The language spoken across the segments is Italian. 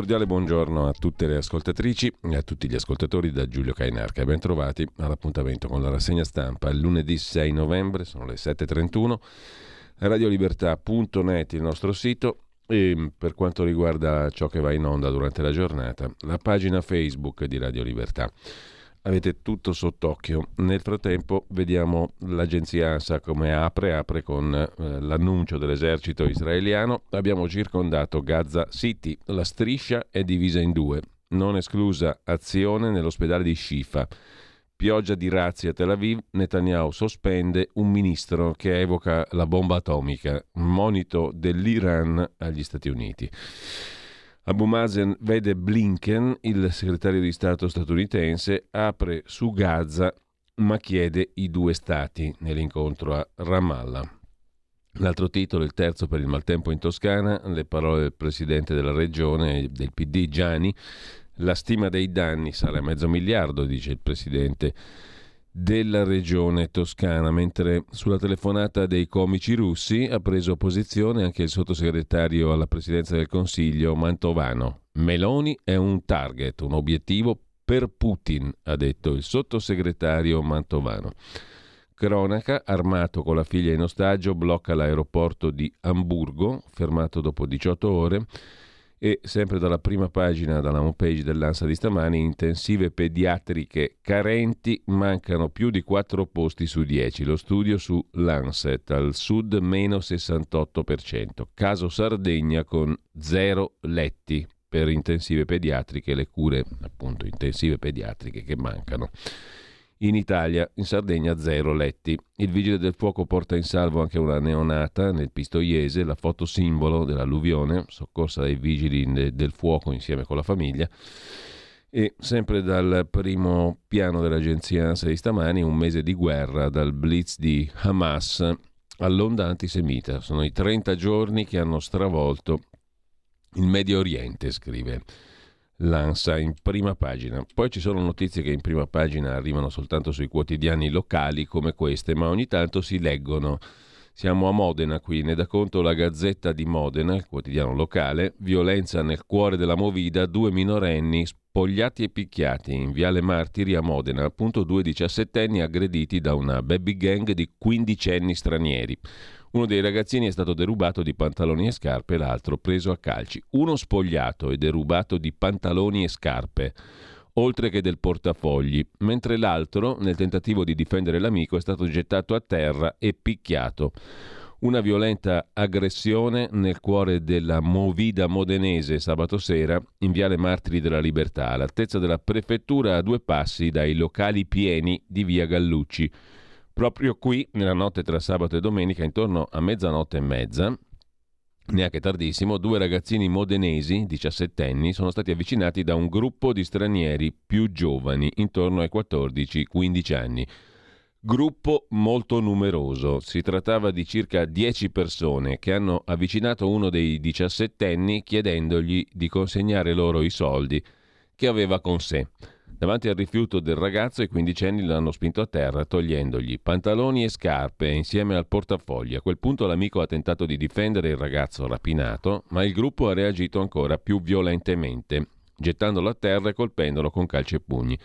Cordiale buongiorno a tutte le ascoltatrici e a tutti gli ascoltatori da Giulio Cainarca. Ben trovati all'appuntamento con la rassegna stampa. Lunedì 6 novembre, sono le 7.31, radiolibertà.net il nostro sito e per quanto riguarda ciò che va in onda durante la giornata, la pagina Facebook di Radio Libertà avete tutto sott'occhio. Nel frattempo vediamo l'agenzia ANSA come apre, apre con eh, l'annuncio dell'esercito israeliano. Abbiamo circondato Gaza City, la striscia è divisa in due, non esclusa azione nell'ospedale di Shifa. Pioggia di razzi a Tel Aviv, Netanyahu sospende un ministro che evoca la bomba atomica, monito dell'Iran agli Stati Uniti. Abu Mazen vede Blinken, il segretario di Stato statunitense, apre su Gaza ma chiede i due stati nell'incontro a Ramallah. L'altro titolo, il terzo per il maltempo in Toscana, le parole del presidente della regione, del PD Gianni, la stima dei danni sarà mezzo miliardo, dice il presidente della regione toscana, mentre sulla telefonata dei comici russi ha preso posizione anche il sottosegretario alla presidenza del Consiglio Mantovano. Meloni è un target, un obiettivo per Putin, ha detto il sottosegretario Mantovano. Cronaca, armato con la figlia in ostaggio, blocca l'aeroporto di Amburgo, fermato dopo 18 ore e sempre dalla prima pagina, dalla homepage dell'ANSA di stamani, intensive pediatriche carenti, mancano più di 4 posti su 10. Lo studio su Lancet, al sud meno 68%. Caso Sardegna con 0 letti per intensive pediatriche, le cure appunto intensive pediatriche che mancano. In Italia, in Sardegna, zero letti. Il vigile del fuoco porta in salvo anche una neonata nel Pistoiese, la foto simbolo dell'alluvione, soccorsa dai vigili del fuoco insieme con la famiglia. E sempre dal primo piano dell'agenzia ANSA di stamani, un mese di guerra dal blitz di Hamas all'onda antisemita. Sono i 30 giorni che hanno stravolto il Medio Oriente, scrive l'ANSA in prima pagina. Poi ci sono notizie che in prima pagina arrivano soltanto sui quotidiani locali come queste, ma ogni tanto si leggono. Siamo a Modena qui, ne dà conto la Gazzetta di Modena, il quotidiano locale, violenza nel cuore della Movida, due minorenni spogliati e picchiati in Viale Martiri a Modena, appunto due diciassettenni aggrediti da una baby gang di quindicenni stranieri. Uno dei ragazzini è stato derubato di pantaloni e scarpe, l'altro preso a calci. Uno spogliato e derubato di pantaloni e scarpe, oltre che del portafogli, mentre l'altro, nel tentativo di difendere l'amico, è stato gettato a terra e picchiato. Una violenta aggressione nel cuore della Movida modenese sabato sera in Viale Martiri della Libertà, all'altezza della prefettura a due passi dai locali pieni di Via Gallucci. Proprio qui, nella notte tra sabato e domenica, intorno a mezzanotte e mezza, neanche tardissimo, due ragazzini modenesi, diciassettenni, sono stati avvicinati da un gruppo di stranieri più giovani, intorno ai 14-15 anni. Gruppo molto numeroso, si trattava di circa 10 persone che hanno avvicinato uno dei diciassettenni chiedendogli di consegnare loro i soldi che aveva con sé. Davanti al rifiuto del ragazzo, i quindicenni l'hanno spinto a terra, togliendogli pantaloni e scarpe insieme al portafogli. A quel punto l'amico ha tentato di difendere il ragazzo rapinato, ma il gruppo ha reagito ancora più violentemente, gettandolo a terra e colpendolo con calci e pugni.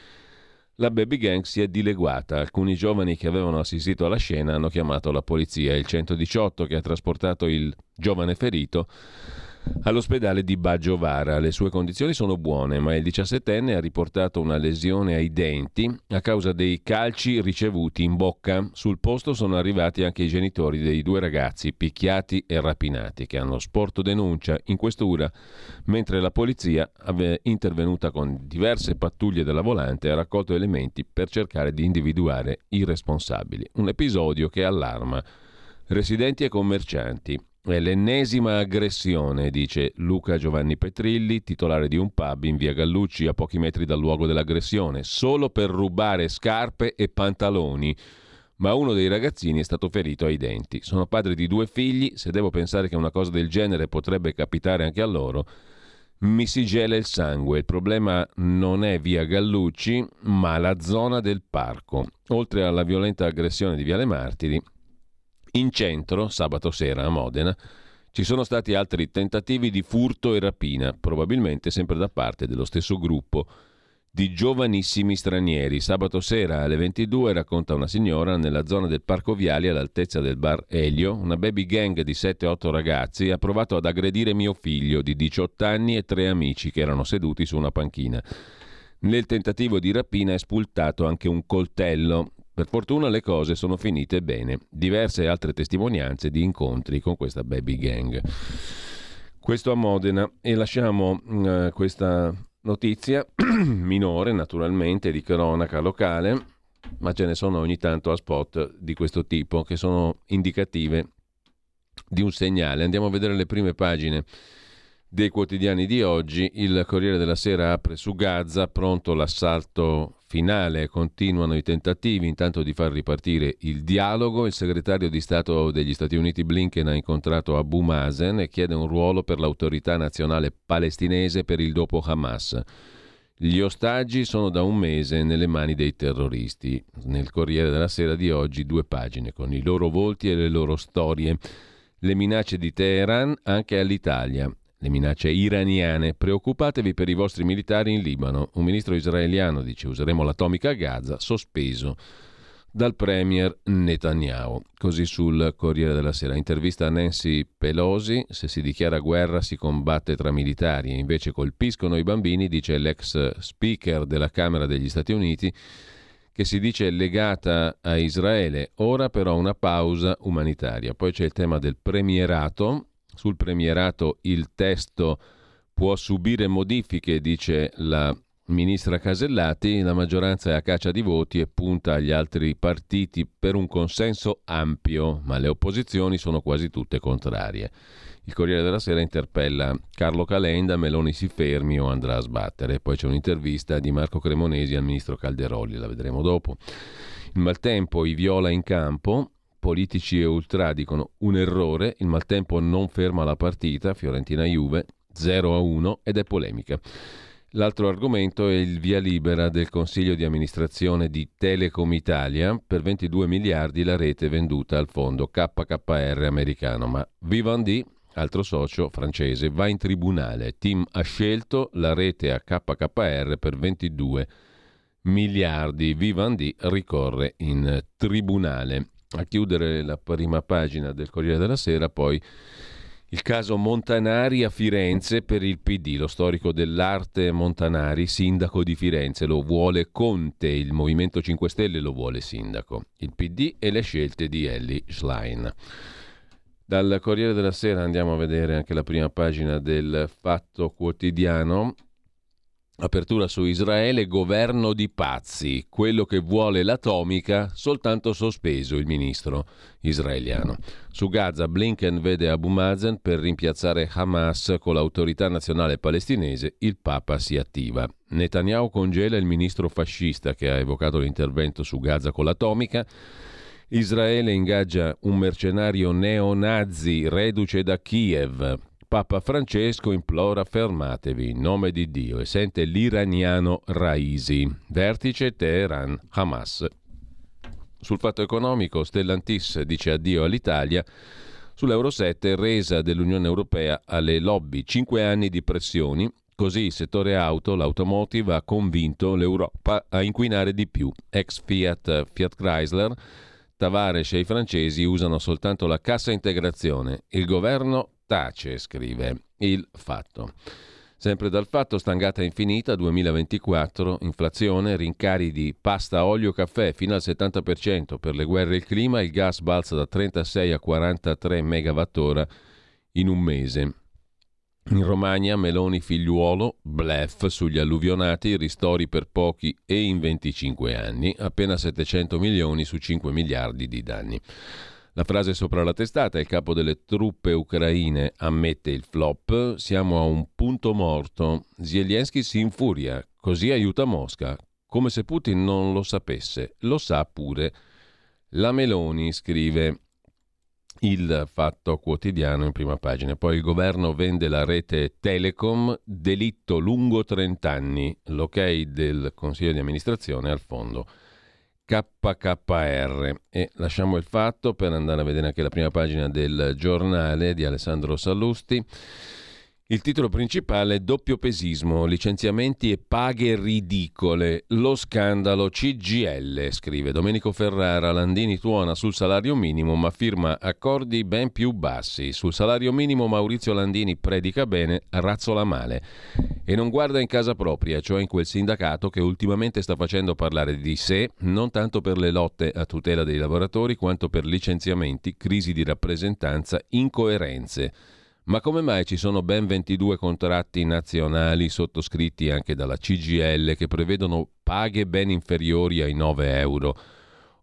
la baby gang si è dileguata. Alcuni giovani che avevano assistito alla scena hanno chiamato la polizia. Il 118 che ha trasportato il giovane ferito all'ospedale di Baggiovara. Le sue condizioni sono buone, ma il 17enne ha riportato una lesione ai denti a causa dei calci ricevuti in bocca. Sul posto sono arrivati anche i genitori dei due ragazzi picchiati e rapinati che hanno sporto denuncia in questura, mentre la polizia intervenuta con diverse pattuglie della volante ha raccolto elementi per cercare di individuare i responsabili. Un episodio che allarma residenti e commercianti. È l'ennesima aggressione, dice Luca Giovanni Petrilli, titolare di un pub in via Gallucci a pochi metri dal luogo dell'aggressione, solo per rubare scarpe e pantaloni. Ma uno dei ragazzini è stato ferito ai denti. Sono padre di due figli, se devo pensare che una cosa del genere potrebbe capitare anche a loro, mi si gela il sangue. Il problema non è via Gallucci, ma la zona del parco. Oltre alla violenta aggressione di Viale Martiri, in centro, sabato sera a Modena, ci sono stati altri tentativi di furto e rapina, probabilmente sempre da parte dello stesso gruppo di giovanissimi stranieri. Sabato sera alle 22 racconta una signora nella zona del Parco Viali all'altezza del bar Elio, una baby gang di 7-8 ragazzi ha provato ad aggredire mio figlio di 18 anni e tre amici che erano seduti su una panchina. Nel tentativo di rapina è spultato anche un coltello. Per fortuna le cose sono finite bene. Diverse altre testimonianze di incontri con questa baby gang. Questo a Modena e lasciamo uh, questa notizia minore naturalmente di cronaca locale, ma ce ne sono ogni tanto a spot di questo tipo che sono indicative di un segnale. Andiamo a vedere le prime pagine dei quotidiani di oggi. Il Corriere della Sera apre su Gaza, pronto l'assalto finale, continuano i tentativi intanto di far ripartire il dialogo. Il segretario di Stato degli Stati Uniti Blinken ha incontrato Abu Mazen e chiede un ruolo per l'autorità nazionale palestinese per il dopo Hamas. Gli ostaggi sono da un mese nelle mani dei terroristi. Nel Corriere della Sera di oggi due pagine con i loro volti e le loro storie. Le minacce di Teheran anche all'Italia. Le minacce iraniane. Preoccupatevi per i vostri militari in Libano. Un ministro israeliano dice useremo l'atomica a Gaza, sospeso dal premier Netanyahu. Così sul Corriere della Sera. Intervista a Nancy Pelosi. Se si dichiara guerra si combatte tra militari e invece colpiscono i bambini, dice l'ex speaker della Camera degli Stati Uniti che si dice legata a Israele. Ora però una pausa umanitaria. Poi c'è il tema del premierato sul premierato il testo può subire modifiche, dice la ministra Casellati, la maggioranza è a caccia di voti e punta agli altri partiti per un consenso ampio, ma le opposizioni sono quasi tutte contrarie. Il Corriere della Sera interpella Carlo Calenda, Meloni si fermi o andrà a sbattere. Poi c'è un'intervista di Marco Cremonesi al ministro Calderoli, la vedremo dopo. Il maltempo, i viola in campo, politici e ultra dicono un errore, il maltempo non ferma la partita, Fiorentina-Juve 0 a 1 ed è polemica. L'altro argomento è il via libera del Consiglio di amministrazione di Telecom Italia per 22 miliardi la rete venduta al fondo KKR americano, ma Vivendi, altro socio francese, va in tribunale. Tim ha scelto la rete a KKR per 22 miliardi. Vivendi ricorre in tribunale. A chiudere la prima pagina del Corriere della Sera, poi il caso Montanari a Firenze per il PD, lo storico dell'arte Montanari, sindaco di Firenze, lo vuole Conte, il Movimento 5 Stelle lo vuole sindaco, il PD e le scelte di Ellie Schlein. Dal Corriere della Sera andiamo a vedere anche la prima pagina del Fatto Quotidiano. Apertura su Israele, governo di pazzi, quello che vuole l'atomica, soltanto sospeso il ministro israeliano. Su Gaza Blinken vede Abu Mazen per rimpiazzare Hamas con l'autorità nazionale palestinese, il Papa si attiva. Netanyahu congela il ministro fascista che ha evocato l'intervento su Gaza con l'atomica. Israele ingaggia un mercenario neonazi reduce da Kiev Papa Francesco implora fermatevi in nome di Dio e sente l'iraniano Raisi. Vertice Teheran, Hamas. Sul fatto economico, Stellantis dice addio all'Italia. Sull'Euro 7, resa dell'Unione Europea alle lobby. Cinque anni di pressioni Così il settore auto, l'automotive, ha convinto l'Europa a inquinare di più. Ex Fiat, Fiat Chrysler, Tavares e i francesi usano soltanto la cassa integrazione. Il governo tace, scrive il fatto. Sempre dal fatto, stangata infinita 2024, inflazione, rincari di pasta, olio, caffè fino al 70% per le guerre e il clima, il gas balza da 36 a 43 megawattora in un mese. In Romagna Meloni figliuolo, blef sugli alluvionati, ristori per pochi e in 25 anni, appena 700 milioni su 5 miliardi di danni. La frase sopra la testata, il capo delle truppe ucraine ammette il flop, siamo a un punto morto. Zelensky si infuria, così aiuta Mosca, come se Putin non lo sapesse, lo sa pure. La Meloni scrive il fatto quotidiano in prima pagina. Poi il governo vende la rete Telecom, delitto lungo 30 anni, l'ok del Consiglio di amministrazione al fondo. KKR. E lasciamo il fatto per andare a vedere anche la prima pagina del giornale di Alessandro Sallusti. Il titolo principale è Doppio pesismo, licenziamenti e paghe ridicole. Lo scandalo CGL, scrive Domenico Ferrara. Landini tuona sul salario minimo ma firma accordi ben più bassi. Sul salario minimo Maurizio Landini predica bene, razzola male. E non guarda in casa propria, cioè in quel sindacato che ultimamente sta facendo parlare di sé, non tanto per le lotte a tutela dei lavoratori quanto per licenziamenti, crisi di rappresentanza, incoerenze. Ma come mai ci sono ben 22 contratti nazionali sottoscritti anche dalla CGL che prevedono paghe ben inferiori ai 9 euro?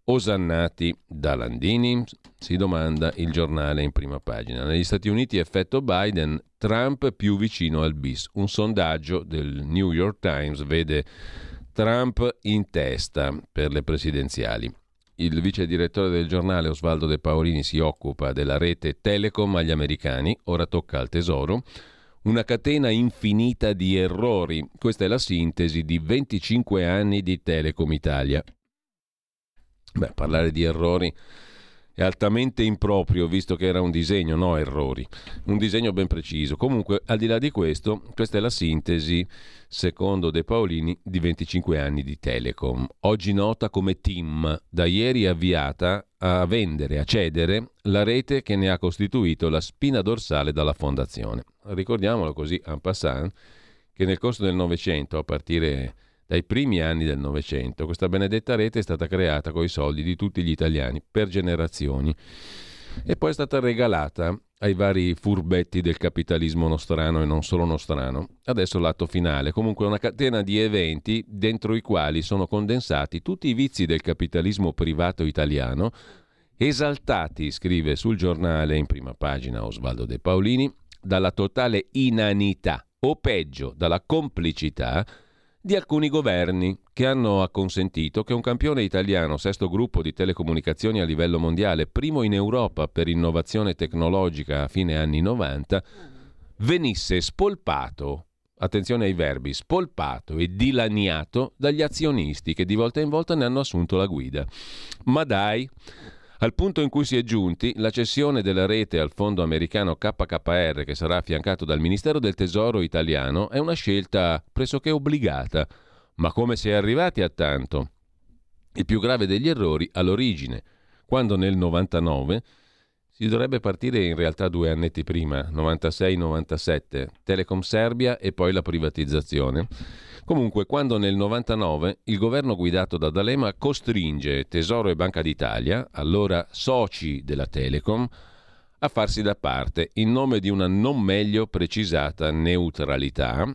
Osannati da Landini? Si domanda il giornale in prima pagina. Negli Stati Uniti effetto Biden, Trump più vicino al bis. Un sondaggio del New York Times vede Trump in testa per le presidenziali. Il vice direttore del giornale Osvaldo De Paolini si occupa della rete Telecom agli americani, ora tocca al tesoro. Una catena infinita di errori. Questa è la sintesi di 25 anni di Telecom Italia. Beh, parlare di errori è altamente improprio, visto che era un disegno, no errori. Un disegno ben preciso. Comunque, al di là di questo, questa è la sintesi, secondo De Paolini, di 25 anni di Telecom. Oggi nota come team, da ieri avviata a vendere, a cedere la rete che ne ha costituito la spina dorsale dalla fondazione. Ricordiamolo così en passant che nel corso del Novecento, a partire dai primi anni del Novecento. Questa benedetta rete è stata creata con i soldi di tutti gli italiani per generazioni e poi è stata regalata ai vari furbetti del capitalismo nostrano e non solo nostrano. Adesso l'atto finale, comunque una catena di eventi dentro i quali sono condensati tutti i vizi del capitalismo privato italiano, esaltati, scrive sul giornale in prima pagina Osvaldo De Paolini, dalla totale inanità o peggio dalla complicità di alcuni governi che hanno acconsentito che un campione italiano, sesto gruppo di telecomunicazioni a livello mondiale, primo in Europa per innovazione tecnologica a fine anni 90, venisse spolpato, attenzione ai verbi, spolpato e dilaniato dagli azionisti che di volta in volta ne hanno assunto la guida. Ma dai, al punto in cui si è giunti, la cessione della rete al fondo americano KKR, che sarà affiancato dal Ministero del Tesoro italiano, è una scelta pressoché obbligata. Ma come si è arrivati a tanto? Il più grave degli errori all'origine, quando nel 99 si dovrebbe partire in realtà due annetti prima, 96-97, Telecom Serbia e poi la privatizzazione. Comunque, quando nel 99 il governo guidato da D'Alema costringe Tesoro e Banca d'Italia, allora soci della Telecom, a farsi da parte in nome di una non meglio precisata neutralità,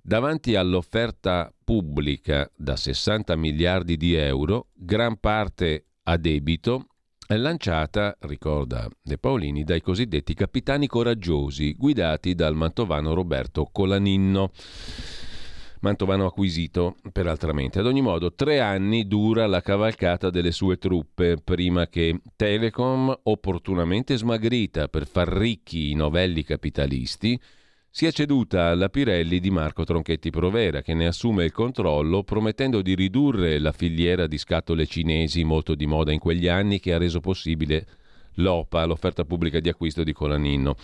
davanti all'offerta pubblica da 60 miliardi di euro, gran parte a debito, lanciata, ricorda De Paolini, dai cosiddetti capitani coraggiosi, guidati dal mantovano Roberto Colaninno. Mantovano acquisito peraltramente. Ad ogni modo, tre anni dura la cavalcata delle sue truppe prima che Telecom, opportunamente smagrita per far ricchi i novelli capitalisti, sia ceduta alla Pirelli di Marco Tronchetti Provera, che ne assume il controllo promettendo di ridurre la filiera di scatole cinesi molto di moda in quegli anni che ha reso possibile l'OPA, l'offerta pubblica di acquisto di Colaninno.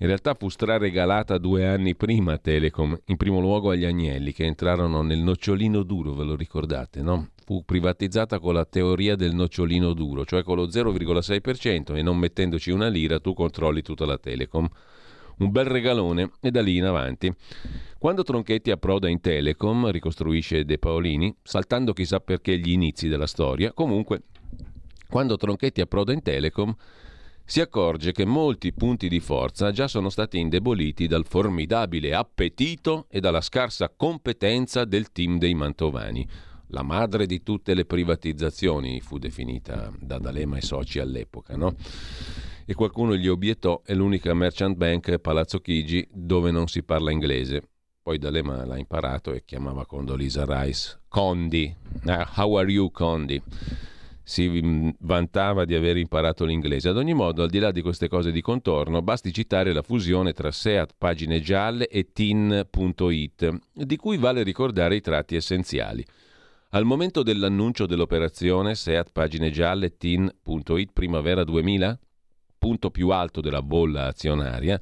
In realtà fu straregalata due anni prima a Telecom, in primo luogo agli Agnelli, che entrarono nel nocciolino duro, ve lo ricordate, no? Fu privatizzata con la teoria del nocciolino duro, cioè con lo 0,6% e non mettendoci una lira tu controlli tutta la Telecom. Un bel regalone e da lì in avanti. Quando Tronchetti approda in Telecom, ricostruisce De Paolini, saltando chissà perché gli inizi della storia, comunque, quando Tronchetti approda in Telecom, si accorge che molti punti di forza già sono stati indeboliti dal formidabile appetito e dalla scarsa competenza del team dei Mantovani. La madre di tutte le privatizzazioni fu definita da D'Alema e soci all'epoca, no? E qualcuno gli obiettò è l'unica merchant bank Palazzo Chigi dove non si parla inglese. Poi D'Alema l'ha imparato e chiamava Condolisa Rice Condi. Ah, how are you Condi? Si vantava di aver imparato l'inglese. Ad ogni modo, al di là di queste cose di contorno, basti citare la fusione tra SEAT Pagine Gialle e TIN.it, di cui vale ricordare i tratti essenziali. Al momento dell'annuncio dell'operazione SEAT Pagine Gialle TIN.it Primavera 2000, punto più alto della bolla azionaria,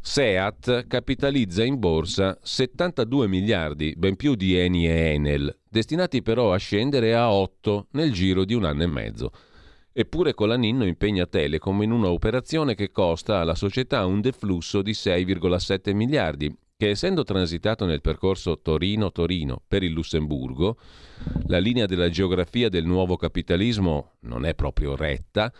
SEAT capitalizza in borsa 72 miliardi, ben più di Eni e Enel, destinati però a scendere a 8 nel giro di un anno e mezzo. Eppure Colaninno impegna Telecom in una operazione che costa alla società un deflusso di 6,7 miliardi, che essendo transitato nel percorso Torino-Torino per il Lussemburgo, la linea della geografia del nuovo capitalismo non è proprio retta,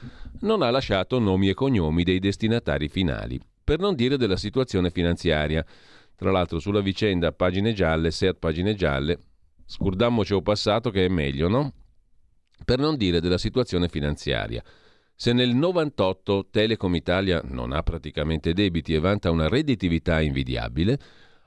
non ha lasciato nomi e cognomi dei destinatari finali per non dire della situazione finanziaria. Tra l'altro sulla vicenda pagine gialle, Seat pagine gialle, scurdammoci un passato che è meglio, no? Per non dire della situazione finanziaria. Se nel 98 Telecom Italia non ha praticamente debiti e vanta una redditività invidiabile,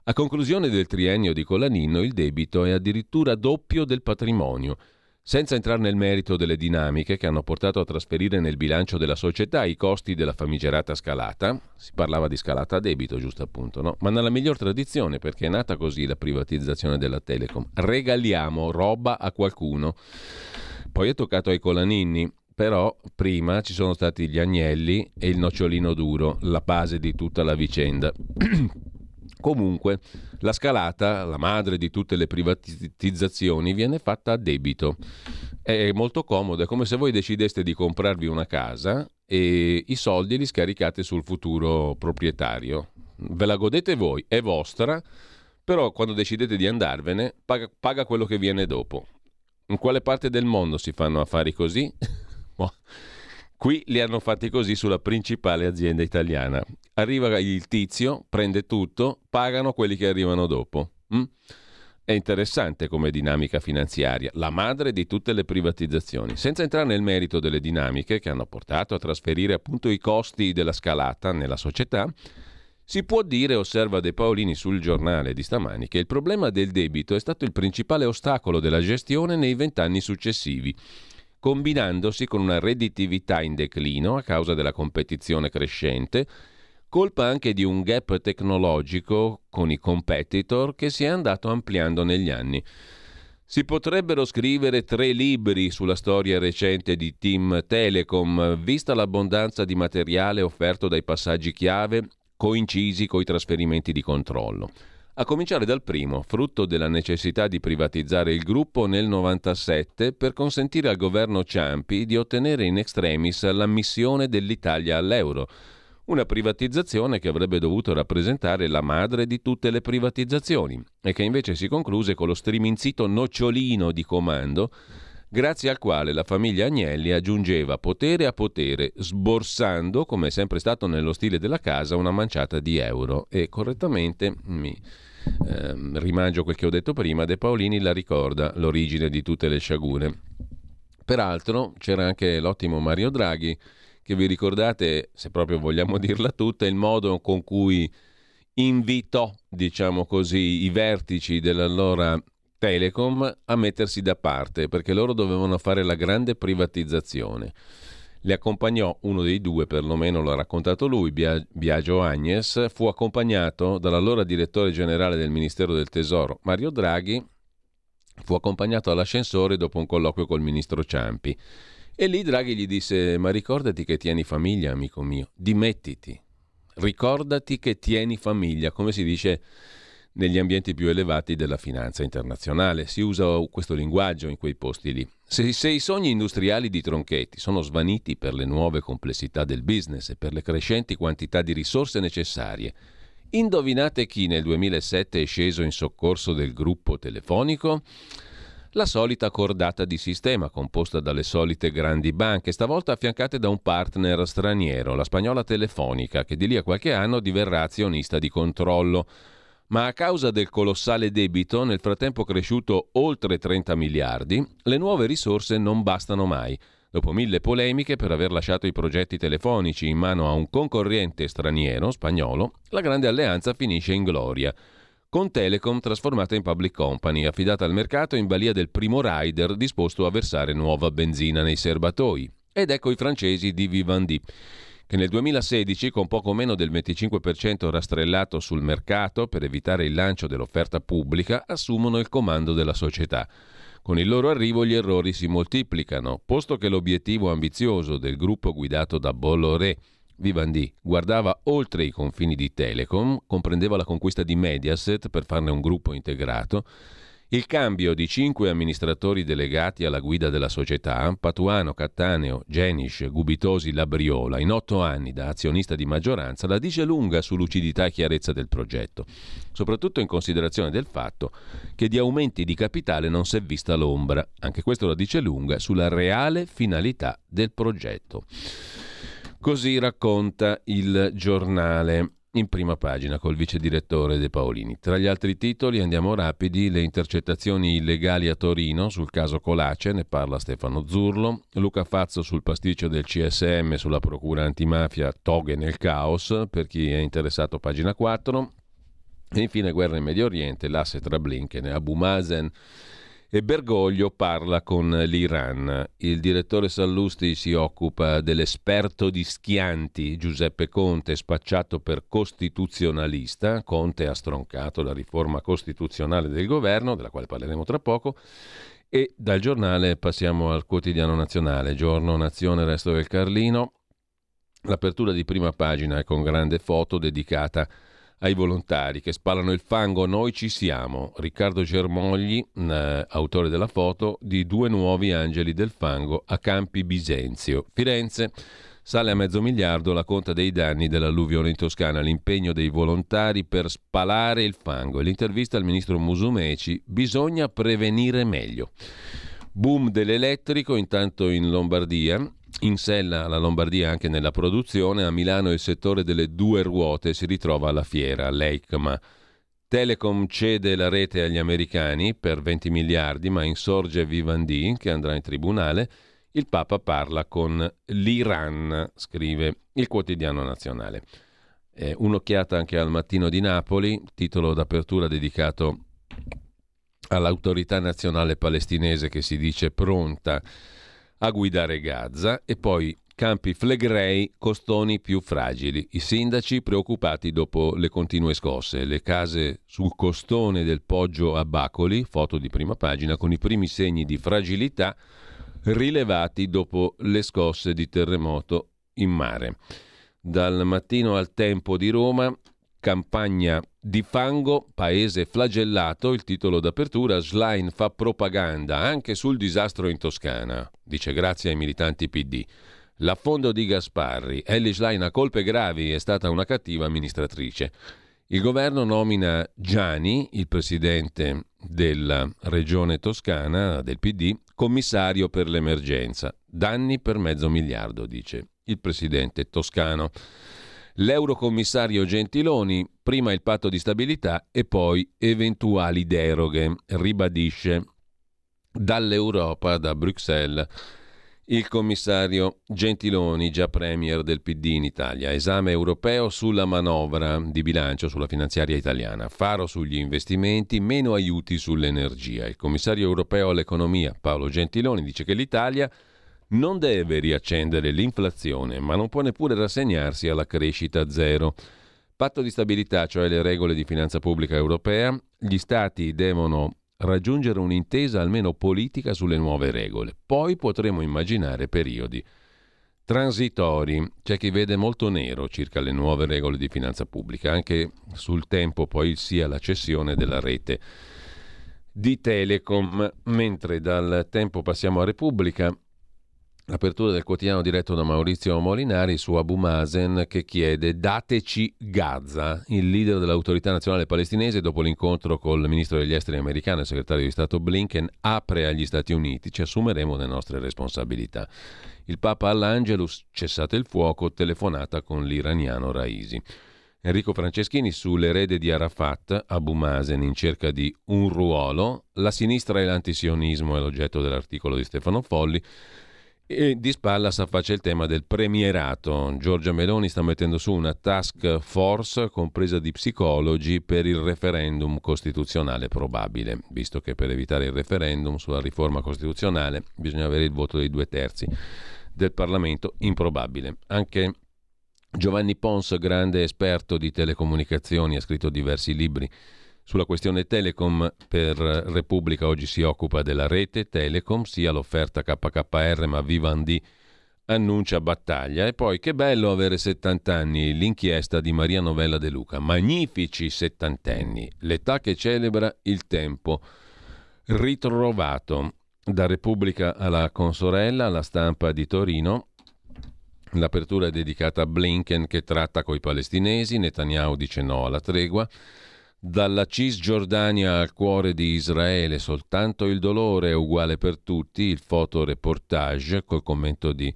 a conclusione del triennio di Colaninno il debito è addirittura doppio del patrimonio – senza entrare nel merito delle dinamiche che hanno portato a trasferire nel bilancio della società i costi della famigerata scalata, si parlava di scalata a debito, giusto appunto, no? Ma nella miglior tradizione, perché è nata così la privatizzazione della Telecom. Regaliamo roba a qualcuno. Poi è toccato ai Colaninni, però prima ci sono stati gli agnelli e il nocciolino duro, la base di tutta la vicenda. Comunque, la scalata, la madre di tutte le privatizzazioni, viene fatta a debito. È molto comodo, è come se voi decideste di comprarvi una casa e i soldi li scaricate sul futuro proprietario. Ve la godete voi, è vostra, però quando decidete di andarvene paga, paga quello che viene dopo. In quale parte del mondo si fanno affari così? boh. Qui li hanno fatti così sulla principale azienda italiana. Arriva il tizio, prende tutto, pagano quelli che arrivano dopo. Mm? È interessante come dinamica finanziaria, la madre di tutte le privatizzazioni, senza entrare nel merito delle dinamiche che hanno portato a trasferire appunto i costi della scalata nella società. Si può dire, osserva De Paolini sul giornale di stamani, che il problema del debito è stato il principale ostacolo della gestione nei vent'anni successivi combinandosi con una redditività in declino a causa della competizione crescente, colpa anche di un gap tecnologico con i competitor che si è andato ampliando negli anni. Si potrebbero scrivere tre libri sulla storia recente di Team Telecom, vista l'abbondanza di materiale offerto dai passaggi chiave coincisi coi trasferimenti di controllo. A cominciare dal primo, frutto della necessità di privatizzare il gruppo nel 97 per consentire al governo Ciampi di ottenere in extremis l'ammissione dell'Italia all'euro. Una privatizzazione che avrebbe dovuto rappresentare la madre di tutte le privatizzazioni e che invece si concluse con lo striminzito nocciolino di comando grazie al quale la famiglia Agnelli aggiungeva potere a potere, sborsando, come è sempre stato nello stile della casa, una manciata di euro. E correttamente mi eh, rimangio quel che ho detto prima, De Paolini la ricorda l'origine di tutte le sciagure. Peraltro c'era anche l'ottimo Mario Draghi, che vi ricordate, se proprio vogliamo dirla tutta, il modo con cui invitò, diciamo così, i vertici dell'allora Telecom a mettersi da parte, perché loro dovevano fare la grande privatizzazione. Le accompagnò uno dei due, perlomeno l'ha raccontato lui, Biagio Agnes, fu accompagnato dall'allora direttore generale del Ministero del Tesoro, Mario Draghi, fu accompagnato all'ascensore dopo un colloquio col ministro Ciampi. E lì Draghi gli disse: Ma ricordati che tieni famiglia, amico mio, dimettiti. Ricordati che tieni famiglia, come si dice negli ambienti più elevati della finanza internazionale. Si usa questo linguaggio in quei posti lì. Se, se, i sogni industriali di Tronchetti sono svaniti per le nuove complessità del business e per le crescenti quantità di risorse necessarie, indovinate chi nel 2007 è sceso in soccorso del gruppo telefonico? La solita cordata di sistema composta dalle solite grandi banche, stavolta affiancate da un partner straniero, la spagnola Telefonica, che di lì a qualche anno diverrà azionista di controllo ma a causa del colossale debito, nel frattempo cresciuto oltre 30 miliardi, le nuove risorse non bastano mai. Dopo mille polemiche per aver lasciato i progetti telefonici in mano a un concorrente straniero, spagnolo, la grande alleanza finisce in gloria, con Telecom trasformata in public company, affidata al mercato in balia del primo rider disposto a versare nuova benzina nei serbatoi. Ed ecco i francesi di Vivendi che nel 2016, con poco meno del 25% rastrellato sul mercato per evitare il lancio dell'offerta pubblica, assumono il comando della società. Con il loro arrivo gli errori si moltiplicano, posto che l'obiettivo ambizioso del gruppo guidato da Bolloré Vivendi guardava oltre i confini di Telecom, comprendeva la conquista di Mediaset per farne un gruppo integrato il cambio di cinque amministratori delegati alla guida della società, Patuano, Cattaneo, Genish, Gubitosi, Labriola, in otto anni da azionista di maggioranza, la dice lunga su lucidità e chiarezza del progetto, soprattutto in considerazione del fatto che di aumenti di capitale non si è vista l'ombra. Anche questo la dice lunga sulla reale finalità del progetto. Così racconta il giornale in prima pagina col vice direttore De Paolini. Tra gli altri titoli andiamo rapidi, le intercettazioni illegali a Torino sul caso Colace, ne parla Stefano Zurlo, Luca Fazzo sul pasticcio del CSM sulla procura antimafia, toghe nel caos, per chi è interessato pagina 4, e infine guerra in Medio Oriente, l'asse tra Blinken e Abu Mazen e Bergoglio parla con l'Iran. Il direttore Sallusti si occupa dell'esperto di Schianti, Giuseppe Conte, spacciato per costituzionalista. Conte ha stroncato la riforma costituzionale del governo, della quale parleremo tra poco. E dal giornale passiamo al quotidiano nazionale, giorno, nazione, resto del Carlino. L'apertura di prima pagina è con grande foto dedicata a ai volontari che spalano il fango, noi ci siamo. Riccardo Germogli, eh, autore della foto, di due nuovi angeli del fango a Campi Bisenzio. Firenze sale a mezzo miliardo la conta dei danni dell'alluvione in Toscana, l'impegno dei volontari per spalare il fango e l'intervista al ministro Musumeci, bisogna prevenire meglio. Boom dell'elettrico intanto in Lombardia, in sella alla Lombardia anche nella produzione, a Milano il settore delle due ruote si ritrova alla fiera, l'EICMA. Telecom cede la rete agli americani per 20 miliardi, ma insorge Vivendi che andrà in tribunale. Il Papa parla con l'Iran, scrive il quotidiano nazionale. Eh, un'occhiata anche al mattino di Napoli, titolo d'apertura dedicato all'autorità nazionale palestinese che si dice pronta a guidare Gaza e poi campi flegrei, costoni più fragili. I sindaci preoccupati dopo le continue scosse. Le case sul costone del Poggio a Bacoli, foto di prima pagina, con i primi segni di fragilità rilevati dopo le scosse di terremoto in mare. Dal mattino al tempo di Roma, Campagna di fango, paese flagellato, il titolo d'apertura, Schlein fa propaganda anche sul disastro in Toscana, dice grazie ai militanti PD. L'affondo di Gasparri, Ellie Schlein ha colpe gravi, è stata una cattiva amministratrice. Il governo nomina Gianni, il presidente della regione toscana del PD, commissario per l'emergenza. Danni per mezzo miliardo, dice il presidente toscano l'eurocommissario Gentiloni, prima il patto di stabilità e poi eventuali deroghe, ribadisce dall'Europa, da Bruxelles. Il commissario Gentiloni, già premier del PD in Italia, esame europeo sulla manovra di bilancio sulla finanziaria italiana, faro sugli investimenti, meno aiuti sull'energia. Il commissario europeo all'economia Paolo Gentiloni dice che l'Italia non deve riaccendere l'inflazione, ma non può neppure rassegnarsi alla crescita zero. Patto di stabilità, cioè le regole di finanza pubblica europea, gli Stati devono raggiungere un'intesa almeno politica sulle nuove regole. Poi potremo immaginare periodi transitori. C'è chi vede molto nero circa le nuove regole di finanza pubblica, anche sul tempo poi sia la cessione della rete di Telecom, mentre dal tempo passiamo a Repubblica. L'apertura del quotidiano diretto da Maurizio Molinari su Abu Mazen che chiede dateci Gaza. Il leader dell'autorità nazionale palestinese dopo l'incontro col ministro degli esteri americano e segretario di Stato Blinken apre agli Stati Uniti, ci assumeremo le nostre responsabilità. Il Papa all'Angelus, cessate il fuoco, telefonata con l'iraniano Raisi. Enrico Franceschini sull'erede di Arafat, Abu Mazen, in cerca di un ruolo. La sinistra e l'antisionismo è l'oggetto dell'articolo di Stefano Folli. E di spalla si affaccia il tema del premierato. Giorgia Meloni sta mettendo su una task force compresa di psicologi per il referendum costituzionale probabile, visto che per evitare il referendum sulla riforma costituzionale bisogna avere il voto dei due terzi del Parlamento, improbabile. Anche Giovanni Pons, grande esperto di telecomunicazioni, ha scritto diversi libri sulla questione Telecom per Repubblica oggi si occupa della rete Telecom, sia l'offerta KKR ma Vivendi annuncia battaglia. E poi che bello avere 70 anni, l'inchiesta di Maria Novella De Luca. Magnifici settantenni, l'età che celebra il tempo ritrovato. Da Repubblica alla consorella, alla stampa di Torino, L'apertura è dedicata a Blinken che tratta coi palestinesi, Netanyahu dice no alla tregua. Dalla Cisgiordania al cuore di Israele, soltanto il dolore è uguale per tutti, il fotoreportage col commento di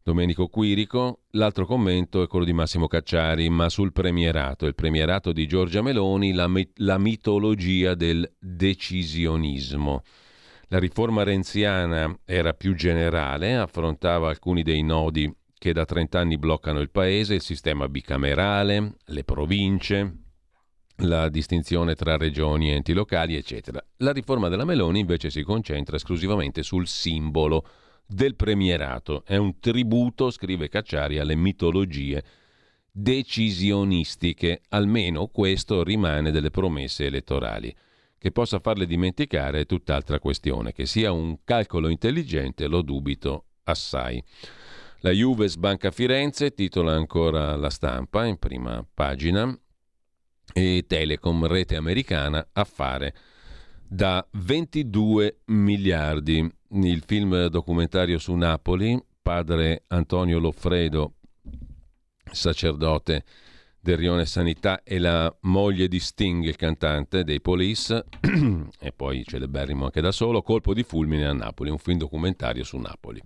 Domenico Quirico, l'altro commento è quello di Massimo Cacciari, ma sul premierato, il premierato di Giorgia Meloni, la, la mitologia del decisionismo. La riforma renziana era più generale, affrontava alcuni dei nodi che da 30 anni bloccano il paese, il sistema bicamerale, le province, la distinzione tra regioni e enti locali, eccetera. La riforma della Meloni invece si concentra esclusivamente sul simbolo del premierato. È un tributo, scrive Cacciari, alle mitologie decisionistiche. Almeno questo rimane delle promesse elettorali. Che possa farle dimenticare è tutt'altra questione. Che sia un calcolo intelligente lo dubito assai. La Juve sbanca Firenze, titola ancora la stampa in prima pagina e Telecom, rete americana, affare da 22 miliardi. Il film documentario su Napoli, padre Antonio Loffredo, sacerdote del Rione Sanità, e la moglie di Sting, il cantante dei Police, e poi celeberrimo anche da solo, Colpo di fulmine a Napoli, un film documentario su Napoli.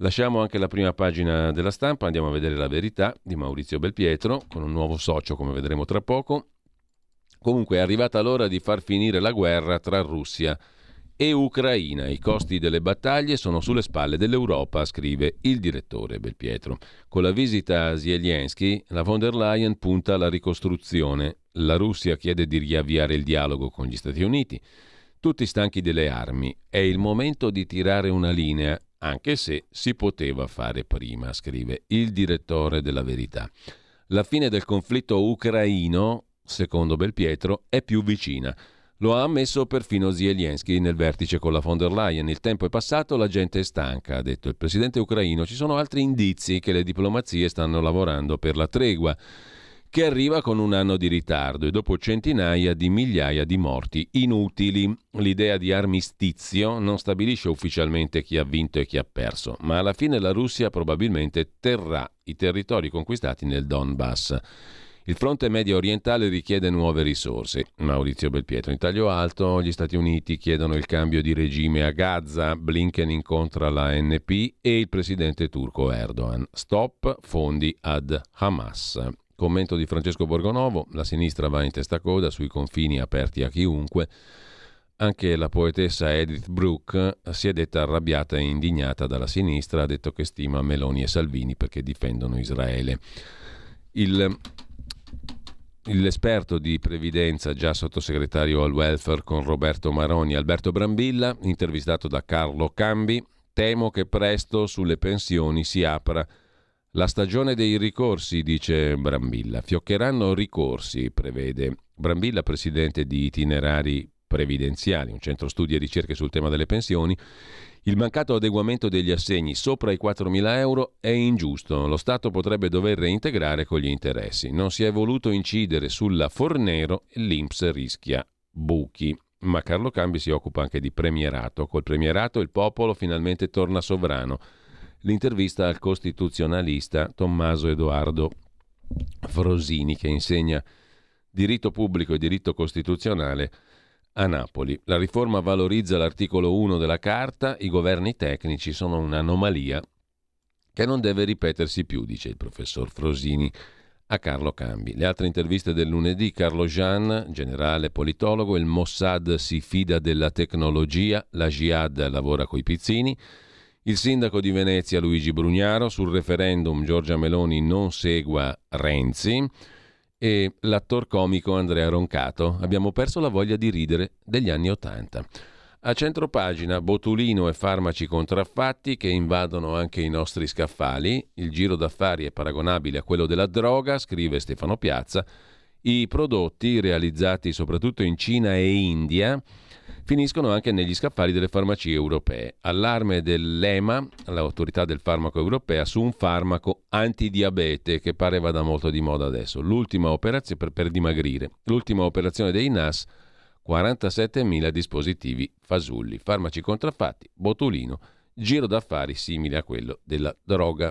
Lasciamo anche la prima pagina della stampa, andiamo a vedere la verità di Maurizio Belpietro, con un nuovo socio come vedremo tra poco. Comunque è arrivata l'ora di far finire la guerra tra Russia e Ucraina. I costi delle battaglie sono sulle spalle dell'Europa, scrive il direttore Belpietro. Con la visita a Zelensky, la von der Leyen punta alla ricostruzione. La Russia chiede di riavviare il dialogo con gli Stati Uniti. Tutti stanchi delle armi. È il momento di tirare una linea anche se si poteva fare prima, scrive il direttore della Verità. La fine del conflitto ucraino, secondo Belpietro, è più vicina. Lo ha ammesso perfino Zelensky nel vertice con la von der Leyen. Il tempo è passato, la gente è stanca, ha detto il presidente ucraino. Ci sono altri indizi che le diplomazie stanno lavorando per la tregua che arriva con un anno di ritardo e dopo centinaia di migliaia di morti inutili. L'idea di armistizio non stabilisce ufficialmente chi ha vinto e chi ha perso, ma alla fine la Russia probabilmente terrà i territori conquistati nel Donbass. Il fronte medio orientale richiede nuove risorse. Maurizio Belpietro in taglio alto, gli Stati Uniti chiedono il cambio di regime a Gaza, Blinken incontra la NP e il presidente turco Erdogan. Stop fondi ad Hamas. Commento di Francesco Borgonovo, la sinistra va in testa coda sui confini aperti a chiunque. Anche la poetessa Edith Brooke si è detta arrabbiata e indignata dalla sinistra, ha detto che stima Meloni e Salvini perché difendono Israele. Il, l'esperto di previdenza, già sottosegretario al welfare con Roberto Maroni, Alberto Brambilla, intervistato da Carlo Cambi, temo che presto sulle pensioni si apra la stagione dei ricorsi, dice Brambilla. Fioccheranno ricorsi, prevede Brambilla, presidente di Itinerari Previdenziali, un centro studi e ricerche sul tema delle pensioni. Il mancato adeguamento degli assegni sopra i 4.000 euro è ingiusto, lo Stato potrebbe dover reintegrare con gli interessi. Non si è voluto incidere sulla Fornero e l'Inps rischia buchi. Ma Carlo Cambi si occupa anche di premierato. Col premierato il popolo finalmente torna sovrano. L'intervista al costituzionalista Tommaso Edoardo Frosini che insegna diritto pubblico e diritto costituzionale a Napoli. La riforma valorizza l'articolo 1 della Carta, i governi tecnici sono un'anomalia che non deve ripetersi più, dice il professor Frosini a Carlo Cambi. Le altre interviste del lunedì, Carlo Jean, generale politologo, il Mossad si fida della tecnologia, la Jihad lavora coi pizzini, il sindaco di Venezia Luigi Brugnaro, sul referendum Giorgia Meloni non segua Renzi, e l'attor comico Andrea Roncato. Abbiamo perso la voglia di ridere degli anni Ottanta. A centropagina botulino e farmaci contraffatti che invadono anche i nostri scaffali. Il giro d'affari è paragonabile a quello della droga, scrive Stefano Piazza. I prodotti realizzati soprattutto in Cina e India finiscono anche negli scaffali delle farmacie europee. Allarme dell'EMA, l'autorità del farmaco europea, su un farmaco antidiabete che pare vada molto di moda adesso. L'ultima operazione per, per dimagrire. L'ultima operazione dei NAS, 47.000 dispositivi fasulli, farmaci contraffatti, botulino, giro d'affari simile a quello della droga.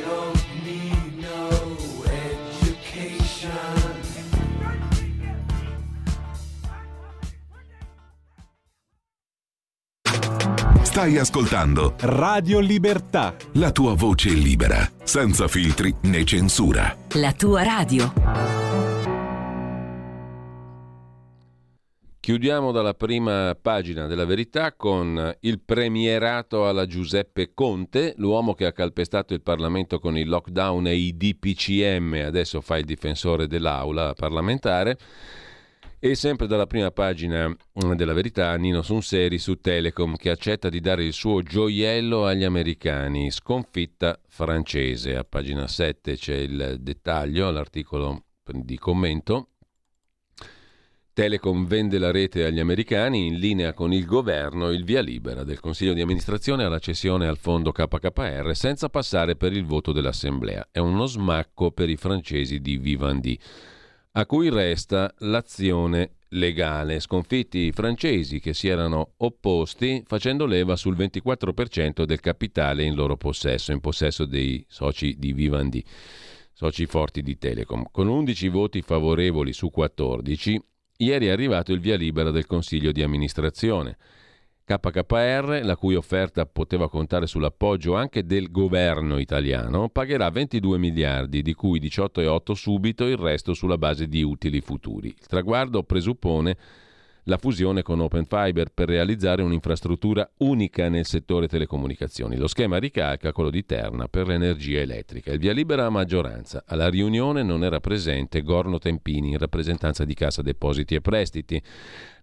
Stai ascoltando Radio Libertà. La tua voce libera, senza filtri né censura. La tua radio. Chiudiamo dalla prima pagina della verità con il premierato alla Giuseppe Conte, l'uomo che ha calpestato il Parlamento con il lockdown e i DPCM, adesso fa il difensore dell'aula parlamentare. E sempre dalla prima pagina mm, della verità, Nino Sunseri su Telecom che accetta di dare il suo gioiello agli americani. Sconfitta francese. A pagina 7 c'è il dettaglio all'articolo di commento. Telecom vende la rete agli americani in linea con il governo, il via libera del Consiglio di amministrazione alla cessione al fondo KKR senza passare per il voto dell'Assemblea. È uno smacco per i francesi di Vivendi a cui resta l'azione legale. Sconfitti i francesi che si erano opposti facendo leva sul 24% del capitale in loro possesso, in possesso dei soci di Vivendi, soci forti di Telecom. Con 11 voti favorevoli su 14, ieri è arrivato il via libera del Consiglio di amministrazione. KKR, la cui offerta poteva contare sull'appoggio anche del governo italiano, pagherà 22 miliardi, di cui 18,8 subito, il resto sulla base di utili futuri. Il traguardo presuppone la fusione con Open Fiber per realizzare un'infrastruttura unica nel settore telecomunicazioni. Lo schema ricalca quello di Terna per l'energia elettrica. Il via libera a maggioranza. Alla riunione non era presente Gorno Tempini in rappresentanza di Cassa Depositi e Prestiti.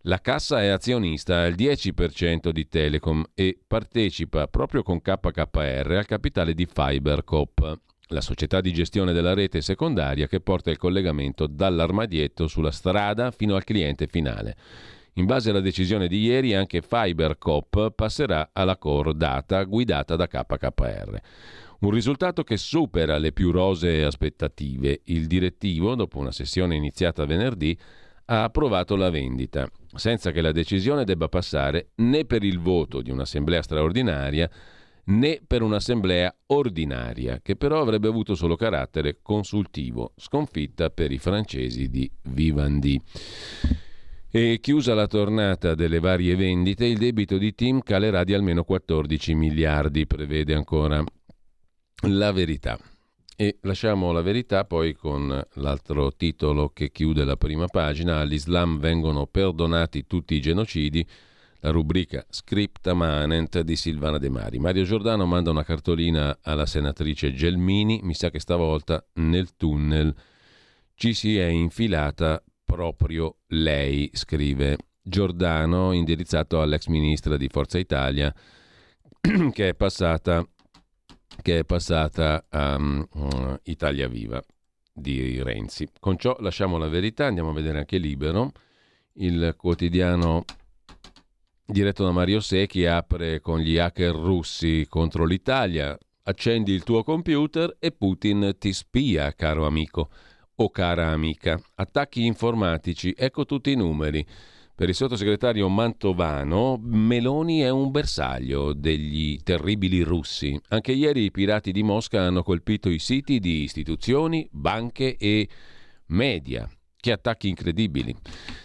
La cassa è azionista al 10% di Telecom e partecipa proprio con KKR al capitale di FiberCop, la società di gestione della rete secondaria che porta il collegamento dall'armadietto sulla strada fino al cliente finale. In base alla decisione di ieri anche FiberCop passerà alla core data guidata da KKR. Un risultato che supera le più rosee aspettative. Il direttivo, dopo una sessione iniziata venerdì, ha approvato la vendita, senza che la decisione debba passare né per il voto di un'assemblea straordinaria né per un'assemblea ordinaria, che però avrebbe avuto solo carattere consultivo, sconfitta per i francesi di Vivendi. E chiusa la tornata delle varie vendite, il debito di Tim calerà di almeno 14 miliardi, prevede ancora la verità. E lasciamo la verità poi con l'altro titolo che chiude la prima pagina. All'Islam vengono perdonati tutti i genocidi. La rubrica Scripta Manent di Silvana De Mari. Mario Giordano manda una cartolina alla senatrice Gelmini. Mi sa che stavolta nel tunnel ci si è infilata proprio lei, scrive Giordano, indirizzato all'ex ministra di Forza Italia, che è passata, che è passata a um, Italia Viva di Renzi. Con ciò lasciamo la verità, andiamo a vedere anche Libero, il quotidiano diretto da Mario Secchi apre con gli hacker russi contro l'Italia. Accendi il tuo computer e Putin ti spia, caro amico o cara amica. Attacchi informatici, ecco tutti i numeri. Per il sottosegretario Mantovano, Meloni è un bersaglio degli terribili russi. Anche ieri i pirati di Mosca hanno colpito i siti di istituzioni, banche e media. Che attacchi incredibili.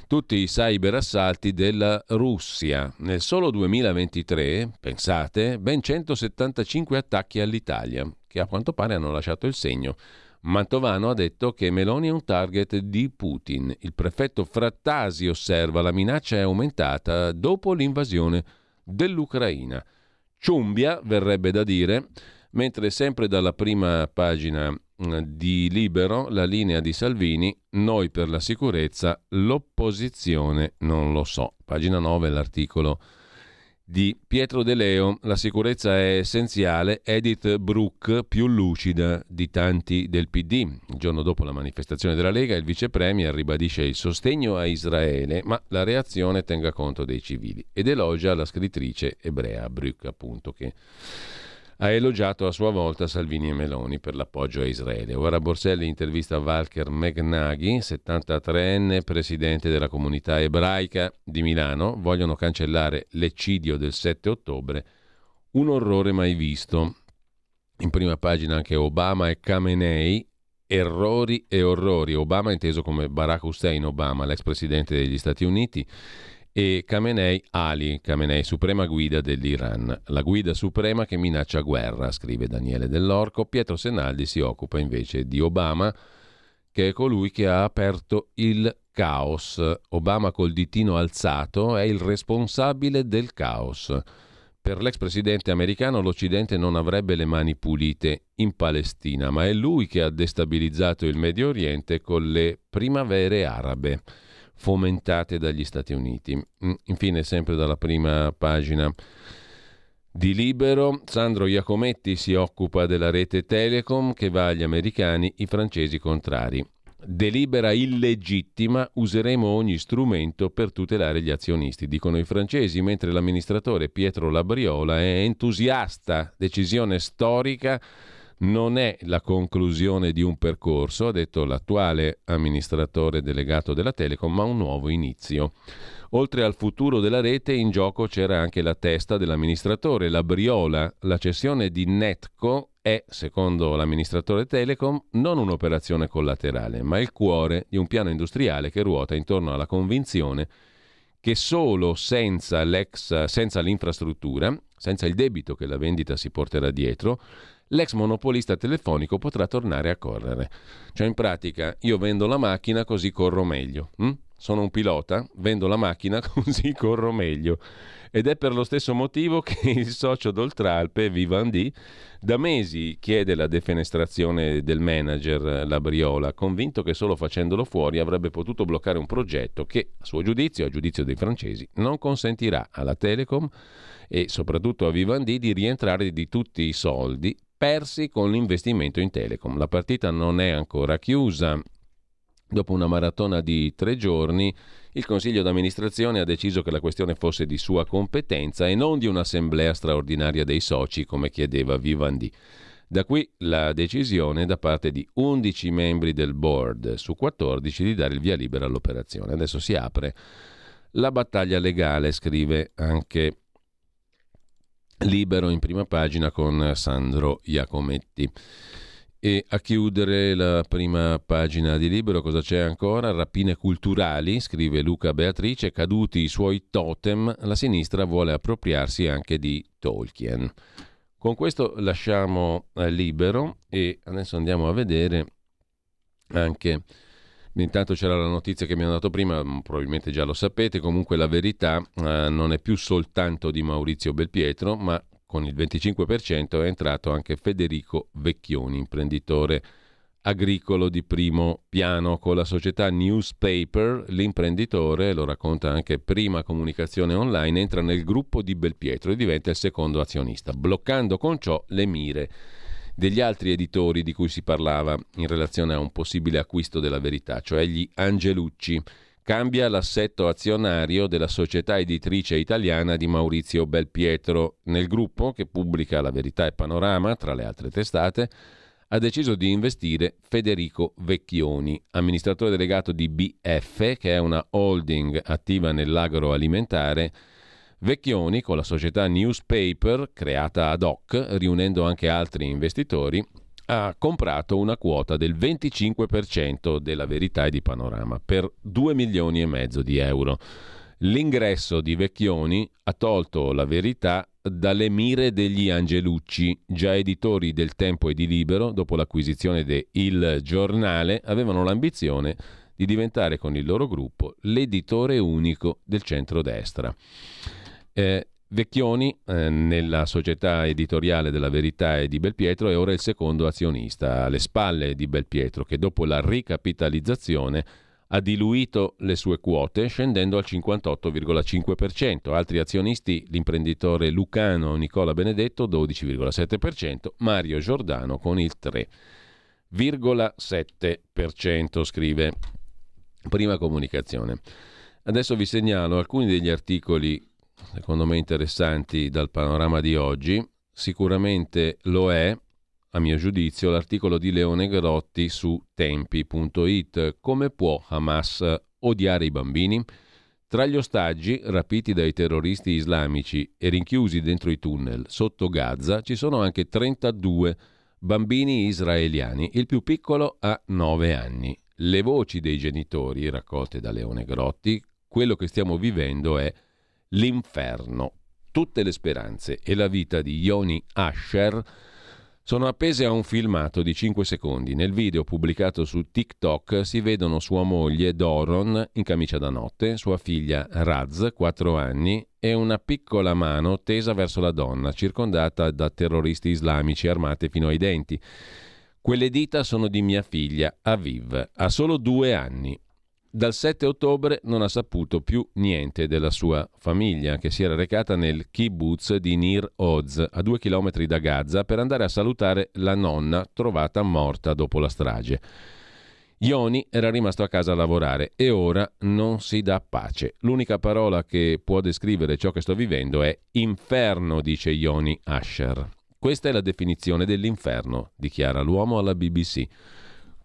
Tutti i cyberassalti della Russia. Nel solo 2023, pensate, ben 175 attacchi all'Italia, che a quanto pare hanno lasciato il segno. Mantovano ha detto che Meloni è un target di Putin. Il prefetto Frattasi osserva la minaccia è aumentata dopo l'invasione dell'Ucraina. Ciumbia, verrebbe da dire, mentre sempre dalla prima pagina mm, di Libero la linea di Salvini, noi per la sicurezza, l'opposizione non lo so. Pagina 9 l'articolo di Pietro De Leo, la sicurezza è essenziale, Edith Brooke più lucida di tanti del PD. Il giorno dopo la manifestazione della Lega il vice premier ribadisce il sostegno a Israele, ma la reazione tenga conto dei civili. Ed elogia la scrittrice ebrea Brooke appunto che ha elogiato a sua volta Salvini e Meloni per l'appoggio a Israele. Ora Borselli intervista Walker Megnaghi, 73enne presidente della comunità ebraica di Milano. Vogliono cancellare l'eccidio del 7 ottobre, un orrore mai visto. In prima pagina anche Obama e Khamenei, errori e orrori. Obama inteso come Barack Hussein Obama, l'ex presidente degli Stati Uniti e Khamenei Ali, Khamenei suprema guida dell'Iran. La guida suprema che minaccia guerra, scrive Daniele Dell'Orco. Pietro Senaldi si occupa invece di Obama, che è colui che ha aperto il caos. Obama col ditino alzato è il responsabile del caos. Per l'ex presidente americano l'Occidente non avrebbe le mani pulite in Palestina, ma è lui che ha destabilizzato il Medio Oriente con le primavere arabe fomentate dagli Stati Uniti. Mm, infine, sempre dalla prima pagina di Libero, Sandro Iacometti si occupa della rete Telecom che va agli americani, i francesi contrari. Delibera illegittima, useremo ogni strumento per tutelare gli azionisti, dicono i francesi, mentre l'amministratore Pietro Labriola è entusiasta, decisione storica non è la conclusione di un percorso, ha detto l'attuale amministratore delegato della Telecom, ma un nuovo inizio. Oltre al futuro della rete, in gioco c'era anche la testa dell'amministratore, la Briola. La cessione di Netco è, secondo l'amministratore Telecom, non un'operazione collaterale, ma il cuore di un piano industriale che ruota intorno alla convinzione che solo senza, senza l'infrastruttura, senza il debito che la vendita si porterà dietro, l'ex monopolista telefonico potrà tornare a correre. Cioè in pratica io vendo la macchina così corro meglio. Hm? Sono un pilota, vendo la macchina così corro meglio. Ed è per lo stesso motivo che il socio d'Oltralpe, Vivendi, da mesi chiede la defenestrazione del manager Labriola, convinto che solo facendolo fuori avrebbe potuto bloccare un progetto che, a suo giudizio, a giudizio dei francesi, non consentirà alla Telecom e soprattutto a Vivendi di rientrare di tutti i soldi persi con l'investimento in Telecom. La partita non è ancora chiusa. Dopo una maratona di tre giorni, il Consiglio d'amministrazione ha deciso che la questione fosse di sua competenza e non di un'assemblea straordinaria dei soci, come chiedeva Vivendi. Da qui la decisione da parte di 11 membri del board su 14 di dare il via libera all'operazione. Adesso si apre la battaglia legale, scrive anche Libero in prima pagina con Sandro Iacometti. E a chiudere la prima pagina di Libero, cosa c'è ancora? Rapine culturali, scrive Luca Beatrice, caduti i suoi totem, la sinistra vuole appropriarsi anche di Tolkien. Con questo lasciamo eh, Libero e adesso andiamo a vedere anche Intanto c'era la notizia che mi hanno dato prima, mm, probabilmente già lo sapete, comunque la verità eh, non è più soltanto di Maurizio Belpietro, ma con il 25% è entrato anche Federico Vecchioni, imprenditore agricolo di primo piano. Con la società Newspaper l'imprenditore, lo racconta anche Prima Comunicazione Online, entra nel gruppo di Belpietro e diventa il secondo azionista, bloccando con ciò le mire degli altri editori di cui si parlava in relazione a un possibile acquisto della verità, cioè gli Angelucci. Cambia l'assetto azionario della società editrice italiana di Maurizio Belpietro. Nel gruppo, che pubblica La Verità e Panorama, tra le altre testate, ha deciso di investire Federico Vecchioni, amministratore delegato di BF, che è una holding attiva nell'agroalimentare Vecchioni, con la società Newspaper, creata ad hoc, riunendo anche altri investitori, ha comprato una quota del 25% della verità e di panorama per 2 milioni e mezzo di euro. L'ingresso di Vecchioni ha tolto la verità dalle mire degli Angelucci, già editori del Tempo e di Libero, dopo l'acquisizione de Il Giornale, avevano l'ambizione di diventare con il loro gruppo l'editore unico del centrodestra. Eh, Vecchioni, eh, nella società editoriale della Verità e di Belpietro, è ora il secondo azionista, alle spalle di Belpietro, che dopo la ricapitalizzazione ha diluito le sue quote scendendo al 58,5%. Altri azionisti, l'imprenditore lucano Nicola Benedetto 12,7%, Mario Giordano con il 3,7%, scrive Prima Comunicazione. Adesso vi segnalo alcuni degli articoli secondo me interessanti dal panorama di oggi. Sicuramente lo è, a mio giudizio, l'articolo di Leone Grotti su tempi.it. Come può Hamas odiare i bambini? Tra gli ostaggi rapiti dai terroristi islamici e rinchiusi dentro i tunnel sotto Gaza ci sono anche 32 bambini israeliani. Il più piccolo ha 9 anni. Le voci dei genitori raccolte da Leone Grotti, quello che stiamo vivendo è l'inferno. Tutte le speranze e la vita di Yoni Asher sono appese a un filmato di 5 secondi. Nel video pubblicato su TikTok si vedono sua moglie Doron in camicia da notte, sua figlia Raz, 4 anni, e una piccola mano tesa verso la donna, circondata da terroristi islamici armate fino ai denti. Quelle dita sono di mia figlia, Aviv, ha solo due anni. Dal 7 ottobre non ha saputo più niente della sua famiglia, che si era recata nel kibbutz di Nir Oz, a due chilometri da Gaza, per andare a salutare la nonna trovata morta dopo la strage. Ioni era rimasto a casa a lavorare e ora non si dà pace. L'unica parola che può descrivere ciò che sto vivendo è inferno, dice Ioni Asher. Questa è la definizione dell'inferno, dichiara l'uomo alla BBC.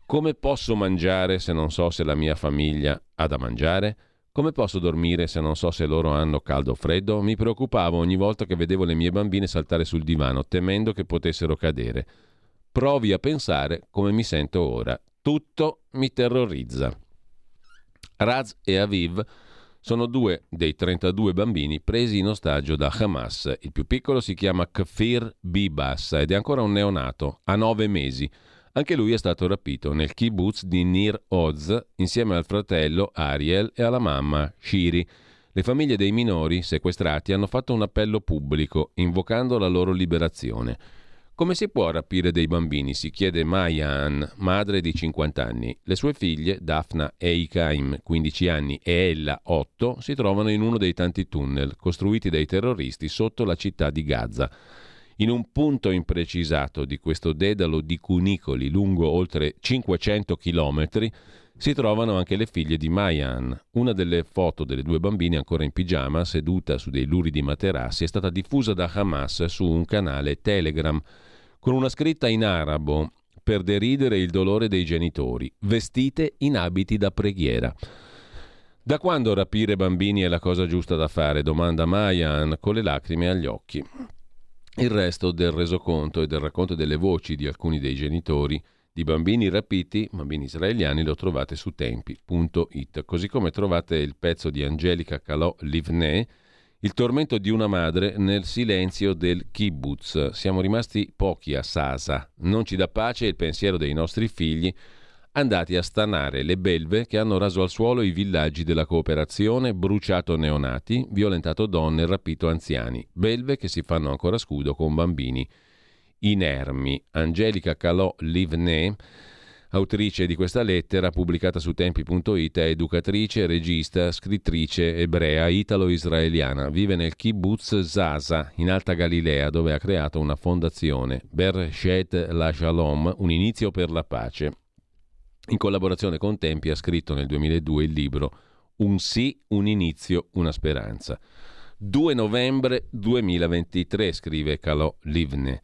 Come posso mangiare se non so se la mia famiglia ha da mangiare? Come posso dormire se non so se loro hanno caldo o freddo? Mi preoccupavo ogni volta che vedevo le mie bambine saltare sul divano, temendo che potessero cadere. Provi a pensare come mi sento ora. Tutto mi terrorizza. Raz e Aviv sono due dei 32 bambini presi in ostaggio da Hamas. Il più piccolo si chiama Kfir Bibas ed è ancora un neonato, ha nove mesi. Anche lui è stato rapito nel kibbutz di Nir Oz insieme al fratello Ariel e alla mamma Shiri. Le famiglie dei minori sequestrati hanno fatto un appello pubblico invocando la loro liberazione. Come si può rapire dei bambini? si chiede Mayan, madre di 50 anni. Le sue figlie, Daphna Eikaim, 15 anni, e Ella, 8, si trovano in uno dei tanti tunnel costruiti dai terroristi sotto la città di Gaza. In un punto imprecisato di questo dedalo di cunicoli lungo oltre 500 chilometri si trovano anche le figlie di Mayan. Una delle foto delle due bambine ancora in pigiama, seduta su dei luridi materassi, è stata diffusa da Hamas su un canale Telegram con una scritta in arabo per deridere il dolore dei genitori, vestite in abiti da preghiera. Da quando rapire bambini è la cosa giusta da fare? domanda Mayan con le lacrime agli occhi. Il resto del resoconto e del racconto delle voci di alcuni dei genitori di bambini rapiti, bambini israeliani, lo trovate su tempi.it, così come trovate il pezzo di Angelica Calò Livnè, Il tormento di una madre nel silenzio del kibbutz. Siamo rimasti pochi a Sasa, non ci dà pace il pensiero dei nostri figli andati a stanare le belve che hanno raso al suolo i villaggi della cooperazione, bruciato neonati, violentato donne e rapito anziani, belve che si fanno ancora scudo con bambini inermi. Angelica Calò Livnè Autrice di questa lettera, pubblicata su tempi.it, è educatrice, regista, scrittrice ebrea italo-israeliana. Vive nel kibbutz Zaza, in Alta Galilea, dove ha creato una fondazione, Bershet la Shalom, un inizio per la pace. In collaborazione con Tempi ha scritto nel 2002 il libro Un sì, un inizio, una speranza. 2 novembre 2023, scrive Calò Livne.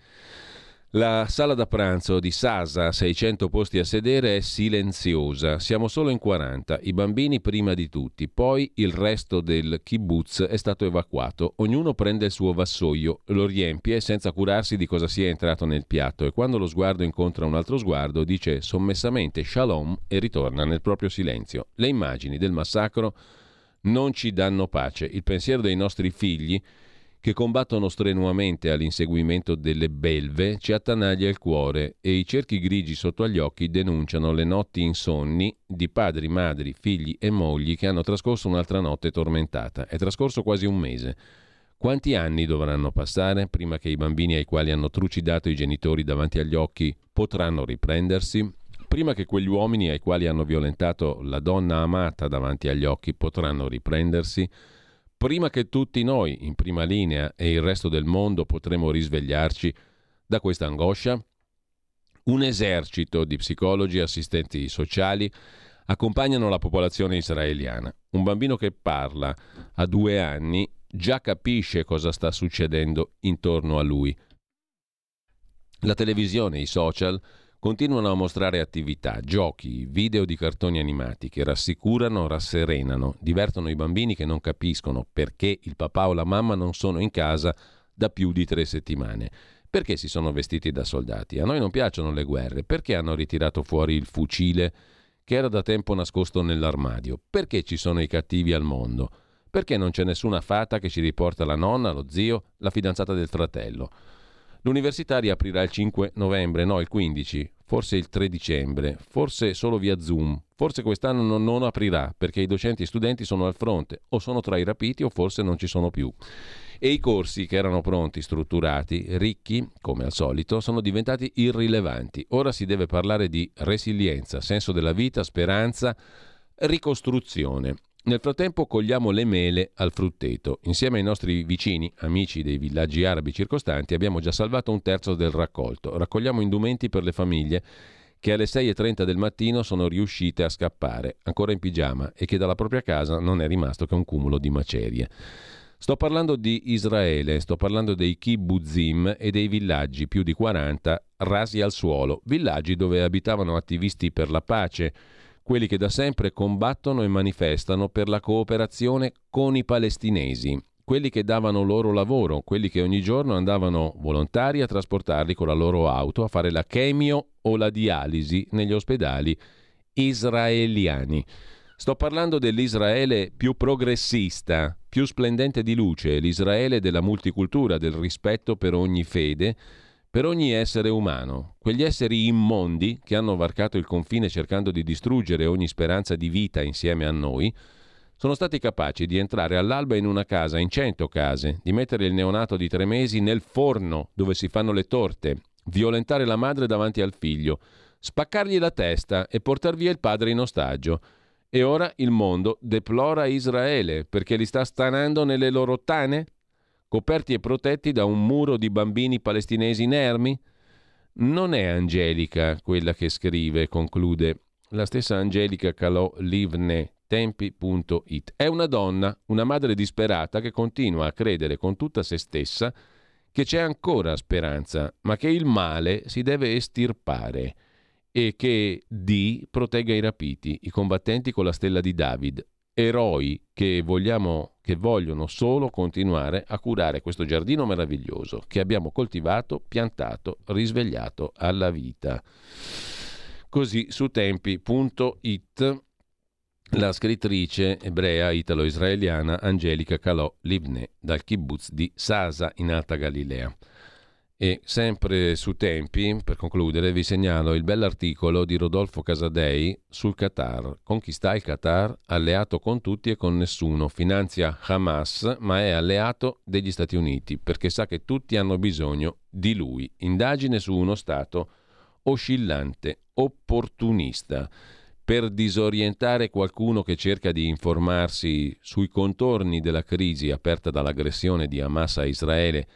La sala da pranzo di Sasa, 600 posti a sedere, è silenziosa. Siamo solo in 40, i bambini prima di tutti. Poi il resto del kibbutz è stato evacuato. Ognuno prende il suo vassoio, lo riempie senza curarsi di cosa sia entrato nel piatto e quando lo sguardo incontra un altro sguardo dice sommessamente shalom e ritorna nel proprio silenzio. Le immagini del massacro non ci danno pace. Il pensiero dei nostri figli che combattono strenuamente all'inseguimento delle belve, ci attanaglia il cuore e i cerchi grigi sotto agli occhi denunciano le notti insonni di padri, madri, figli e mogli che hanno trascorso un'altra notte tormentata. È trascorso quasi un mese. Quanti anni dovranno passare prima che i bambini ai quali hanno trucidato i genitori davanti agli occhi potranno riprendersi? Prima che quegli uomini ai quali hanno violentato la donna amata davanti agli occhi potranno riprendersi? Prima che tutti noi, in prima linea, e il resto del mondo potremo risvegliarci da questa angoscia? Un esercito di psicologi e assistenti sociali accompagnano la popolazione israeliana. Un bambino che parla a due anni già capisce cosa sta succedendo intorno a lui. La televisione, i social continuano a mostrare attività, giochi, video di cartoni animati che rassicurano, rasserenano, divertono i bambini che non capiscono perché il papà o la mamma non sono in casa da più di tre settimane. Perché si sono vestiti da soldati? A noi non piacciono le guerre. Perché hanno ritirato fuori il fucile che era da tempo nascosto nell'armadio? Perché ci sono i cattivi al mondo? Perché non c'è nessuna fata che ci riporta la nonna, lo zio, la fidanzata del fratello? L'università riaprirà il 5 novembre, no il 15, forse il 3 dicembre, forse solo via Zoom, forse quest'anno non, non aprirà perché i docenti e studenti sono al fronte, o sono tra i rapiti o forse non ci sono più. E i corsi che erano pronti, strutturati, ricchi, come al solito, sono diventati irrilevanti. Ora si deve parlare di resilienza, senso della vita, speranza, ricostruzione. Nel frattempo cogliamo le mele al frutteto. Insieme ai nostri vicini, amici dei villaggi arabi circostanti, abbiamo già salvato un terzo del raccolto. Raccogliamo indumenti per le famiglie che alle 6.30 del mattino sono riuscite a scappare, ancora in pigiama, e che dalla propria casa non è rimasto che un cumulo di macerie. Sto parlando di Israele, sto parlando dei kibbutzim e dei villaggi, più di 40, rasi al suolo, villaggi dove abitavano attivisti per la pace, quelli che da sempre combattono e manifestano per la cooperazione con i palestinesi, quelli che davano loro lavoro, quelli che ogni giorno andavano volontari a trasportarli con la loro auto a fare la chemio o la dialisi negli ospedali israeliani. Sto parlando dell'Israele più progressista, più splendente di luce, l'Israele della multicultura, del rispetto per ogni fede, per ogni essere umano, quegli esseri immondi che hanno varcato il confine cercando di distruggere ogni speranza di vita insieme a noi, sono stati capaci di entrare all'alba in una casa, in cento case, di mettere il neonato di tre mesi nel forno dove si fanno le torte, violentare la madre davanti al figlio, spaccargli la testa e portar via il padre in ostaggio. E ora il mondo deplora Israele perché li sta stanando nelle loro tane? Coperti e protetti da un muro di bambini palestinesi inermi? Non è Angelica quella che scrive, conclude la stessa Angelica Calò Livne, tempi.it. È una donna, una madre disperata che continua a credere con tutta se stessa che c'è ancora speranza, ma che il male si deve estirpare e che D protegga i rapiti, i combattenti con la stella di David, eroi che, vogliamo, che vogliono solo continuare a curare questo giardino meraviglioso che abbiamo coltivato, piantato, risvegliato alla vita. Così su tempi.it la scrittrice ebrea italo-israeliana Angelica Calò Livne dal kibbutz di Sasa in Alta Galilea. E sempre su Tempi, per concludere, vi segnalo il bell'articolo di Rodolfo Casadei sul Qatar. Con chi sta il Qatar? Alleato con tutti e con nessuno. Finanzia Hamas, ma è alleato degli Stati Uniti perché sa che tutti hanno bisogno di lui. Indagine su uno Stato oscillante, opportunista per disorientare qualcuno che cerca di informarsi sui contorni della crisi aperta dall'aggressione di Hamas a Israele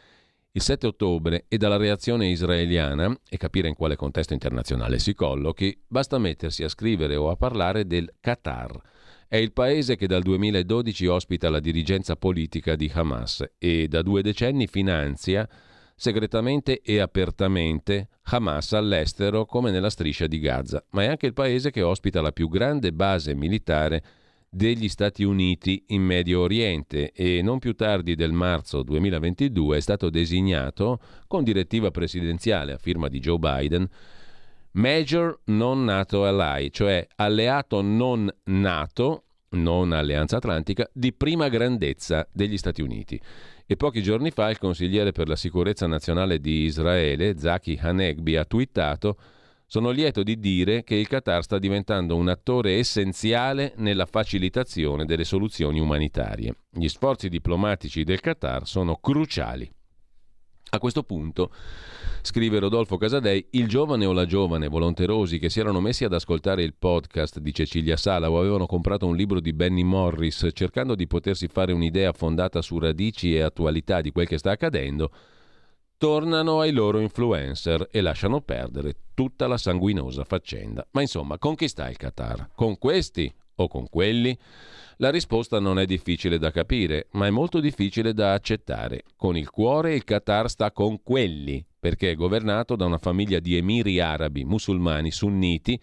il 7 ottobre e dalla reazione israeliana e capire in quale contesto internazionale si collochi, basta mettersi a scrivere o a parlare del Qatar. È il paese che dal 2012 ospita la dirigenza politica di Hamas e da due decenni finanzia segretamente e apertamente Hamas all'estero come nella striscia di Gaza, ma è anche il paese che ospita la più grande base militare degli Stati Uniti in Medio Oriente e non più tardi del marzo 2022 è stato designato, con direttiva presidenziale a firma di Joe Biden, Major Non NATO Ally, cioè alleato non NATO, non alleanza atlantica, di prima grandezza degli Stati Uniti. E pochi giorni fa il consigliere per la sicurezza nazionale di Israele, Zaki Hanegbi, ha twittato sono lieto di dire che il Qatar sta diventando un attore essenziale nella facilitazione delle soluzioni umanitarie. Gli sforzi diplomatici del Qatar sono cruciali. A questo punto, scrive Rodolfo Casadei, il giovane o la giovane volonterosi che si erano messi ad ascoltare il podcast di Cecilia Sala o avevano comprato un libro di Benny Morris cercando di potersi fare un'idea fondata su radici e attualità di quel che sta accadendo, tornano ai loro influencer e lasciano perdere tutta la sanguinosa faccenda. Ma insomma, con chi sta il Qatar? Con questi o con quelli? La risposta non è difficile da capire, ma è molto difficile da accettare. Con il cuore il Qatar sta con quelli, perché è governato da una famiglia di emiri arabi musulmani sunniti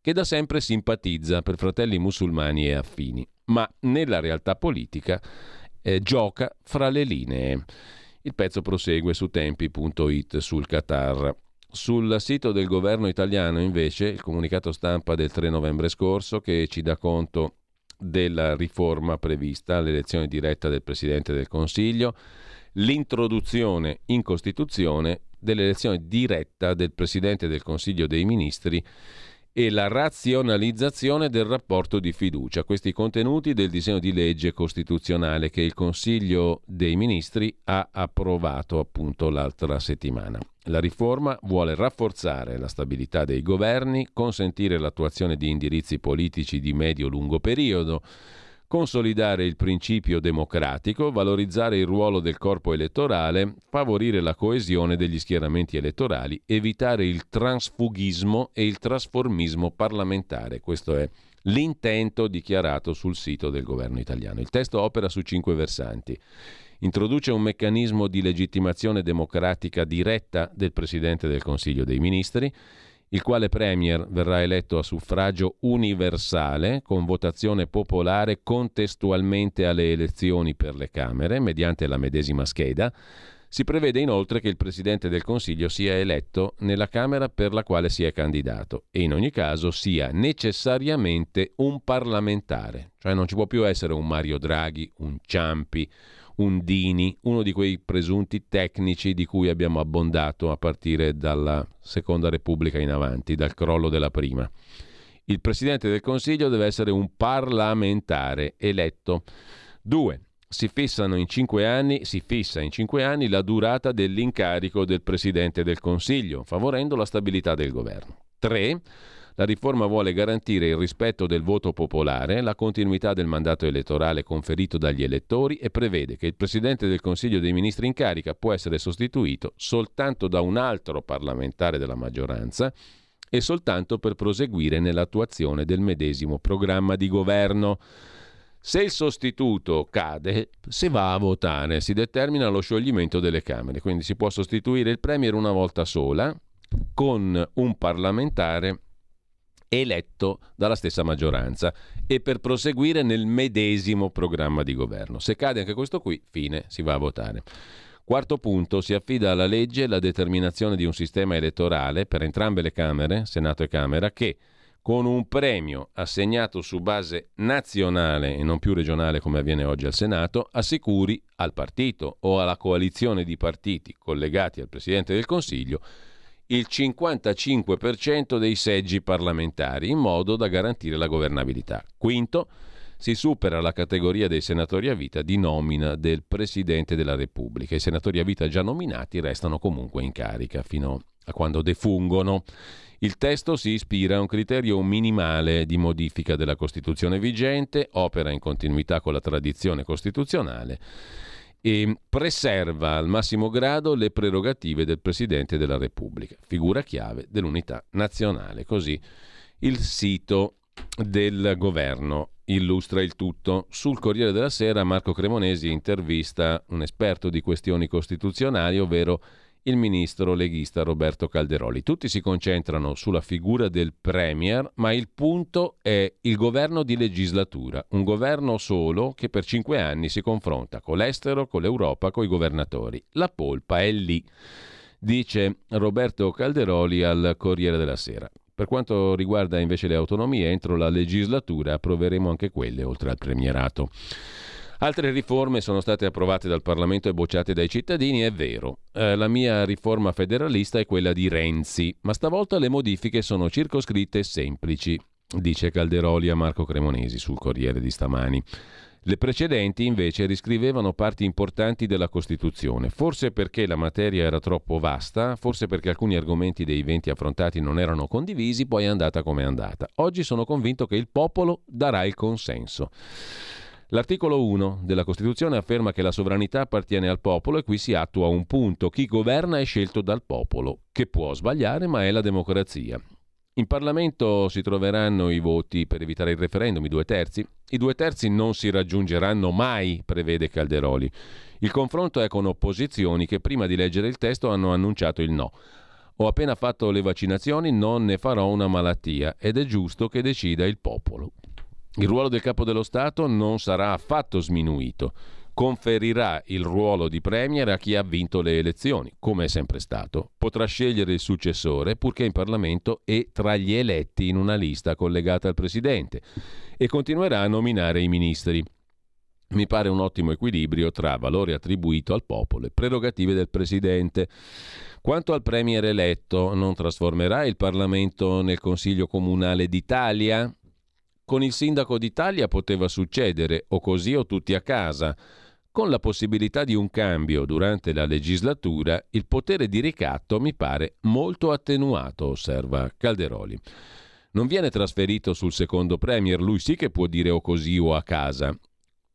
che da sempre simpatizza per fratelli musulmani e affini, ma nella realtà politica eh, gioca fra le linee. Il pezzo prosegue su tempi.it sul Qatar. Sul sito del governo italiano invece il comunicato stampa del 3 novembre scorso che ci dà conto della riforma prevista all'elezione diretta del Presidente del Consiglio, l'introduzione in Costituzione dell'elezione diretta del Presidente del Consiglio dei Ministri e la razionalizzazione del rapporto di fiducia. Questi contenuti del disegno di legge costituzionale che il Consiglio dei Ministri ha approvato appunto l'altra settimana. La riforma vuole rafforzare la stabilità dei governi, consentire l'attuazione di indirizzi politici di medio-lungo periodo, consolidare il principio democratico, valorizzare il ruolo del corpo elettorale, favorire la coesione degli schieramenti elettorali, evitare il transfughismo e il trasformismo parlamentare. Questo è l'intento dichiarato sul sito del governo italiano. Il testo opera su cinque versanti. Introduce un meccanismo di legittimazione democratica diretta del Presidente del Consiglio dei Ministri, il quale Premier verrà eletto a suffragio universale con votazione popolare contestualmente alle elezioni per le Camere mediante la medesima scheda. Si prevede inoltre che il Presidente del Consiglio sia eletto nella Camera per la quale si è candidato e in ogni caso sia necessariamente un parlamentare, cioè non ci può più essere un Mario Draghi, un Ciampi, un Dini, uno di quei presunti tecnici di cui abbiamo abbondato a partire dalla Seconda Repubblica in avanti, dal crollo della prima. Il Presidente del Consiglio deve essere un parlamentare eletto. 2. Si, anni, si fissa in cinque anni la durata dell'incarico del Presidente del Consiglio, favorendo la stabilità del governo. 3. La riforma vuole garantire il rispetto del voto popolare, la continuità del mandato elettorale conferito dagli elettori e prevede che il Presidente del Consiglio dei Ministri in carica può essere sostituito soltanto da un altro parlamentare della maggioranza e soltanto per proseguire nell'attuazione del medesimo programma di governo. Se il sostituto cade, si va a votare, si determina lo scioglimento delle Camere, quindi si può sostituire il Premier una volta sola con un parlamentare eletto dalla stessa maggioranza e per proseguire nel medesimo programma di governo. Se cade anche questo qui, fine, si va a votare. Quarto punto, si affida alla legge la determinazione di un sistema elettorale per entrambe le Camere, Senato e Camera, che con un premio assegnato su base nazionale e non più regionale come avviene oggi al Senato, assicuri al partito o alla coalizione di partiti collegati al Presidente del Consiglio il 55% dei seggi parlamentari in modo da garantire la governabilità. Quinto, si supera la categoria dei senatori a vita di nomina del Presidente della Repubblica. I senatori a vita già nominati restano comunque in carica fino a quando defungono. Il testo si ispira a un criterio minimale di modifica della Costituzione vigente, opera in continuità con la tradizione costituzionale e preserva al massimo grado le prerogative del Presidente della Repubblica, figura chiave dell'unità nazionale. Così il sito del governo illustra il tutto. Sul Corriere della Sera Marco Cremonesi intervista un esperto di questioni costituzionali, ovvero il ministro leghista Roberto Calderoli. Tutti si concentrano sulla figura del Premier, ma il punto è il governo di legislatura, un governo solo che per cinque anni si confronta con l'estero, con l'Europa, con i governatori. La polpa è lì, dice Roberto Calderoli al Corriere della Sera. Per quanto riguarda invece le autonomie, entro la legislatura approveremo anche quelle, oltre al premierato. Altre riforme sono state approvate dal Parlamento e bocciate dai cittadini, è vero. Eh, la mia riforma federalista è quella di Renzi, ma stavolta le modifiche sono circoscritte e semplici, dice Calderoli a Marco Cremonesi sul Corriere di stamani. Le precedenti invece riscrivevano parti importanti della Costituzione, forse perché la materia era troppo vasta, forse perché alcuni argomenti dei venti affrontati non erano condivisi, poi è andata come è andata. Oggi sono convinto che il popolo darà il consenso. L'articolo 1 della Costituzione afferma che la sovranità appartiene al popolo e qui si attua un punto. Chi governa è scelto dal popolo, che può sbagliare ma è la democrazia. In Parlamento si troveranno i voti per evitare il referendum, i due terzi. I due terzi non si raggiungeranno mai, prevede Calderoli. Il confronto è con opposizioni che prima di leggere il testo hanno annunciato il no. Ho appena fatto le vaccinazioni, non ne farò una malattia ed è giusto che decida il popolo. Il ruolo del capo dello Stato non sarà affatto sminuito. Conferirà il ruolo di Premier a chi ha vinto le elezioni, come è sempre stato. Potrà scegliere il successore purché in Parlamento e tra gli eletti in una lista collegata al Presidente e continuerà a nominare i ministri. Mi pare un ottimo equilibrio tra valore attribuito al popolo e prerogative del Presidente. Quanto al Premier eletto, non trasformerà il Parlamento nel Consiglio Comunale d'Italia? Con il sindaco d'Italia poteva succedere o così o tutti a casa. Con la possibilità di un cambio durante la legislatura, il potere di ricatto mi pare molto attenuato, osserva Calderoli. Non viene trasferito sul secondo Premier, lui sì che può dire o così o a casa.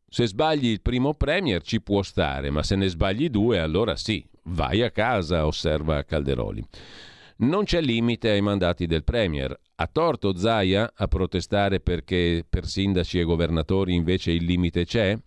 Se sbagli il primo Premier ci può stare, ma se ne sbagli due allora sì, vai a casa, osserva Calderoli. Non c'è limite ai mandati del Premier. Ha torto Zaia a protestare perché per sindaci e governatori invece il limite c'è?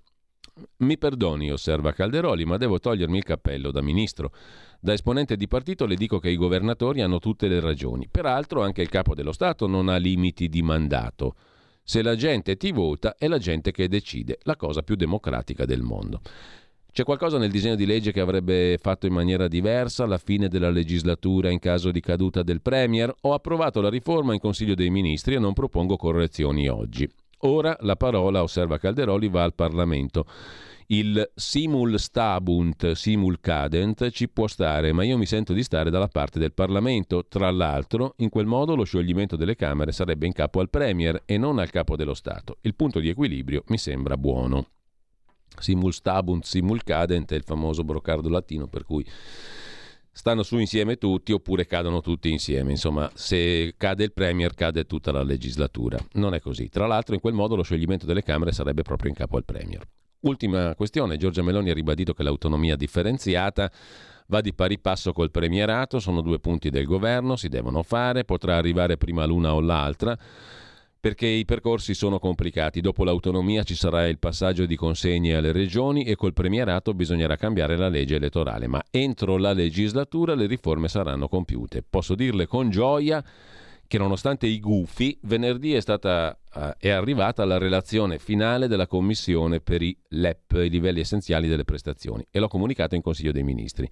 Mi perdoni, osserva Calderoli, ma devo togliermi il cappello da ministro. Da esponente di partito le dico che i governatori hanno tutte le ragioni. Peraltro anche il capo dello Stato non ha limiti di mandato. Se la gente ti vota è la gente che decide, la cosa più democratica del mondo. C'è qualcosa nel disegno di legge che avrebbe fatto in maniera diversa alla fine della legislatura in caso di caduta del Premier? Ho approvato la riforma in Consiglio dei Ministri e non propongo correzioni oggi. Ora la parola, osserva Calderoli, va al Parlamento. Il simul stabunt, simul cadent ci può stare, ma io mi sento di stare dalla parte del Parlamento. Tra l'altro, in quel modo lo scioglimento delle Camere sarebbe in capo al Premier e non al capo dello Stato. Il punto di equilibrio mi sembra buono simul stabunt, simul cadent, è il famoso brocardo latino per cui stanno su insieme tutti oppure cadono tutti insieme. Insomma, se cade il Premier cade tutta la legislatura. Non è così. Tra l'altro, in quel modo lo scioglimento delle Camere sarebbe proprio in capo al Premier. Ultima questione, Giorgia Meloni ha ribadito che l'autonomia differenziata va di pari passo col premierato, sono due punti del governo, si devono fare, potrà arrivare prima l'una o l'altra perché i percorsi sono complicati. Dopo l'autonomia ci sarà il passaggio di consegne alle regioni e col premierato bisognerà cambiare la legge elettorale, ma entro la legislatura le riforme saranno compiute. Posso dirle con gioia che nonostante i gufi, venerdì è, stata, uh, è arrivata la relazione finale della Commissione per i LEP, i livelli essenziali delle prestazioni, e l'ho comunicato in Consiglio dei Ministri.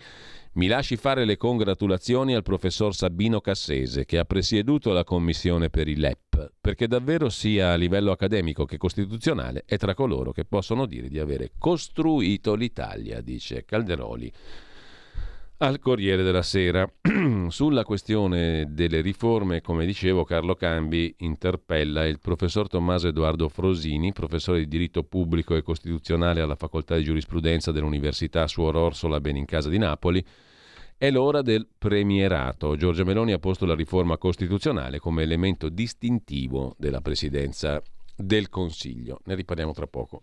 Mi lasci fare le congratulazioni al professor Sabino Cassese, che ha presieduto la Commissione per i LEP, perché davvero sia a livello accademico che costituzionale è tra coloro che possono dire di avere costruito l'Italia, dice Calderoli al Corriere della Sera. Sulla questione delle riforme, come dicevo, Carlo Cambi interpella il professor Tommaso Edoardo Frosini, professore di diritto pubblico e costituzionale alla Facoltà di Giurisprudenza dell'Università Suor Orsola Benincasa di Napoli, È l'ora del premierato. Giorgia Meloni ha posto la riforma costituzionale come elemento distintivo della presidenza del Consiglio. Ne riparliamo tra poco.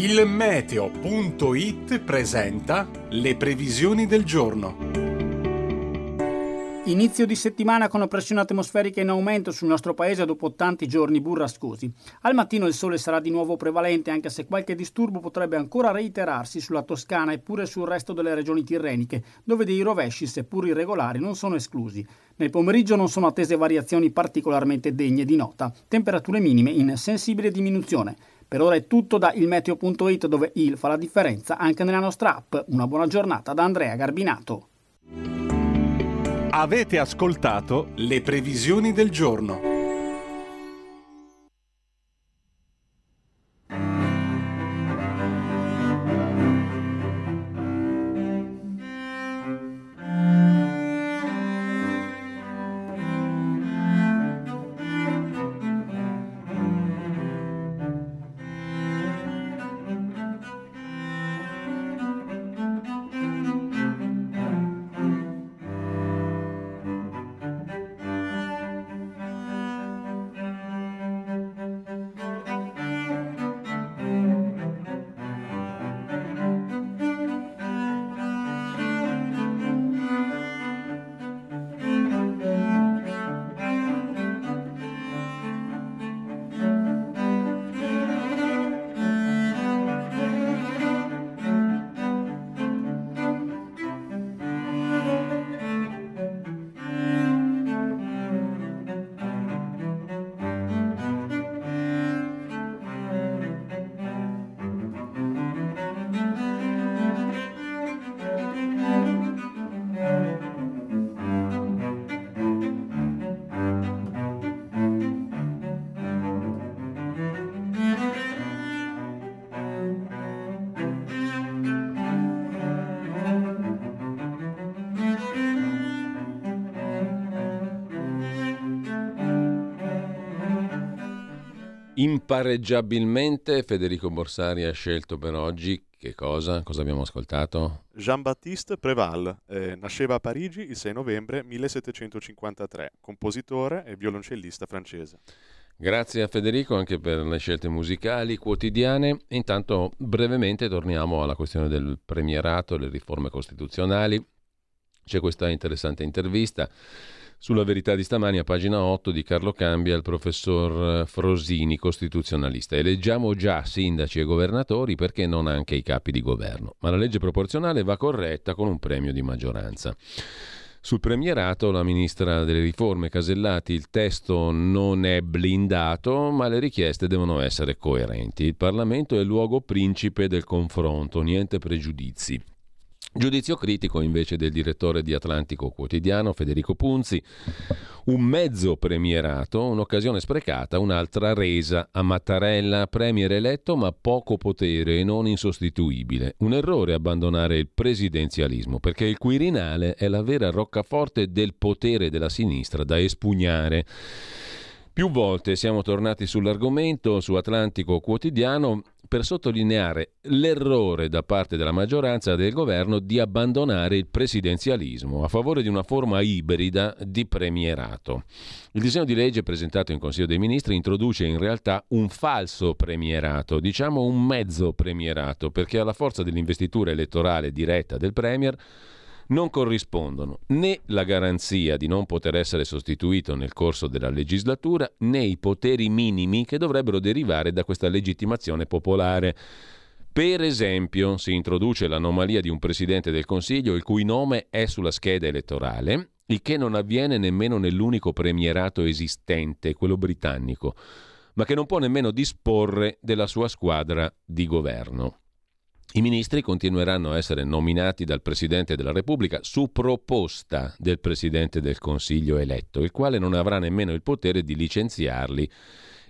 Il meteo.it presenta le previsioni del giorno. Inizio di settimana con pressione atmosferica in aumento sul nostro paese dopo tanti giorni burrascosi. Al mattino il sole sarà di nuovo prevalente anche se qualche disturbo potrebbe ancora reiterarsi sulla Toscana e pure sul resto delle regioni tirreniche, dove dei rovesci, seppur irregolari, non sono esclusi. Nel pomeriggio non sono attese variazioni particolarmente degne di nota, temperature minime in sensibile diminuzione. Per ora è tutto da ilmeteo.it dove il fa la differenza anche nella nostra app. Una buona giornata da Andrea Garbinato. Avete ascoltato le previsioni del giorno. Impareggiabilmente Federico Borsari ha scelto per oggi che cosa? Cosa abbiamo ascoltato? Jean-Baptiste Préval eh, nasceva a Parigi il 6 novembre 1753, compositore e violoncellista francese. Grazie a Federico anche per le scelte musicali quotidiane. Intanto brevemente torniamo alla questione del premierato le riforme costituzionali. C'è questa interessante intervista sulla verità di stamani a pagina 8 di Carlo Cambia il professor Frosini, costituzionalista. Eleggiamo già sindaci e governatori perché non anche i capi di governo, ma la legge proporzionale va corretta con un premio di maggioranza. Sul premierato, la ministra delle riforme Casellati, il testo non è blindato, ma le richieste devono essere coerenti. Il Parlamento è il luogo principe del confronto, niente pregiudizi. Giudizio critico invece del direttore di Atlantico Quotidiano Federico Punzi. Un mezzo premierato, un'occasione sprecata, un'altra resa a Mattarella, premier eletto ma poco potere e non insostituibile. Un errore abbandonare il presidenzialismo perché il Quirinale è la vera roccaforte del potere della sinistra da espugnare. Più volte siamo tornati sull'argomento su Atlantico Quotidiano per sottolineare l'errore da parte della maggioranza del governo di abbandonare il presidenzialismo a favore di una forma ibrida di premierato. Il disegno di legge presentato in Consiglio dei Ministri introduce in realtà un falso premierato, diciamo un mezzo premierato, perché alla forza dell'investitura elettorale diretta del Premier non corrispondono né la garanzia di non poter essere sostituito nel corso della legislatura né i poteri minimi che dovrebbero derivare da questa legittimazione popolare. Per esempio, si introduce l'anomalia di un Presidente del Consiglio il cui nome è sulla scheda elettorale, il che non avviene nemmeno nell'unico premierato esistente, quello britannico, ma che non può nemmeno disporre della sua squadra di governo. I ministri continueranno a essere nominati dal Presidente della Repubblica su proposta del Presidente del Consiglio eletto, il quale non avrà nemmeno il potere di licenziarli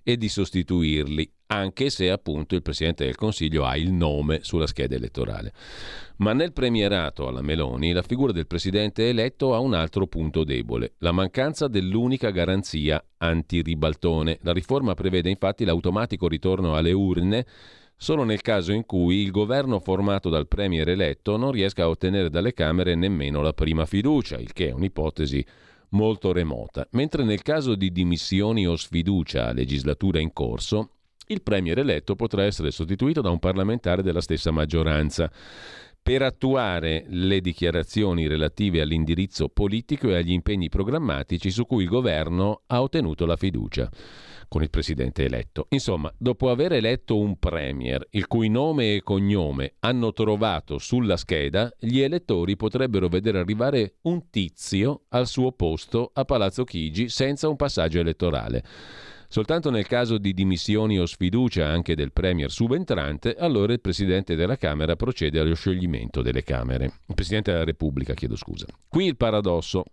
e di sostituirli, anche se appunto il Presidente del Consiglio ha il nome sulla scheda elettorale. Ma nel premierato alla Meloni la figura del Presidente eletto ha un altro punto debole, la mancanza dell'unica garanzia anti-ribaltone. La riforma prevede infatti l'automatico ritorno alle urne solo nel caso in cui il governo formato dal Premier eletto non riesca a ottenere dalle Camere nemmeno la prima fiducia, il che è un'ipotesi molto remota, mentre nel caso di dimissioni o sfiducia a legislatura in corso, il Premier eletto potrà essere sostituito da un parlamentare della stessa maggioranza. Per attuare le dichiarazioni relative all'indirizzo politico e agli impegni programmatici su cui il governo ha ottenuto la fiducia con il presidente eletto. Insomma, dopo aver eletto un premier, il cui nome e cognome hanno trovato sulla scheda, gli elettori potrebbero vedere arrivare un tizio al suo posto a Palazzo Chigi senza un passaggio elettorale. Soltanto nel caso di dimissioni o sfiducia anche del Premier subentrante, allora il Presidente della Camera procede allo scioglimento delle Camere. Il Presidente della Repubblica, chiedo scusa. Qui il paradosso.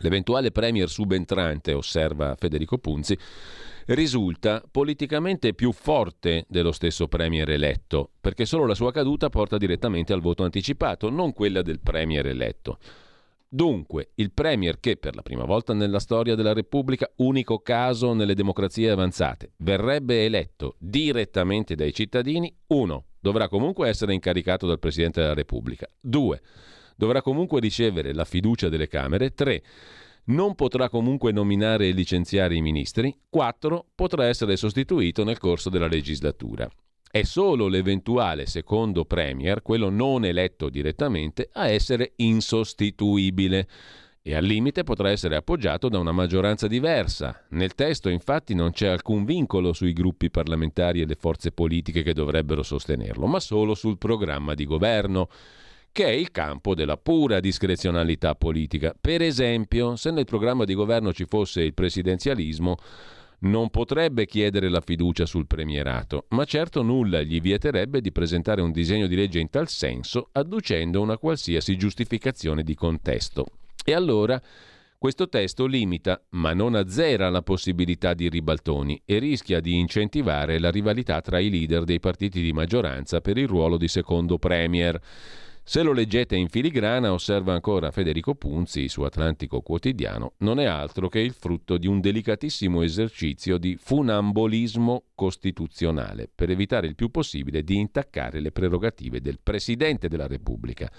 L'eventuale Premier subentrante, osserva Federico Punzi, risulta politicamente più forte dello stesso Premier eletto, perché solo la sua caduta porta direttamente al voto anticipato, non quella del Premier eletto. Dunque, il Premier che per la prima volta nella storia della Repubblica, unico caso nelle democrazie avanzate, verrebbe eletto direttamente dai cittadini, 1. dovrà comunque essere incaricato dal Presidente della Repubblica, 2 dovrà comunque ricevere la fiducia delle Camere, 3 non potrà comunque nominare e licenziare i ministri, 4 potrà essere sostituito nel corso della legislatura. È solo l'eventuale secondo Premier, quello non eletto direttamente, a essere insostituibile e al limite potrà essere appoggiato da una maggioranza diversa. Nel testo infatti non c'è alcun vincolo sui gruppi parlamentari e le forze politiche che dovrebbero sostenerlo, ma solo sul programma di governo che è il campo della pura discrezionalità politica. Per esempio, se nel programma di governo ci fosse il presidenzialismo, non potrebbe chiedere la fiducia sul premierato, ma certo nulla gli vieterebbe di presentare un disegno di legge in tal senso, adducendo una qualsiasi giustificazione di contesto. E allora questo testo limita, ma non azzera la possibilità di ribaltoni e rischia di incentivare la rivalità tra i leader dei partiti di maggioranza per il ruolo di secondo premier. Se lo leggete in filigrana, osserva ancora Federico Punzi su Atlantico Quotidiano, non è altro che il frutto di un delicatissimo esercizio di funambolismo costituzionale per evitare il più possibile di intaccare le prerogative del Presidente della Repubblica.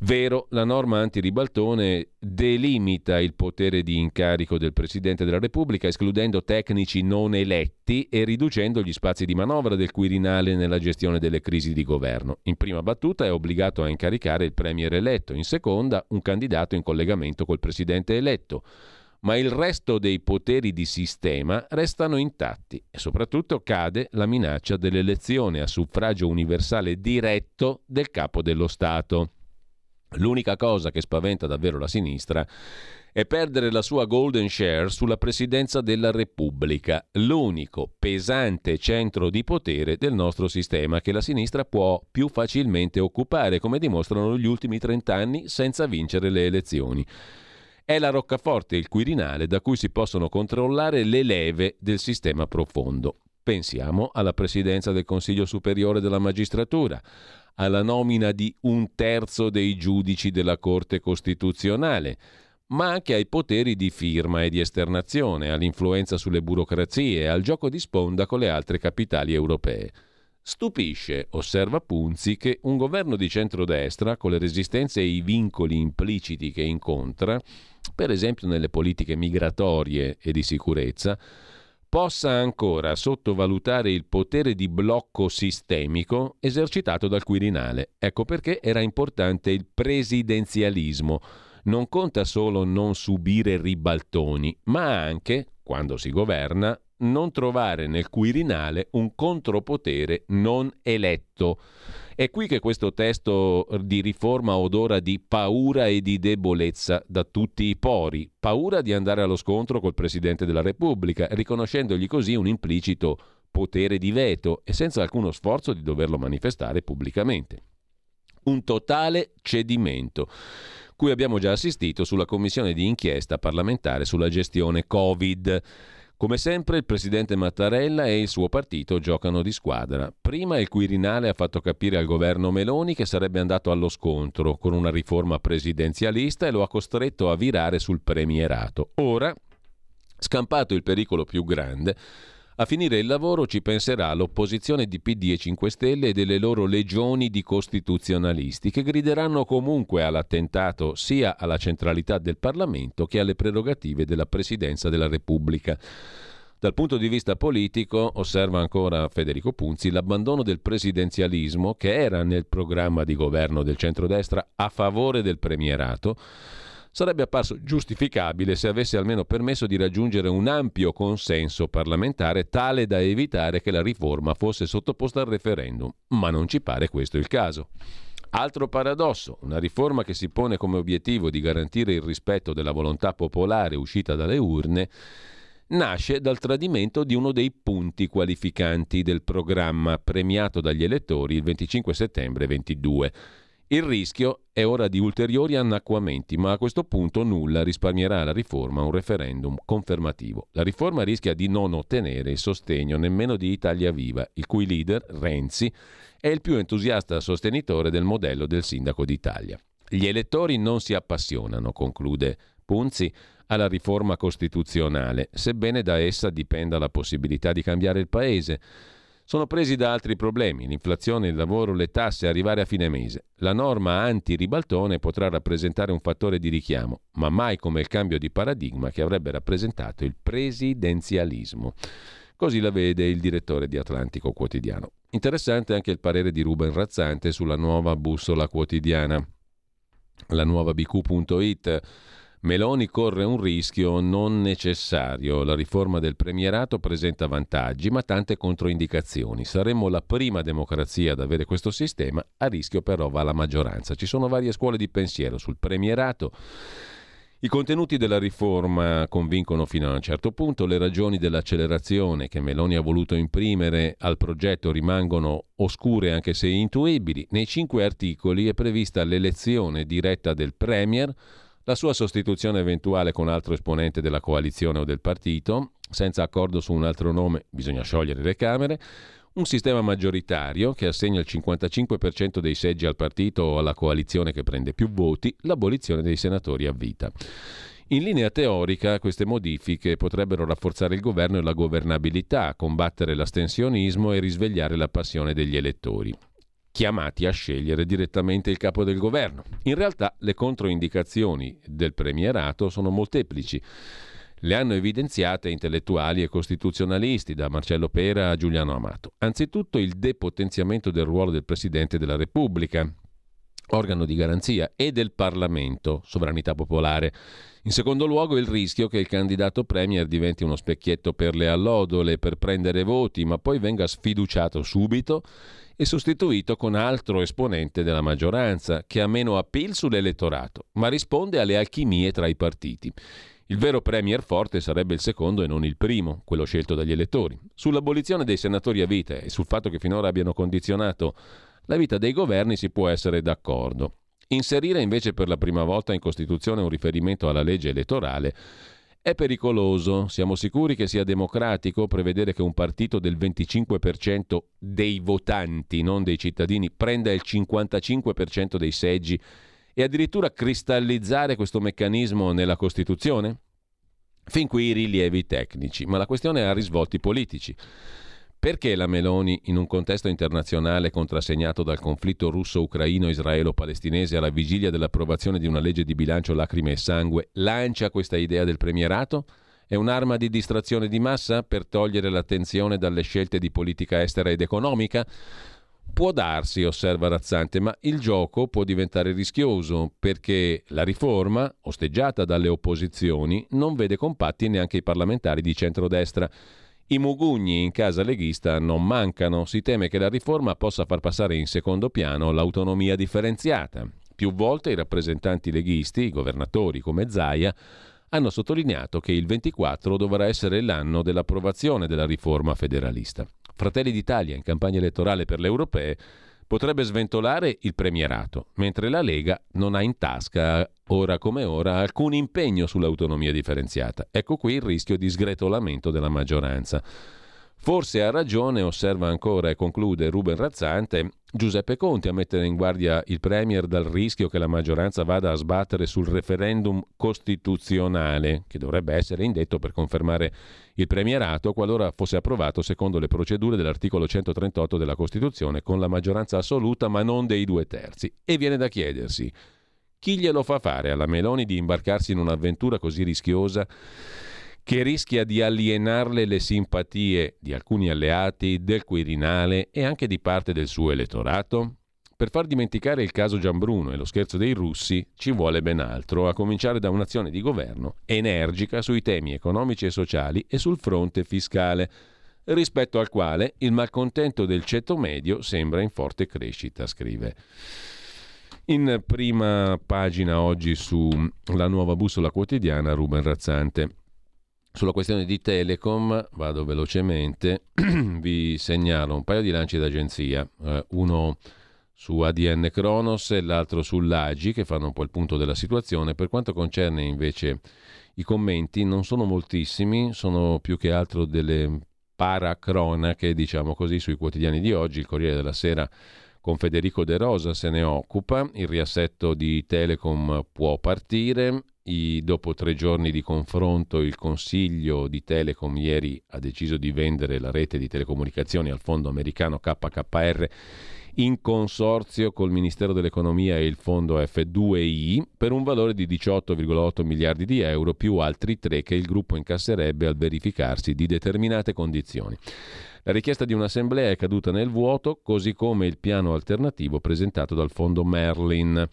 Vero, la norma antiribaltone delimita il potere di incarico del Presidente della Repubblica, escludendo tecnici non eletti e riducendo gli spazi di manovra del Quirinale nella gestione delle crisi di governo. In prima battuta è obbligato a incaricare il Premier eletto, in seconda un candidato in collegamento col Presidente eletto ma il resto dei poteri di sistema restano intatti e soprattutto cade la minaccia dell'elezione a suffragio universale diretto del capo dello Stato. L'unica cosa che spaventa davvero la sinistra è perdere la sua golden share sulla presidenza della Repubblica, l'unico pesante centro di potere del nostro sistema che la sinistra può più facilmente occupare, come dimostrano gli ultimi 30 anni senza vincere le elezioni. È la roccaforte il Quirinale da cui si possono controllare le leve del sistema profondo. Pensiamo alla presidenza del Consiglio Superiore della Magistratura, alla nomina di un terzo dei giudici della Corte Costituzionale, ma anche ai poteri di firma e di esternazione, all'influenza sulle burocrazie e al gioco di sponda con le altre capitali europee. Stupisce, osserva Punzi, che un governo di centrodestra, con le resistenze e i vincoli impliciti che incontra, per esempio nelle politiche migratorie e di sicurezza, possa ancora sottovalutare il potere di blocco sistemico esercitato dal Quirinale. Ecco perché era importante il presidenzialismo. Non conta solo non subire ribaltoni, ma anche, quando si governa, non trovare nel Quirinale un contropotere non eletto. È qui che questo testo di riforma odora di paura e di debolezza da tutti i pori, paura di andare allo scontro col Presidente della Repubblica, riconoscendogli così un implicito potere di veto e senza alcuno sforzo di doverlo manifestare pubblicamente. Un totale cedimento cui abbiamo già assistito sulla commissione di inchiesta parlamentare sulla gestione Covid. Come sempre il presidente Mattarella e il suo partito giocano di squadra. Prima il Quirinale ha fatto capire al governo Meloni che sarebbe andato allo scontro con una riforma presidenzialista e lo ha costretto a virare sul premierato. Ora, scampato il pericolo più grande, a finire il lavoro ci penserà l'opposizione di PD e 5 Stelle e delle loro legioni di costituzionalisti che grideranno comunque all'attentato sia alla centralità del Parlamento che alle prerogative della Presidenza della Repubblica. Dal punto di vista politico, osserva ancora Federico Punzi, l'abbandono del presidenzialismo, che era nel programma di governo del centrodestra a favore del premierato, sarebbe apparso giustificabile se avesse almeno permesso di raggiungere un ampio consenso parlamentare tale da evitare che la riforma fosse sottoposta al referendum, ma non ci pare questo il caso. Altro paradosso, una riforma che si pone come obiettivo di garantire il rispetto della volontà popolare uscita dalle urne, nasce dal tradimento di uno dei punti qualificanti del programma premiato dagli elettori il 25 settembre 22 il rischio è ora di ulteriori annacquamenti, ma a questo punto nulla risparmierà la riforma un referendum confermativo. La riforma rischia di non ottenere il sostegno nemmeno di Italia Viva, il cui leader, Renzi, è il più entusiasta sostenitore del modello del sindaco d'Italia. Gli elettori non si appassionano, conclude Punzi, alla riforma costituzionale, sebbene da essa dipenda la possibilità di cambiare il Paese sono presi da altri problemi, l'inflazione, il lavoro, le tasse, arrivare a fine mese. La norma anti-ribaltone potrà rappresentare un fattore di richiamo, ma mai come il cambio di paradigma che avrebbe rappresentato il presidenzialismo. Così la vede il direttore di Atlantico Quotidiano. Interessante anche il parere di Ruben Razzante sulla nuova bussola quotidiana. La nuova bq.it Meloni corre un rischio non necessario. La riforma del premierato presenta vantaggi, ma tante controindicazioni. Saremmo la prima democrazia ad avere questo sistema, a rischio però va la maggioranza. Ci sono varie scuole di pensiero sul premierato. I contenuti della riforma convincono fino a un certo punto, le ragioni dell'accelerazione che Meloni ha voluto imprimere al progetto rimangono oscure anche se intuibili. Nei cinque articoli è prevista l'elezione diretta del Premier, la sua sostituzione eventuale con altro esponente della coalizione o del partito, senza accordo su un altro nome bisogna sciogliere le Camere, un sistema maggioritario che assegna il 55% dei seggi al partito o alla coalizione che prende più voti, l'abolizione dei senatori a vita. In linea teorica queste modifiche potrebbero rafforzare il governo e la governabilità, combattere l'astensionismo e risvegliare la passione degli elettori chiamati a scegliere direttamente il capo del governo. In realtà le controindicazioni del premierato sono molteplici. Le hanno evidenziate intellettuali e costituzionalisti, da Marcello Pera a Giuliano Amato. Anzitutto il depotenziamento del ruolo del Presidente della Repubblica, organo di garanzia, e del Parlamento, sovranità popolare. In secondo luogo il rischio che il candidato Premier diventi uno specchietto per le allodole, per prendere voti, ma poi venga sfiduciato subito e sostituito con altro esponente della maggioranza, che ha meno appeal sull'elettorato, ma risponde alle alchimie tra i partiti. Il vero premier forte sarebbe il secondo e non il primo, quello scelto dagli elettori. Sull'abolizione dei senatori a vita e sul fatto che finora abbiano condizionato la vita dei governi si può essere d'accordo. Inserire invece per la prima volta in Costituzione un riferimento alla legge elettorale è pericoloso. Siamo sicuri che sia democratico prevedere che un partito del 25% dei votanti, non dei cittadini, prenda il 55% dei seggi e addirittura cristallizzare questo meccanismo nella Costituzione? Fin qui i rilievi tecnici, ma la questione ha risvolti politici. Perché la Meloni, in un contesto internazionale contrassegnato dal conflitto russo-ucraino-israelo-palestinese alla vigilia dell'approvazione di una legge di bilancio lacrime e sangue, lancia questa idea del premierato? È un'arma di distrazione di massa per togliere l'attenzione dalle scelte di politica estera ed economica? Può darsi, osserva Razzante, ma il gioco può diventare rischioso perché la riforma, osteggiata dalle opposizioni, non vede compatti neanche i parlamentari di centrodestra. I mugugni in casa leghista non mancano, si teme che la riforma possa far passare in secondo piano l'autonomia differenziata. Più volte i rappresentanti leghisti, i governatori come Zaia, hanno sottolineato che il 24 dovrà essere l'anno dell'approvazione della riforma federalista. Fratelli d'Italia in campagna elettorale per le europee potrebbe sventolare il premierato, mentre la Lega non ha in tasca, ora come ora, alcun impegno sull'autonomia differenziata. Ecco qui il rischio di sgretolamento della maggioranza. Forse ha ragione, osserva ancora e conclude Ruben Razzante, Giuseppe Conti a mettere in guardia il Premier dal rischio che la maggioranza vada a sbattere sul referendum costituzionale, che dovrebbe essere indetto per confermare il premierato qualora fosse approvato secondo le procedure dell'articolo 138 della Costituzione con la maggioranza assoluta ma non dei due terzi. E viene da chiedersi chi glielo fa fare alla Meloni di imbarcarsi in un'avventura così rischiosa che rischia di alienarle le simpatie di alcuni alleati, del Quirinale e anche di parte del suo elettorato? Per far dimenticare il caso Gianbruno e lo scherzo dei russi ci vuole ben altro, a cominciare da un'azione di governo energica sui temi economici e sociali e sul fronte fiscale, rispetto al quale il malcontento del ceto medio sembra in forte crescita, scrive. In prima pagina oggi sulla nuova bussola quotidiana Ruben Razzante. Sulla questione di Telecom, vado velocemente, vi segnalo un paio di lanci d'agenzia, eh, uno su ADN Kronos e l'altro sull'AGI che fanno un po' il punto della situazione. Per quanto concerne invece i commenti, non sono moltissimi, sono più che altro delle paracronache, diciamo così, sui quotidiani di oggi. Il Corriere della Sera con Federico De Rosa se ne occupa, il riassetto di Telecom può partire, i, dopo tre giorni di confronto il Consiglio di Telecom ieri ha deciso di vendere la rete di telecomunicazioni al fondo americano KKR in consorzio col Ministero dell'Economia e il fondo F2I per un valore di 18,8 miliardi di euro più altri tre che il gruppo incasserebbe al verificarsi di determinate condizioni. La richiesta di un'assemblea è caduta nel vuoto, così come il piano alternativo presentato dal fondo Merlin.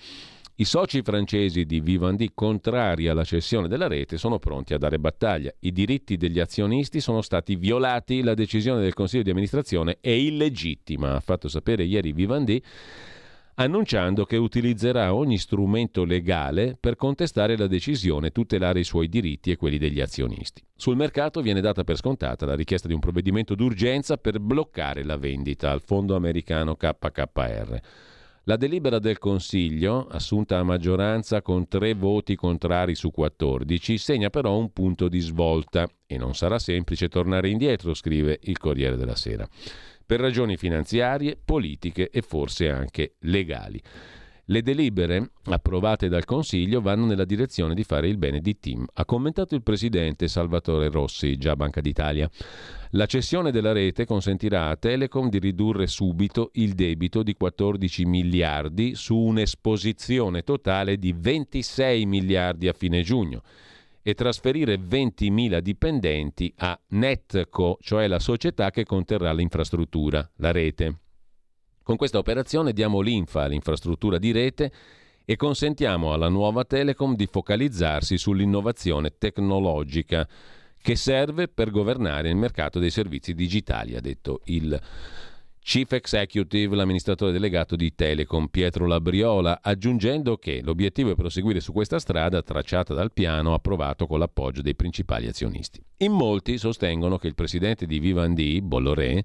I soci francesi di Vivendi, contrari alla cessione della rete, sono pronti a dare battaglia. I diritti degli azionisti sono stati violati, la decisione del Consiglio di amministrazione è illegittima, ha fatto sapere ieri Vivendi annunciando che utilizzerà ogni strumento legale per contestare la decisione tutelare i suoi diritti e quelli degli azionisti. Sul mercato viene data per scontata la richiesta di un provvedimento d'urgenza per bloccare la vendita al fondo americano KKR. La delibera del Consiglio, assunta a maggioranza con tre voti contrari su 14, segna però un punto di svolta e non sarà semplice tornare indietro, scrive il Corriere della Sera, per ragioni finanziarie, politiche e forse anche legali. Le delibere approvate dal Consiglio vanno nella direzione di fare il bene di Tim, ha commentato il presidente Salvatore Rossi, già Banca d'Italia. La cessione della rete consentirà a Telecom di ridurre subito il debito di 14 miliardi su un'esposizione totale di 26 miliardi a fine giugno e trasferire 20.000 dipendenti a Netco, cioè la società che conterrà l'infrastruttura, la rete. Con questa operazione diamo linfa all'infrastruttura di rete e consentiamo alla nuova Telecom di focalizzarsi sull'innovazione tecnologica che serve per governare il mercato dei servizi digitali, ha detto il Chief Executive, l'amministratore delegato di Telecom, Pietro Labriola, aggiungendo che l'obiettivo è proseguire su questa strada tracciata dal piano approvato con l'appoggio dei principali azionisti. In molti sostengono che il presidente di Vivendi, Bolloré,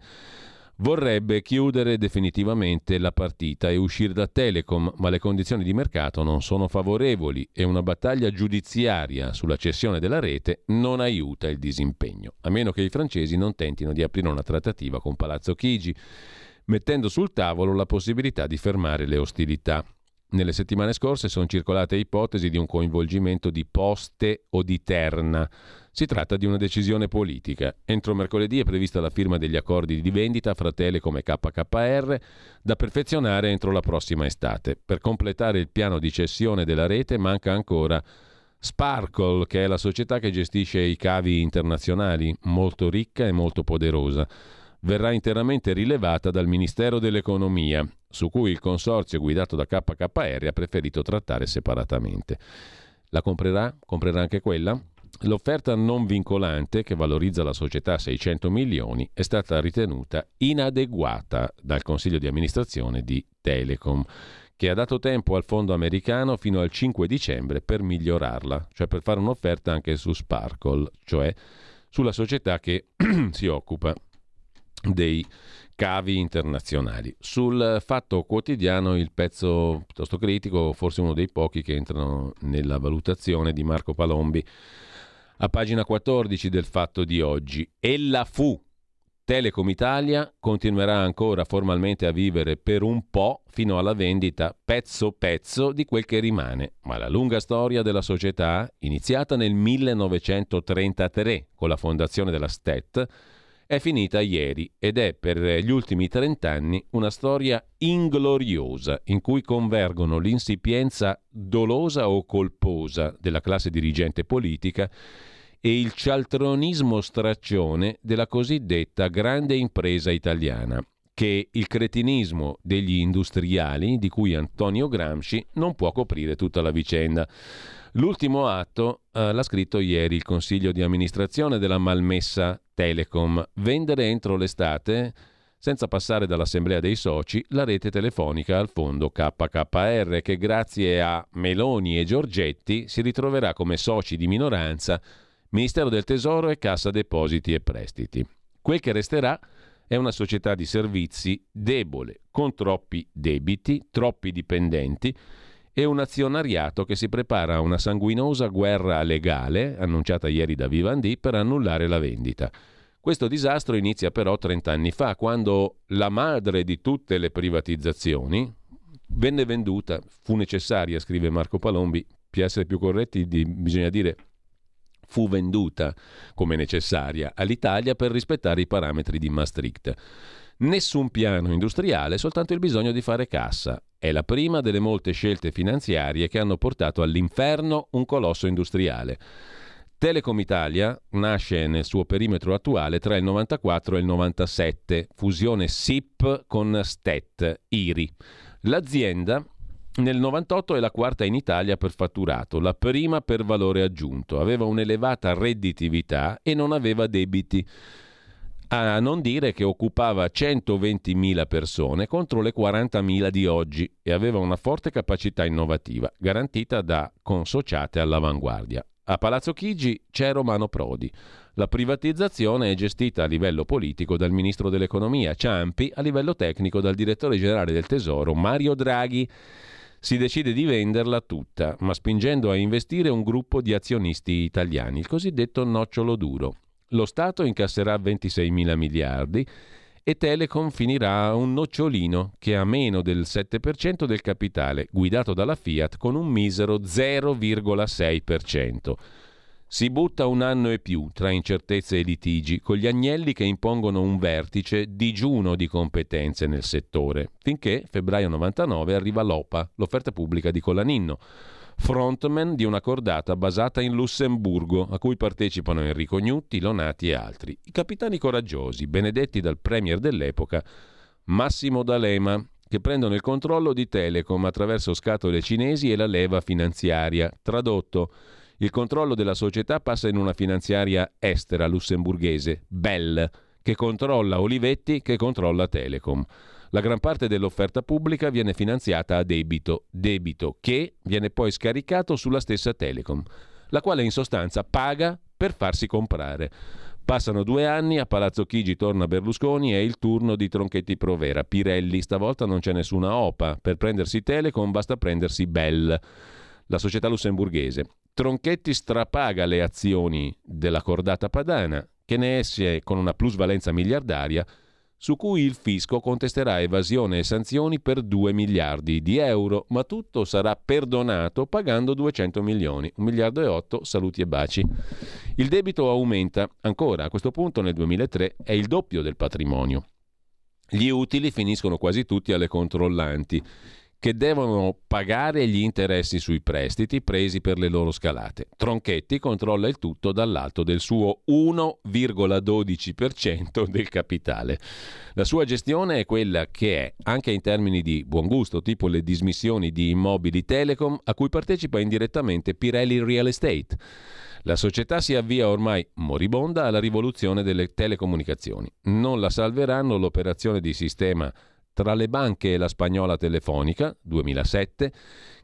vorrebbe chiudere definitivamente la partita e uscire da Telecom, ma le condizioni di mercato non sono favorevoli e una battaglia giudiziaria sulla cessione della rete non aiuta il disimpegno, a meno che i francesi non tentino di aprire una trattativa con Palazzo Chigi, mettendo sul tavolo la possibilità di fermare le ostilità. Nelle settimane scorse sono circolate ipotesi di un coinvolgimento di Poste o di Terna Si tratta di una decisione politica. Entro mercoledì è prevista la firma degli accordi di vendita fra Telecom e KKR da perfezionare entro la prossima estate. Per completare il piano di cessione della rete manca ancora Sparkle, che è la società che gestisce i cavi internazionali, molto ricca e molto poderosa. Verrà interamente rilevata dal Ministero dell'Economia, su cui il consorzio guidato da KKR ha preferito trattare separatamente. La comprerà? Comprerà anche quella? L'offerta non vincolante, che valorizza la società a 600 milioni, è stata ritenuta inadeguata dal Consiglio di amministrazione di Telecom, che ha dato tempo al fondo americano fino al 5 dicembre per migliorarla, cioè per fare un'offerta anche su Sparkle, cioè sulla società che si occupa dei cavi internazionali. Sul fatto quotidiano il pezzo piuttosto critico, forse uno dei pochi che entrano nella valutazione di Marco Palombi, a pagina 14 del fatto di oggi. Ella fu. Telecom Italia continuerà ancora formalmente a vivere per un po' fino alla vendita pezzo pezzo di quel che rimane, ma la lunga storia della società, iniziata nel 1933 con la fondazione della STET, è finita ieri ed è per gli ultimi trent'anni una storia ingloriosa in cui convergono l'insipienza dolosa o colposa della classe dirigente politica e il cialtronismo straccione della cosiddetta grande impresa italiana, che il cretinismo degli industriali, di cui Antonio Gramsci non può coprire tutta la vicenda. L'ultimo atto eh, l'ha scritto ieri il consiglio di amministrazione della malmessa Telecom. Vendere entro l'estate, senza passare dall'assemblea dei soci, la rete telefonica al fondo KKR che grazie a Meloni e Giorgetti si ritroverà come soci di minoranza Ministero del Tesoro e Cassa Depositi e Prestiti. Quel che resterà è una società di servizi debole, con troppi debiti, troppi dipendenti e un azionariato che si prepara a una sanguinosa guerra legale, annunciata ieri da Vivendi, per annullare la vendita. Questo disastro inizia però 30 anni fa, quando la madre di tutte le privatizzazioni venne venduta, fu necessaria, scrive Marco Palombi, per essere più corretti di, bisogna dire fu venduta come necessaria all'Italia per rispettare i parametri di Maastricht. Nessun piano industriale, soltanto il bisogno di fare cassa. È la prima delle molte scelte finanziarie che hanno portato all'inferno un colosso industriale. Telecom Italia nasce nel suo perimetro attuale tra il 94 e il 97, fusione SIP con STET, IRI. L'azienda nel 98 è la quarta in Italia per fatturato, la prima per valore aggiunto, aveva un'elevata redditività e non aveva debiti a non dire che occupava 120.000 persone contro le 40.000 di oggi e aveva una forte capacità innovativa, garantita da consociate all'avanguardia. A Palazzo Chigi c'è Romano Prodi. La privatizzazione è gestita a livello politico dal ministro dell'economia Ciampi, a livello tecnico dal direttore generale del Tesoro Mario Draghi. Si decide di venderla tutta, ma spingendo a investire un gruppo di azionisti italiani, il cosiddetto nocciolo duro. Lo Stato incasserà 26 mila miliardi e Telecom finirà a un nocciolino che ha meno del 7% del capitale, guidato dalla Fiat con un misero 0,6%. Si butta un anno e più tra incertezze e litigi, con gli agnelli che impongono un vertice digiuno di competenze nel settore, finché, febbraio 99, arriva l'OPA, l'offerta pubblica di Colaninno frontman di una cordata basata in Lussemburgo, a cui partecipano Enrico Gnutti, Lonati e altri. I capitani coraggiosi, benedetti dal premier dell'epoca, Massimo D'Alema, che prendono il controllo di Telecom attraverso scatole cinesi e la leva finanziaria. Tradotto, il controllo della società passa in una finanziaria estera lussemburghese, Bell, che controlla Olivetti, che controlla Telecom. La gran parte dell'offerta pubblica viene finanziata a debito, debito che viene poi scaricato sulla stessa Telecom, la quale in sostanza paga per farsi comprare. Passano due anni, a Palazzo Chigi torna Berlusconi è il turno di Tronchetti Provera. Pirelli, stavolta non c'è nessuna OPA. Per prendersi Telecom basta prendersi Bell, la società lussemburghese. Tronchetti strapaga le azioni della cordata padana, che ne esce con una plusvalenza miliardaria su cui il fisco contesterà evasione e sanzioni per 2 miliardi di euro, ma tutto sarà perdonato pagando 200 milioni, 1 miliardo e 8, saluti e baci. Il debito aumenta ancora, a questo punto nel 2003 è il doppio del patrimonio. Gli utili finiscono quasi tutti alle controllanti che devono pagare gli interessi sui prestiti presi per le loro scalate. Tronchetti controlla il tutto dall'alto del suo 1,12% del capitale. La sua gestione è quella che è, anche in termini di buon gusto, tipo le dismissioni di immobili Telecom, a cui partecipa indirettamente Pirelli Real Estate. La società si avvia ormai moribonda alla rivoluzione delle telecomunicazioni. Non la salveranno l'operazione di sistema tra le banche e la spagnola telefonica, 2007,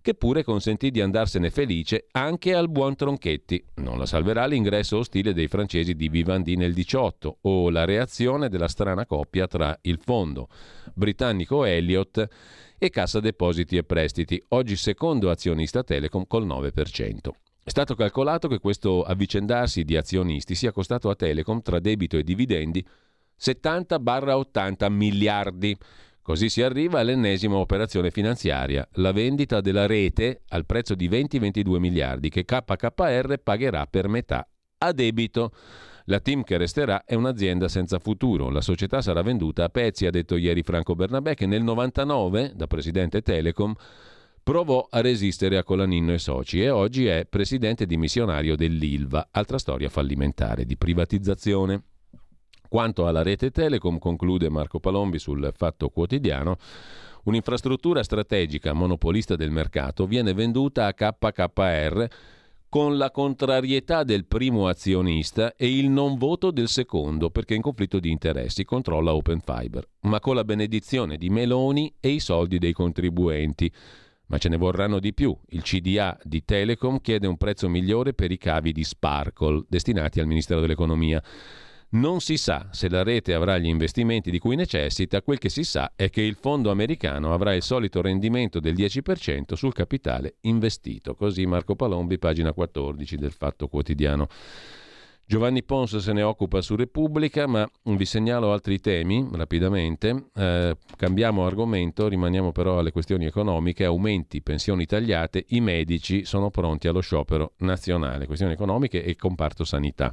che pure consentì di andarsene felice anche al buon Tronchetti. Non la salverà l'ingresso ostile dei francesi di Vivendi nel 18 o la reazione della strana coppia tra il fondo britannico Elliott e Cassa Depositi e Prestiti, oggi secondo azionista Telecom col 9%. È stato calcolato che questo avvicendarsi di azionisti sia costato a Telecom tra debito e dividendi 70-80 miliardi Così si arriva all'ennesima operazione finanziaria, la vendita della rete al prezzo di 20-22 miliardi che KKR pagherà per metà a debito. La team che resterà è un'azienda senza futuro. La società sarà venduta a pezzi, ha detto ieri Franco Bernabé, che nel 99, da presidente Telecom, provò a resistere a Colaninno e soci e oggi è presidente dimissionario dell'ILVA, altra storia fallimentare di privatizzazione. Quanto alla rete Telecom, conclude Marco Palombi sul Fatto Quotidiano, un'infrastruttura strategica monopolista del mercato viene venduta a KKR con la contrarietà del primo azionista e il non voto del secondo perché in conflitto di interessi controlla Open Fiber, ma con la benedizione di Meloni e i soldi dei contribuenti. Ma ce ne vorranno di più. Il CDA di Telecom chiede un prezzo migliore per i cavi di Sparkle destinati al Ministero dell'Economia. Non si sa se la rete avrà gli investimenti di cui necessita, quel che si sa è che il fondo americano avrà il solito rendimento del 10% sul capitale investito. Così Marco Palombi, pagina 14 del Fatto Quotidiano. Giovanni Pons se ne occupa su Repubblica, ma vi segnalo altri temi rapidamente. Eh, cambiamo argomento, rimaniamo però alle questioni economiche. Aumenti, pensioni tagliate, i medici sono pronti allo sciopero nazionale. Questioni economiche e comparto sanità.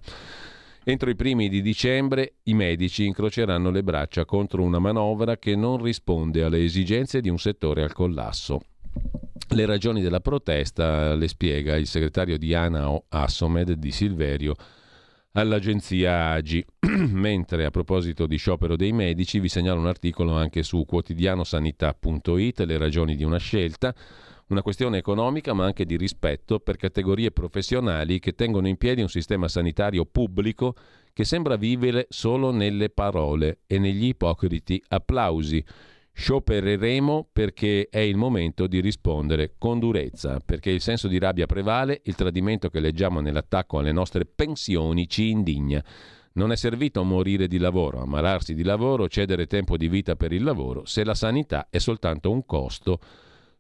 Entro i primi di dicembre i medici incroceranno le braccia contro una manovra che non risponde alle esigenze di un settore al collasso. Le ragioni della protesta le spiega il segretario di ANAO Assomed di Silverio all'agenzia AGI. Mentre a proposito di sciopero dei medici vi segnalo un articolo anche su quotidianosanità.it, le ragioni di una scelta una questione economica ma anche di rispetto per categorie professionali che tengono in piedi un sistema sanitario pubblico che sembra vivere solo nelle parole e negli ipocriti applausi. Sciopereremo perché è il momento di rispondere con durezza, perché il senso di rabbia prevale, il tradimento che leggiamo nell'attacco alle nostre pensioni ci indigna. Non è servito morire di lavoro, ammalarsi di lavoro, cedere tempo di vita per il lavoro, se la sanità è soltanto un costo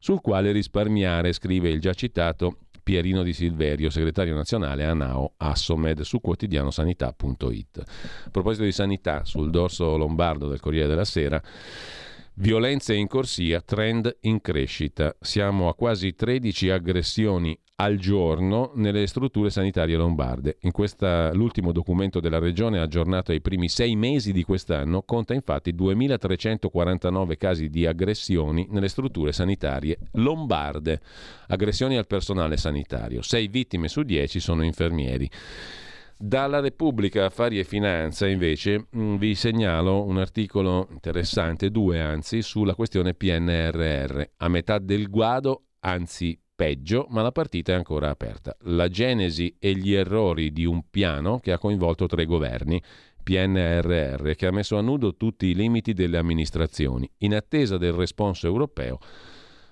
sul quale risparmiare, scrive il già citato Pierino di Silverio, segretario nazionale ANAO Assomed su quotidianosanità.it. A proposito di sanità, sul dorso lombardo del Corriere della Sera, violenze in corsia, trend in crescita. Siamo a quasi 13 aggressioni al giorno nelle strutture sanitarie lombarde. In questa, l'ultimo documento della regione aggiornato ai primi sei mesi di quest'anno conta infatti 2.349 casi di aggressioni nelle strutture sanitarie lombarde, aggressioni al personale sanitario. Sei vittime su dieci sono infermieri. Dalla Repubblica Affari e Finanza invece mm, vi segnalo un articolo interessante, due anzi, sulla questione PNRR. A metà del guado, anzi peggio, ma la partita è ancora aperta. La genesi e gli errori di un piano che ha coinvolto tre governi, PNRR, che ha messo a nudo tutti i limiti delle amministrazioni, in attesa del responso europeo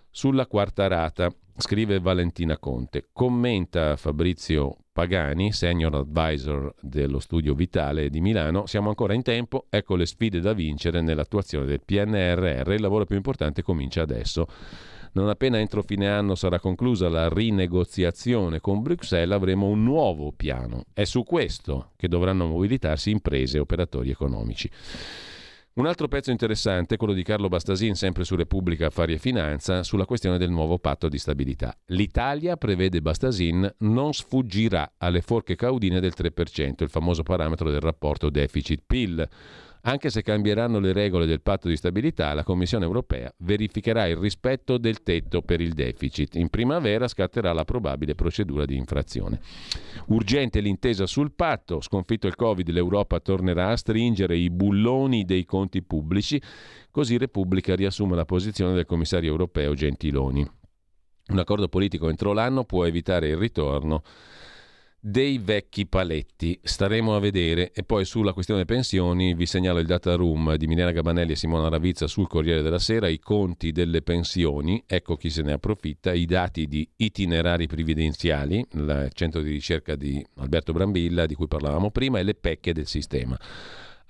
sulla quarta rata, scrive Valentina Conte. Commenta Fabrizio Pagani, senior advisor dello studio Vitale di Milano, siamo ancora in tempo, ecco le sfide da vincere nell'attuazione del PNRR, il lavoro più importante comincia adesso. Non appena entro fine anno sarà conclusa la rinegoziazione con Bruxelles avremo un nuovo piano. È su questo che dovranno mobilitarsi imprese e operatori economici. Un altro pezzo interessante è quello di Carlo Bastasin, sempre su Repubblica Affari e Finanza, sulla questione del nuovo patto di stabilità. L'Italia, prevede Bastasin, non sfuggirà alle forche caudine del 3%, il famoso parametro del rapporto deficit-PIL. Anche se cambieranno le regole del patto di stabilità, la Commissione europea verificherà il rispetto del tetto per il deficit. In primavera scatterà la probabile procedura di infrazione. Urgente l'intesa sul patto. Sconfitto il Covid, l'Europa tornerà a stringere i bulloni dei conti pubblici. Così Repubblica riassume la posizione del commissario europeo Gentiloni. Un accordo politico entro l'anno può evitare il ritorno dei vecchi paletti. Staremo a vedere. E poi sulla questione pensioni vi segnalo il data room di Milena Gabanelli e Simona Ravizza sul Corriere della Sera, i conti delle pensioni, ecco chi se ne approfitta, i dati di itinerari previdenziali, il centro di ricerca di Alberto Brambilla di cui parlavamo prima, e le pecche del sistema.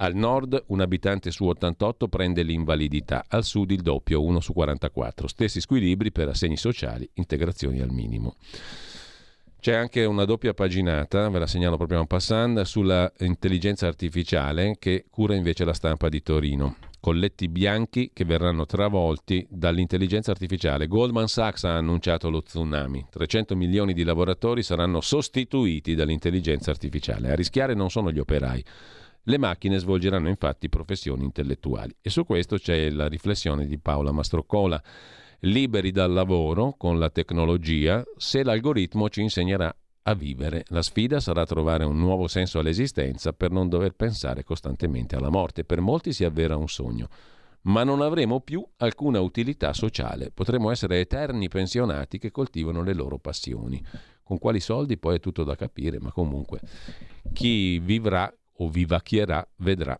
Al nord un abitante su 88 prende l'invalidità, al sud il doppio, 1 su 44. Stessi squilibri per assegni sociali, integrazioni al minimo. C'è anche una doppia paginata, ve la segnalo proprio en passant, sulla intelligenza artificiale che cura invece la stampa di Torino. Colletti bianchi che verranno travolti dall'intelligenza artificiale. Goldman Sachs ha annunciato lo tsunami. 300 milioni di lavoratori saranno sostituiti dall'intelligenza artificiale. A rischiare non sono gli operai. Le macchine svolgeranno infatti professioni intellettuali. E su questo c'è la riflessione di Paola Mastroccola liberi dal lavoro con la tecnologia se l'algoritmo ci insegnerà a vivere. La sfida sarà trovare un nuovo senso all'esistenza per non dover pensare costantemente alla morte. Per molti si avvera un sogno, ma non avremo più alcuna utilità sociale. Potremo essere eterni pensionati che coltivano le loro passioni. Con quali soldi poi è tutto da capire, ma comunque chi vivrà o vivacchierà vedrà.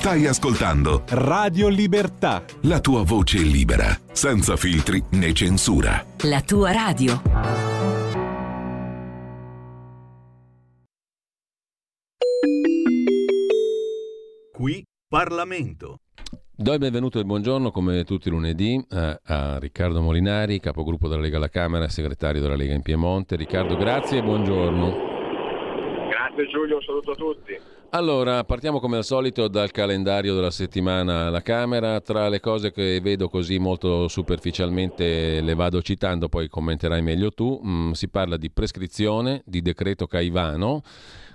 Stai ascoltando Radio Libertà. La tua voce libera, senza filtri né censura. La tua radio. Qui Parlamento. Do il benvenuto e il buongiorno come tutti i lunedì a, a Riccardo Molinari, capogruppo della Lega alla Camera, segretario della Lega in Piemonte. Riccardo, grazie e buongiorno. Grazie Giulio, un saluto a tutti. Allora, partiamo come al solito dal calendario della settimana alla Camera. Tra le cose che vedo così molto superficialmente le vado citando, poi commenterai meglio tu. Mm, si parla di prescrizione, di decreto Caivano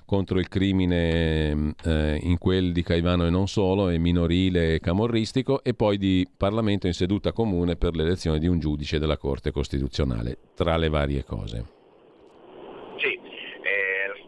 contro il crimine mm, eh, in quel di Caivano e non solo, e minorile e camorristico, e poi di Parlamento in seduta comune per l'elezione di un giudice della Corte Costituzionale, tra le varie cose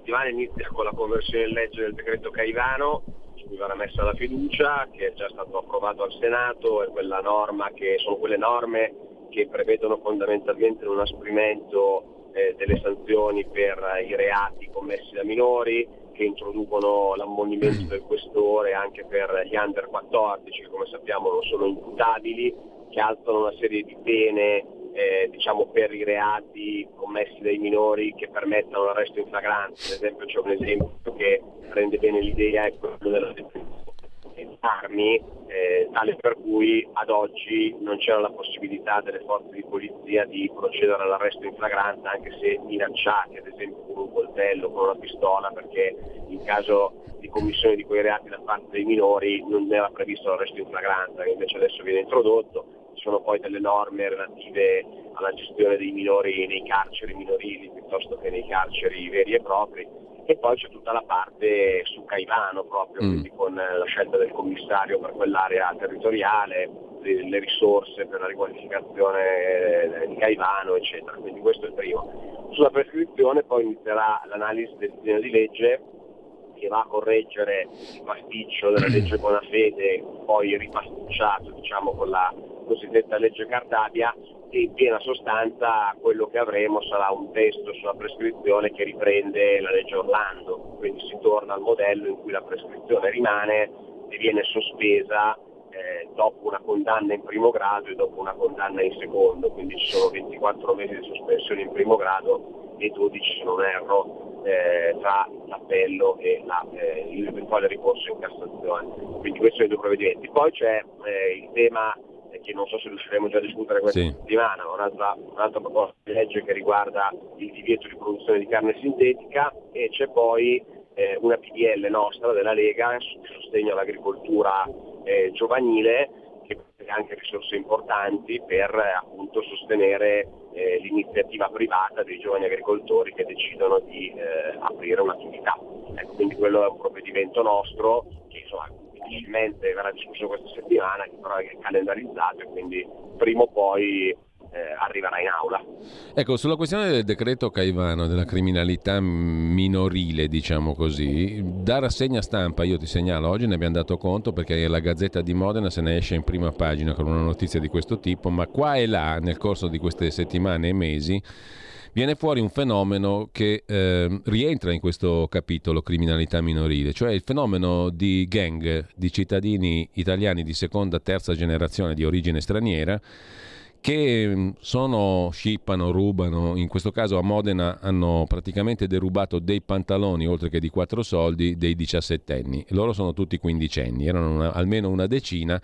settimana inizia con la conversione in legge del decreto Caivano, su cui verrà messa la fiducia, che è già stato approvato al Senato, è quella norma che sono quelle norme che prevedono fondamentalmente un inasprimento eh, delle sanzioni per i reati commessi da minori, che introducono l'ammonimento del questore anche per gli under 14, che come sappiamo non sono imputabili, che alzano una serie di pene eh, diciamo, per i reati commessi dai minori che permettano l'arresto in flagranza. Ad esempio c'è un esempio che rende bene l'idea, è quello della detenzione armi, eh, tale per cui ad oggi non c'era la possibilità delle forze di polizia di procedere all'arresto in flagranza anche se minacciati, ad esempio con un coltello, con una pistola, perché in caso di commissione di quei reati da parte dei minori non era previsto l'arresto in flagranza, che invece adesso viene introdotto ci sono poi delle norme relative alla gestione dei minori nei carceri minorili piuttosto che nei carceri veri e propri e poi c'è tutta la parte su Caivano proprio, mm. quindi con la scelta del commissario per quell'area territoriale, le risorse per la riqualificazione di Caivano, eccetera. Quindi questo è il primo. Sulla prescrizione poi inizierà l'analisi del disegno di legge che va a correggere il pasticcio della legge Bonafede, poi ripasticciato diciamo, con la cosiddetta legge Cartabia, e in piena sostanza quello che avremo sarà un testo sulla prescrizione che riprende la legge Orlando, quindi si torna al modello in cui la prescrizione rimane e viene sospesa eh, dopo una condanna in primo grado e dopo una condanna in secondo, quindi ci sono 24 mesi di sospensione in primo grado e 12 se non erro eh, tra l'appello e la, eh, l'eventuale ricorso in Cassazione. Quindi questi sono i due provvedimenti. Poi c'è eh, il tema che non so se riusciremo già a discutere questa sì. settimana, un'altra, un'altra proposta di legge che riguarda il divieto di produzione di carne sintetica e c'è poi eh, una PDL nostra della Lega su sostegno all'agricoltura eh, giovanile che prevede anche risorse importanti per eh, appunto sostenere eh, l'iniziativa privata dei giovani agricoltori che decidono di eh, aprire un'attività. Ecco, quindi quello è un provvedimento nostro che insomma, difficilmente verrà discusso questa settimana, che però è calendarizzato e quindi prima o poi eh, arriverà in aula. Ecco, sulla questione del decreto Caivano, della criminalità minorile, diciamo così, da rassegna stampa, io ti segnalo, oggi ne abbiamo dato conto perché la Gazzetta di Modena se ne esce in prima pagina con una notizia di questo tipo, ma qua e là, nel corso di queste settimane e mesi, viene fuori un fenomeno che eh, rientra in questo capitolo criminalità minorile, cioè il fenomeno di gang di cittadini italiani di seconda, terza generazione di origine straniera che mm, sono, scippano, rubano, in questo caso a Modena hanno praticamente derubato dei pantaloni oltre che di quattro soldi dei diciassettenni, loro sono tutti quindicenni, erano una, almeno una decina.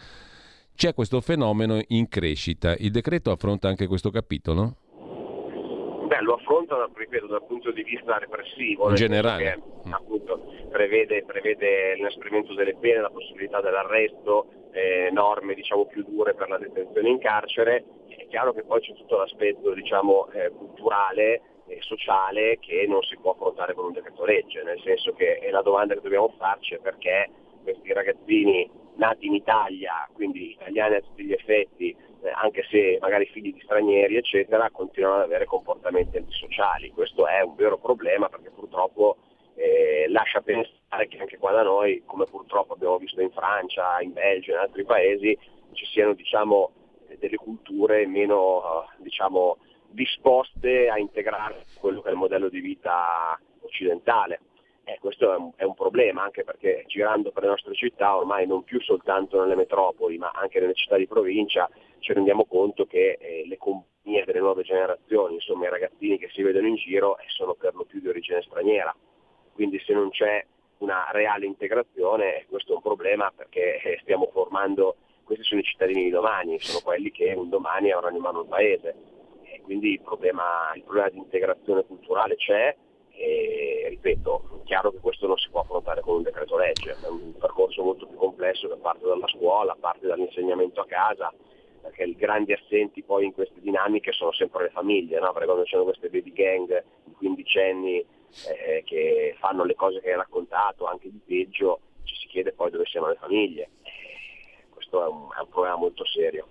C'è questo fenomeno in crescita. Il decreto affronta anche questo capitolo? Beh, lo affronta, ripeto, dal punto di vista repressivo. In generale. Che, appunto, prevede, prevede l'inasprimento delle pene, la possibilità dell'arresto, eh, norme diciamo, più dure per la detenzione in carcere. È chiaro che poi c'è tutto l'aspetto diciamo, eh, culturale e sociale che non si può affrontare con un decreto legge, nel senso che è la domanda che dobbiamo farci è perché questi ragazzini nati in Italia, quindi italiani a tutti gli effetti, anche se magari figli di stranieri, eccetera, continuano ad avere comportamenti antisociali. Questo è un vero problema perché purtroppo eh, lascia pensare che anche qua da noi, come purtroppo abbiamo visto in Francia, in Belgio e in altri paesi, ci siano diciamo, delle culture meno diciamo, disposte a integrare quello che è il modello di vita occidentale. Eh, questo è un, è un, problema anche perché girando per le nostre città, ormai non più soltanto nelle metropoli, ma anche nelle città di provincia, ci rendiamo conto che eh, le compagnie delle nuove generazioni, insomma i ragazzini che si vedono in giro, eh, sono per lo più di origine straniera. Quindi se non c'è una reale integrazione, questo è un problema perché eh, stiamo formando, questi sono i cittadini di domani, sono quelli che un domani avranno in mano il paese. E quindi il problema, il problema di integrazione culturale c'è, e ripeto, è chiaro che questo non si può affrontare con un decreto legge, è un percorso molto più complesso che parte dalla scuola, parte dall'insegnamento a casa, perché i grandi assenti poi in queste dinamiche sono sempre le famiglie, no? perché quando ci sono queste baby gang di quindicenni eh, che fanno le cose che hai raccontato, anche di peggio, ci si chiede poi dove siano le famiglie. Eh, questo è un, è un problema molto serio.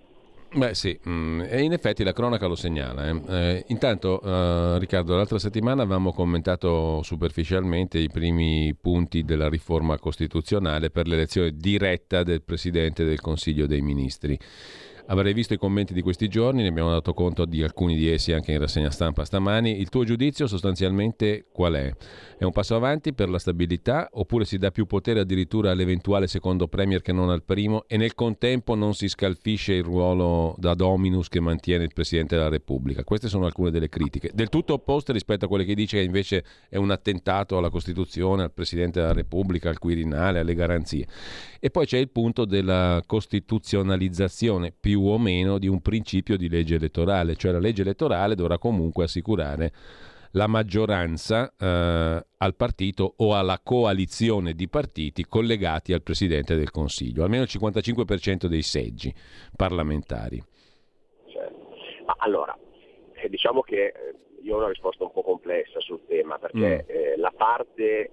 Beh sì, mm, e in effetti la cronaca lo segnala. Eh. Eh, intanto eh, Riccardo, l'altra settimana avevamo commentato superficialmente i primi punti della riforma costituzionale per l'elezione diretta del Presidente del Consiglio dei Ministri. Avrei visto i commenti di questi giorni, ne abbiamo dato conto di alcuni di essi anche in rassegna stampa stamani. Il tuo giudizio sostanzialmente qual è? È un passo avanti per la stabilità oppure si dà più potere addirittura all'eventuale secondo Premier che non al primo e nel contempo non si scalfisce il ruolo da dominus che mantiene il Presidente della Repubblica? Queste sono alcune delle critiche, del tutto opposte rispetto a quelle che dice che invece è un attentato alla Costituzione, al Presidente della Repubblica, al Quirinale, alle garanzie. E poi c'è il punto della costituzionalizzazione più o meno di un principio di legge elettorale, cioè la legge elettorale dovrà comunque assicurare la maggioranza eh, al partito o alla coalizione di partiti collegati al Presidente del Consiglio, almeno il 55% dei seggi parlamentari. Certo. Allora, eh, diciamo che eh, io ho una risposta un po' complessa sul tema, perché mm. eh, la parte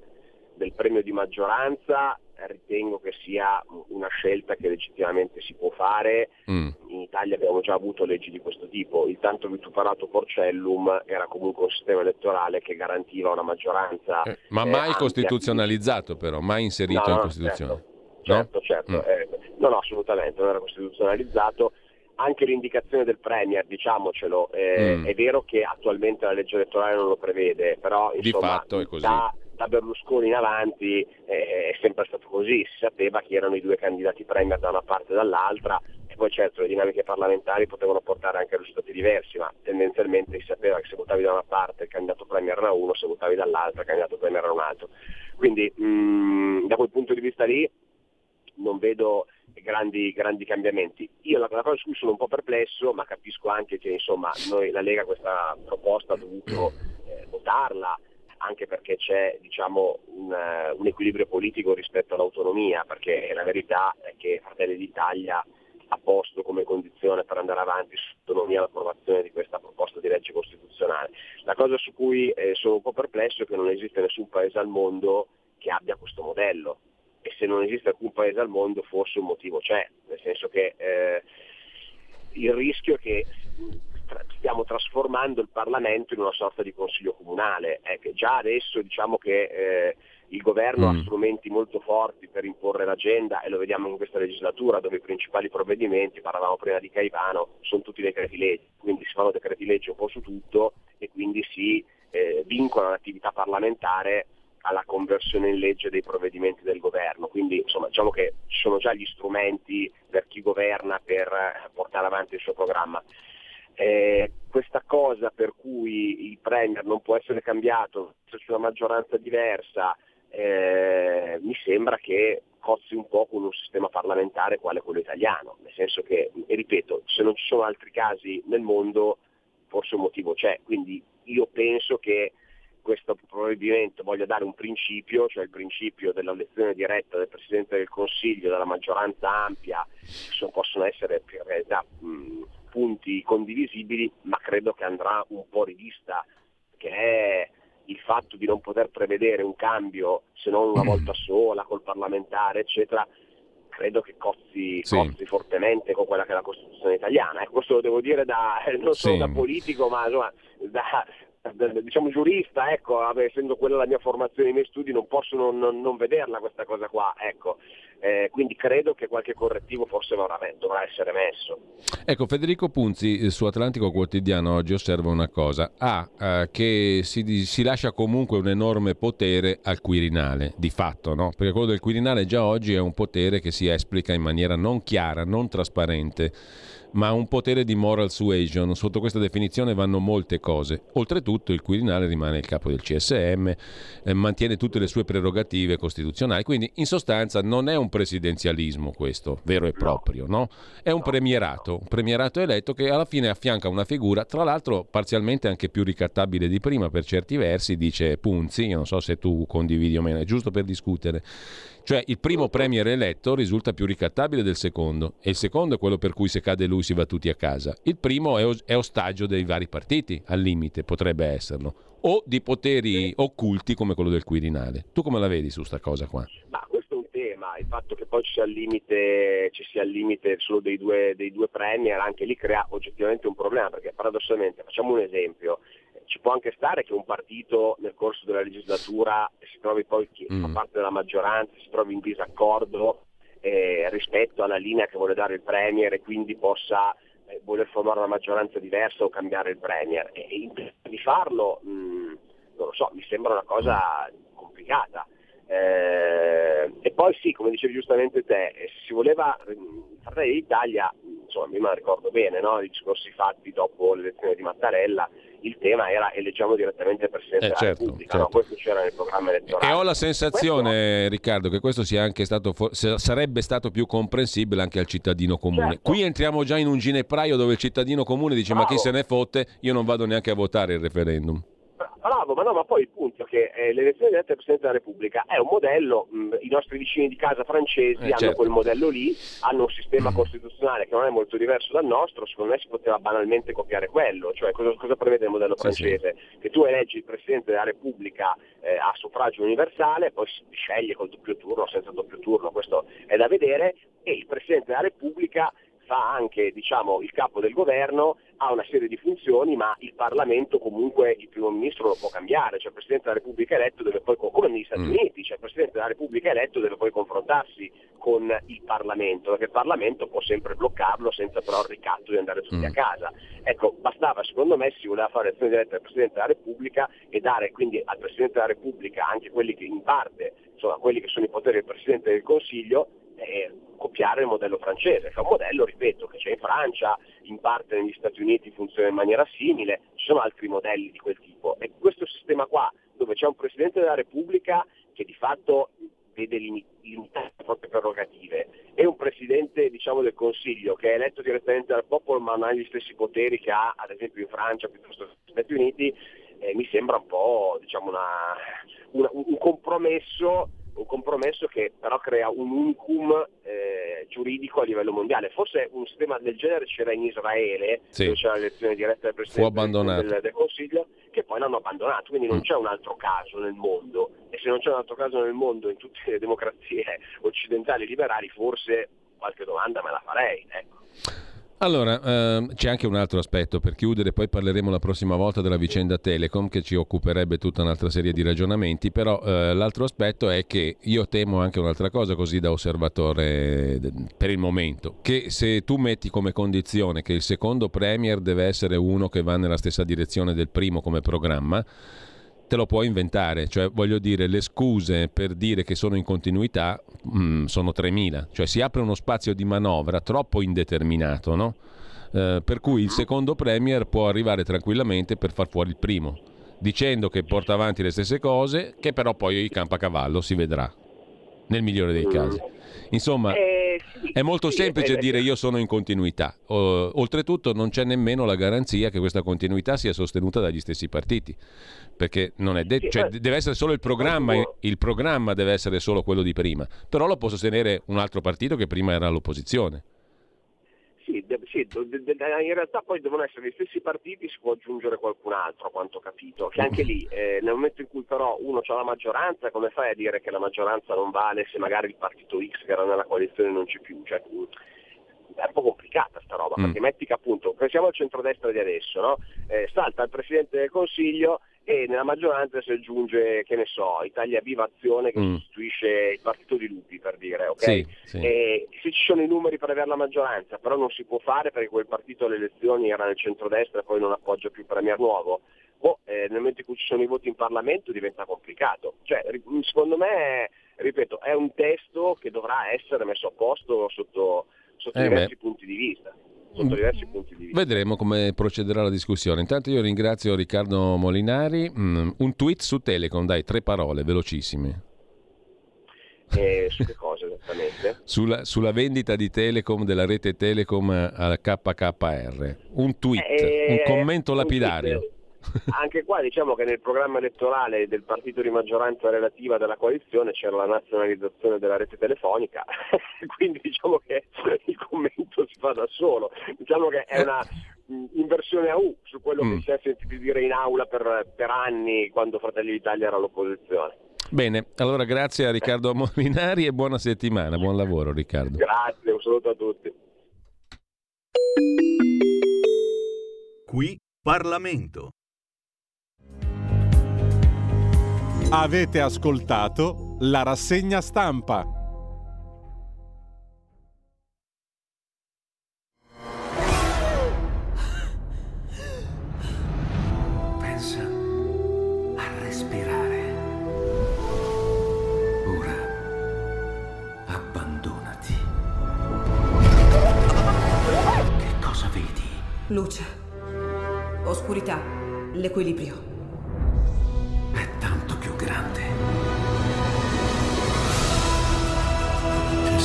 del premio di maggioranza ritengo che sia una scelta che legittimamente si può fare. Mm. In Italia abbiamo già avuto leggi di questo tipo. Il tanto vituperato Porcellum era comunque un sistema elettorale che garantiva una maggioranza. Eh, ma mai eh, costituzionalizzato però, mai inserito no, in Costituzione. Certo, certo. certo. Mm. Eh, no, no, assolutamente, non era costituzionalizzato anche l'indicazione del Premier, diciamocelo, eh, mm. è vero che attualmente la legge elettorale non lo prevede, però insomma, Di fatto è così. Da, da Berlusconi in avanti eh, è sempre stato così, si sapeva che erano i due candidati Premier da una parte e dall'altra e poi certo le dinamiche parlamentari potevano portare anche a risultati diversi, ma tendenzialmente si sapeva che se votavi da una parte il candidato Premier era uno, se votavi dall'altra il candidato Premier era un altro. Quindi mh, mm, da quel punto di vista lì non vedo grandi, grandi cambiamenti. Io la, la, cosa su cui sono un po' perplesso, ma capisco anche che insomma, noi, la Lega questa proposta ha dovuto eh, votarla, anche perché c'è diciamo, un, uh, un, equilibrio politico rispetto all'autonomia, perché la verità è che Fratelli d'Italia ha posto come condizione per andare avanti sull'autonomia l'approvazione di questa proposta di legge costituzionale. La cosa su cui eh, sono un po' perplesso è che non esiste nessun paese al mondo che abbia questo modello e se non esiste alcun paese al mondo forse un motivo c'è, nel senso che eh, il rischio è che stiamo trasformando il Parlamento in una sorta di consiglio comunale, è che già adesso diciamo che eh, il governo mm. ha strumenti molto forti per imporre l'agenda e lo vediamo in questa legislatura dove i principali provvedimenti, parlavamo prima di Caivano, sono tutti decreti legge, quindi si fanno decreti legge un po' su tutto e quindi si eh, vincola l'attività parlamentare alla conversione in legge dei provvedimenti del governo. Quindi insomma, diciamo che ci sono già gli strumenti per chi governa per eh, portare avanti il suo programma. Eh, questa cosa per cui il Premier non può essere cambiato, se c'è una maggioranza diversa, eh, mi sembra che cozzi un po' con un sistema parlamentare quale quello italiano, nel senso che, ripeto, se non ci sono altri casi nel mondo, forse un motivo c'è, quindi io penso che questo provvedimento voglia dare un principio, cioè il principio dell'elezione diretta del Presidente del Consiglio, della maggioranza ampia, che possono essere in realtà mh, punti condivisibili, ma credo che andrà un po' rivista, che è il fatto di non poter prevedere un cambio se non una volta sola col parlamentare, eccetera, credo che cozzi, sì. cozzi fortemente con quella che è la Costituzione italiana. Ecco, questo lo devo dire da, non solo sì. da politico, ma insomma, da, diciamo giurista, ecco, essendo quella la mia formazione, i miei studi, non posso non, non, non vederla questa cosa qua, ecco. eh, quindi credo che qualche correttivo forse dovrà, dovrà, essere messo. Ecco, Federico Punzi eh, su Atlantico Quotidiano oggi osserva una cosa, A, eh, che si, si, lascia comunque un enorme potere al Quirinale, di fatto, no? perché quello del Quirinale già oggi è un potere che si esplica in maniera non chiara, non trasparente ma un potere di moral suasion. Sotto questa definizione vanno molte cose. Oltretutto il Quirinale rimane il capo del CSM, eh, mantiene tutte le sue prerogative costituzionali, quindi in sostanza non è un presidenzialismo questo, vero e proprio, no? È un premierato, un premierato eletto che alla fine affianca una figura, tra l'altro parzialmente anche più ricattabile di prima per certi versi, dice Punzi, io non so se tu condividi o meno, è giusto per discutere cioè il primo premier eletto risulta più ricattabile del secondo e il secondo è quello per cui se cade lui si va tutti a casa. Il primo è, è ostaggio dei vari partiti, al limite potrebbe esserlo, o di poteri occulti come quello del Quirinale. Tu come la vedi su questa cosa qua? Ma questo è un tema, il fatto che poi ci sia il limite, ci sia il limite solo dei due, dei due premier anche lì crea oggettivamente un problema perché paradossalmente, facciamo un esempio, ci può anche stare che un partito nel corso della legislatura si trovi poi chi mm. fa parte della maggioranza, si trovi in disaccordo eh, rispetto alla linea che vuole dare il Premier e quindi possa eh, voler formare una maggioranza diversa o cambiare il Premier. E, e di farlo, mh, mm, non lo so, mi sembra una cosa complicata. Eh, e poi sì, come dicevi giustamente te, eh, se si voleva, mm, Fratelli d'Italia, insomma, la ricordo bene, no? i discorsi fatti dopo l'elezione di Mattarella, il tema era eleggiamo direttamente il Presidente eh, della certo, Repubblica, certo. No? questo c'era nel programma elettorale. E ho la sensazione, questo... Riccardo, che questo sia anche stato, sarebbe stato più comprensibile anche al cittadino comune. Certo. Qui entriamo già in un ginepraio dove il cittadino comune dice Bravo. ma chi se ne fotte, io non vado neanche a votare il referendum. Bravo, ma no, ma poi il punto è che eh, l'elezione diretta del Presidente della Repubblica è un modello, mh, i nostri vicini di casa francesi Eh, hanno certo. quel modello lì, hanno un sistema costituzionale che non è molto diverso dal nostro, secondo me si poteva banalmente copiare quello, cioè cosa, cosa prevede il modello Sì, francese? Che tu eleggi il Presidente della Repubblica eh, a suffragio universale, poi si sceglie col doppio turno o senza doppio turno, questo è da vedere, e il Presidente della Repubblica fa anche diciamo, il capo del governo, ha una serie di funzioni, ma il Parlamento comunque il primo ministro lo può cambiare, cioè il Presidente della Repubblica eletto deve poi, come negli Stati Mm. Uniti, cioè il Presidente della Repubblica eletto deve poi confrontarsi con il Parlamento, perché il Parlamento può sempre bloccarlo senza però il ricatto di andare tutti Mm. a casa. Ecco, bastava secondo me si voleva fare elezione diretta del Presidente della Repubblica e dare quindi al Presidente della Repubblica anche quelli che in parte, insomma quelli che sono i poteri del Presidente del Consiglio, eh, copiare il modello francese, che è un modello, ripeto, che c'è in Francia, in parte negli Stati Uniti funziona in maniera simile, ci sono altri modelli di quel tipo. E questo sistema qua, dove c'è un Presidente della Repubblica che di fatto vede limi- limitate le proprie prerogative e un Presidente diciamo, del Consiglio che è eletto direttamente dal popolo ma non ha gli stessi poteri che ha ad esempio in Francia piuttosto che negli Stati Uniti, eh, mi sembra un po' diciamo, una- una- un compromesso un compromesso che però crea un unicum eh, giuridico a livello mondiale. Forse un sistema del genere c'era in Israele, Sì. dove c'era l'elezione diretta del Presidente del- del Consiglio, che poi l'hanno abbandonato, quindi non Mm. c'è un altro caso nel mondo. E se non c'è un altro caso nel mondo in tutte le democrazie occidentali liberali, forse qualche domanda me la farei. Ecco. Allora, ehm, c'è anche un altro aspetto per chiudere, poi parleremo la prossima volta della vicenda Telecom che ci occuperebbe tutta un'altra serie di ragionamenti, però eh, l'altro aspetto è che io temo anche un'altra cosa così da osservatore per il momento, che se tu metti come condizione che il secondo Premier deve essere uno che va nella stessa direzione del primo come programma, te lo puoi inventare, cioè voglio dire le scuse per dire che sono in continuità mm, sono 3.000, cioè si apre uno spazio di manovra troppo indeterminato, no? Eh, per cui il secondo Premier può arrivare tranquillamente per far fuori il primo, dicendo che porta avanti le stesse cose, che però poi campa a cavallo, si vedrà, nel migliore dei casi. Insomma, Eh, sì, è molto sì, semplice eh, dire io sono in continuità. O- oltretutto non c'è nemmeno la garanzia che questa continuità sia sostenuta dagli stessi partiti, perché non è detto, Sì, cioè, eh, deve essere solo il programma, il programma deve essere solo quello di prima, però lo può sostenere un altro partito che prima era all'opposizione. Sì, sì, in realtà poi devono essere gli stessi partiti, si può aggiungere qualcun altro, a quanto ho capito. Che anche lì, eh, nel momento in cui però uno ha la maggioranza, come fai a dire che la maggioranza non vale se magari il partito X che era nella coalizione non c'è più? Cioè, è un po' complicata sta roba, Mm. perché metti che appunto, pensiamo al centrodestra di adesso, no? Eh, salta il Presidente del Consiglio e nella maggioranza si aggiunge, che ne so, Italia Viva Azione che Mm. sostituisce il partito di Lupi, per dire, ok? Sì, sì. E se ci sono i numeri per avere la maggioranza, però non si può fare perché quel partito alle elezioni era nel centrodestra e poi non appoggia più Premier Nuovo, boh, eh, nel momento in cui ci sono i voti in Parlamento diventa complicato. Cioè, secondo me, ripeto, è un testo che dovrà essere messo a posto sotto, sotto Eh diversi punti di vista. Sotto diversi punti di vista. Vedremo come procederà la discussione. Intanto io ringrazio Riccardo Molinari. Mm, un tweet su Telecom, dai, tre parole, velocissime. Eh, su che cosa esattamente? Sulla, sulla vendita di Telecom, della rete Telecom al KKR. Un tweet, Eh, un commento un lapidario. tweet. Anche qua diciamo che nel programma elettorale del partito di maggioranza relativa della coalizione c'era la nazionalizzazione della rete telefonica, quindi diciamo che il commento si fa da solo. Diciamo che è una mh, inversione a U su quello Mm. che si è sentito dire in aula per, per anni quando Fratelli d'Italia era all'opposizione. Bene, allora grazie a Riccardo Molinari e buona settimana. Buon lavoro Riccardo. Grazie, un saluto a tutti. Qui Parlamento. Avete ascoltato la rassegna stampa. Pensa a respirare. Ora abbandonati. Che cosa vedi? Luce. Oscurità. L'equilibrio.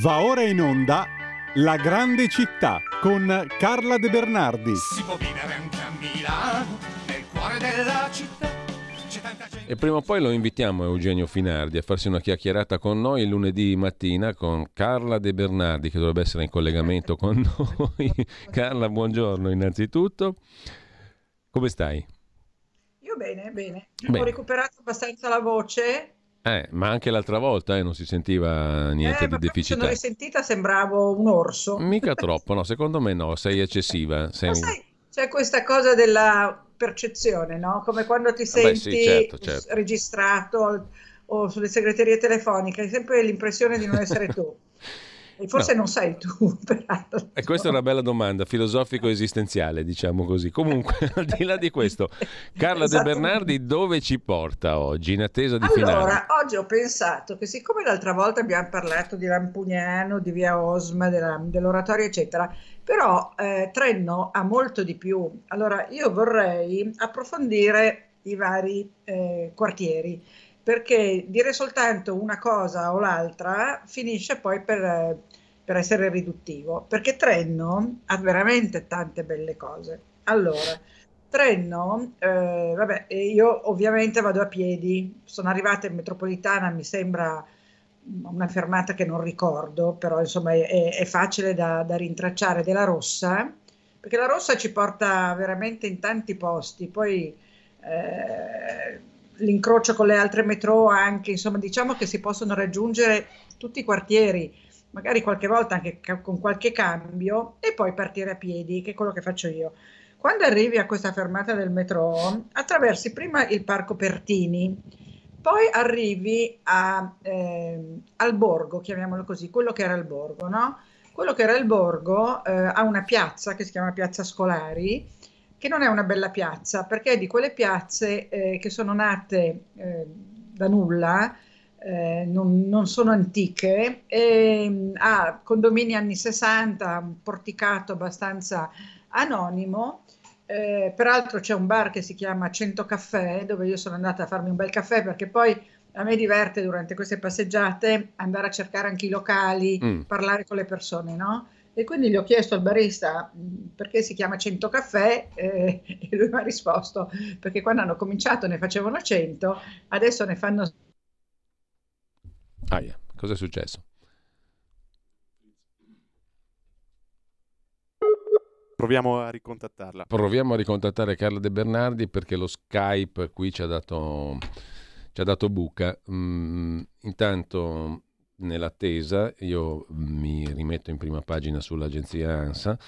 Va ora in onda La grande città con Carla De Bernardi. Si può vivere anche a Milano, nel cuore della città. E prima o poi lo invitiamo Eugenio Finardi a farsi una chiacchierata con noi il lunedì mattina con Carla De Bernardi che dovrebbe essere in collegamento con noi. Carla, buongiorno innanzitutto. Come stai? Io bene, bene. Bene. Ho recuperato abbastanza la voce. Eh, ma anche l'altra volta eh, non si sentiva niente eh, di poi mi deficità. sono risentita, sembravo un orso. Mica troppo, no, secondo me no, sei eccessiva. Sei... Sai, c'è questa cosa della percezione, no? Come quando ti senti sì, certo, certo. registrato o sulle segreterie telefoniche, hai sempre l'impressione di non essere tu. E forse No. non sei tu, peraltro. E questa è una bella domanda, filosofico-esistenziale, diciamo così. Comunque, al di là di questo, Carla De Esattamente. Bernardi dove ci porta oggi, in attesa di finale? Allora, oggi ho pensato che siccome l'altra volta abbiamo parlato di Lampugnano, di Via Osma, della- dell'oratorio, eccetera, però eh, Trenno ha molto di più. Allora, io vorrei approfondire i vari eh, quartieri, perché dire soltanto una cosa o l'altra finisce poi per, per essere riduttivo, perché Trenno ha veramente tante belle cose. Allora, Trenno, eh, vabbè, io ovviamente vado a piedi, sono arrivata in metropolitana, mi sembra una fermata che non ricordo, però insomma è- è facile da, da rintracciare, della Rossa, perché la Rossa ci porta veramente in tanti posti, poi eh, l'incrocio con le altre metro anche, insomma diciamo che si possono raggiungere tutti i quartieri, magari qualche volta anche ca- con qualche cambio e poi partire a piedi, che è quello che faccio io. Quando arrivi a questa fermata del metro, attraversi prima il parco Pertini, poi arrivi a, ehm, al borgo, chiamiamolo così, quello che era il borgo, no? Quello che era il borgo eh, ha una piazza che si chiama Piazza Scolari, che non è una bella piazza, perché è di quelle piazze eh, che sono nate eh, da nulla, eh, non, non sono antiche, e mh, ha condomini anni 60, un porticato abbastanza anonimo. Eh, peraltro c'è un bar che si chiama Cento Caffè, dove io sono andata a farmi un bel caffè perché poi a me diverte durante queste passeggiate andare a cercare anche i locali, Mm. parlare con le persone, no? E quindi gli ho chiesto al barista mh, perché si chiama 100 caffè eh, e lui mi ha risposto perché quando hanno cominciato ne facevano 100, adesso ne fanno Aia, cosa è successo? Proviamo a ricontattarla. Proviamo a ricontattare Carla De Bernardi perché lo Skype qui ci ha dato, ci ha dato buca. Mm, intanto, nell'attesa, io mi rimetto in prima pagina sull'agenzia ANSA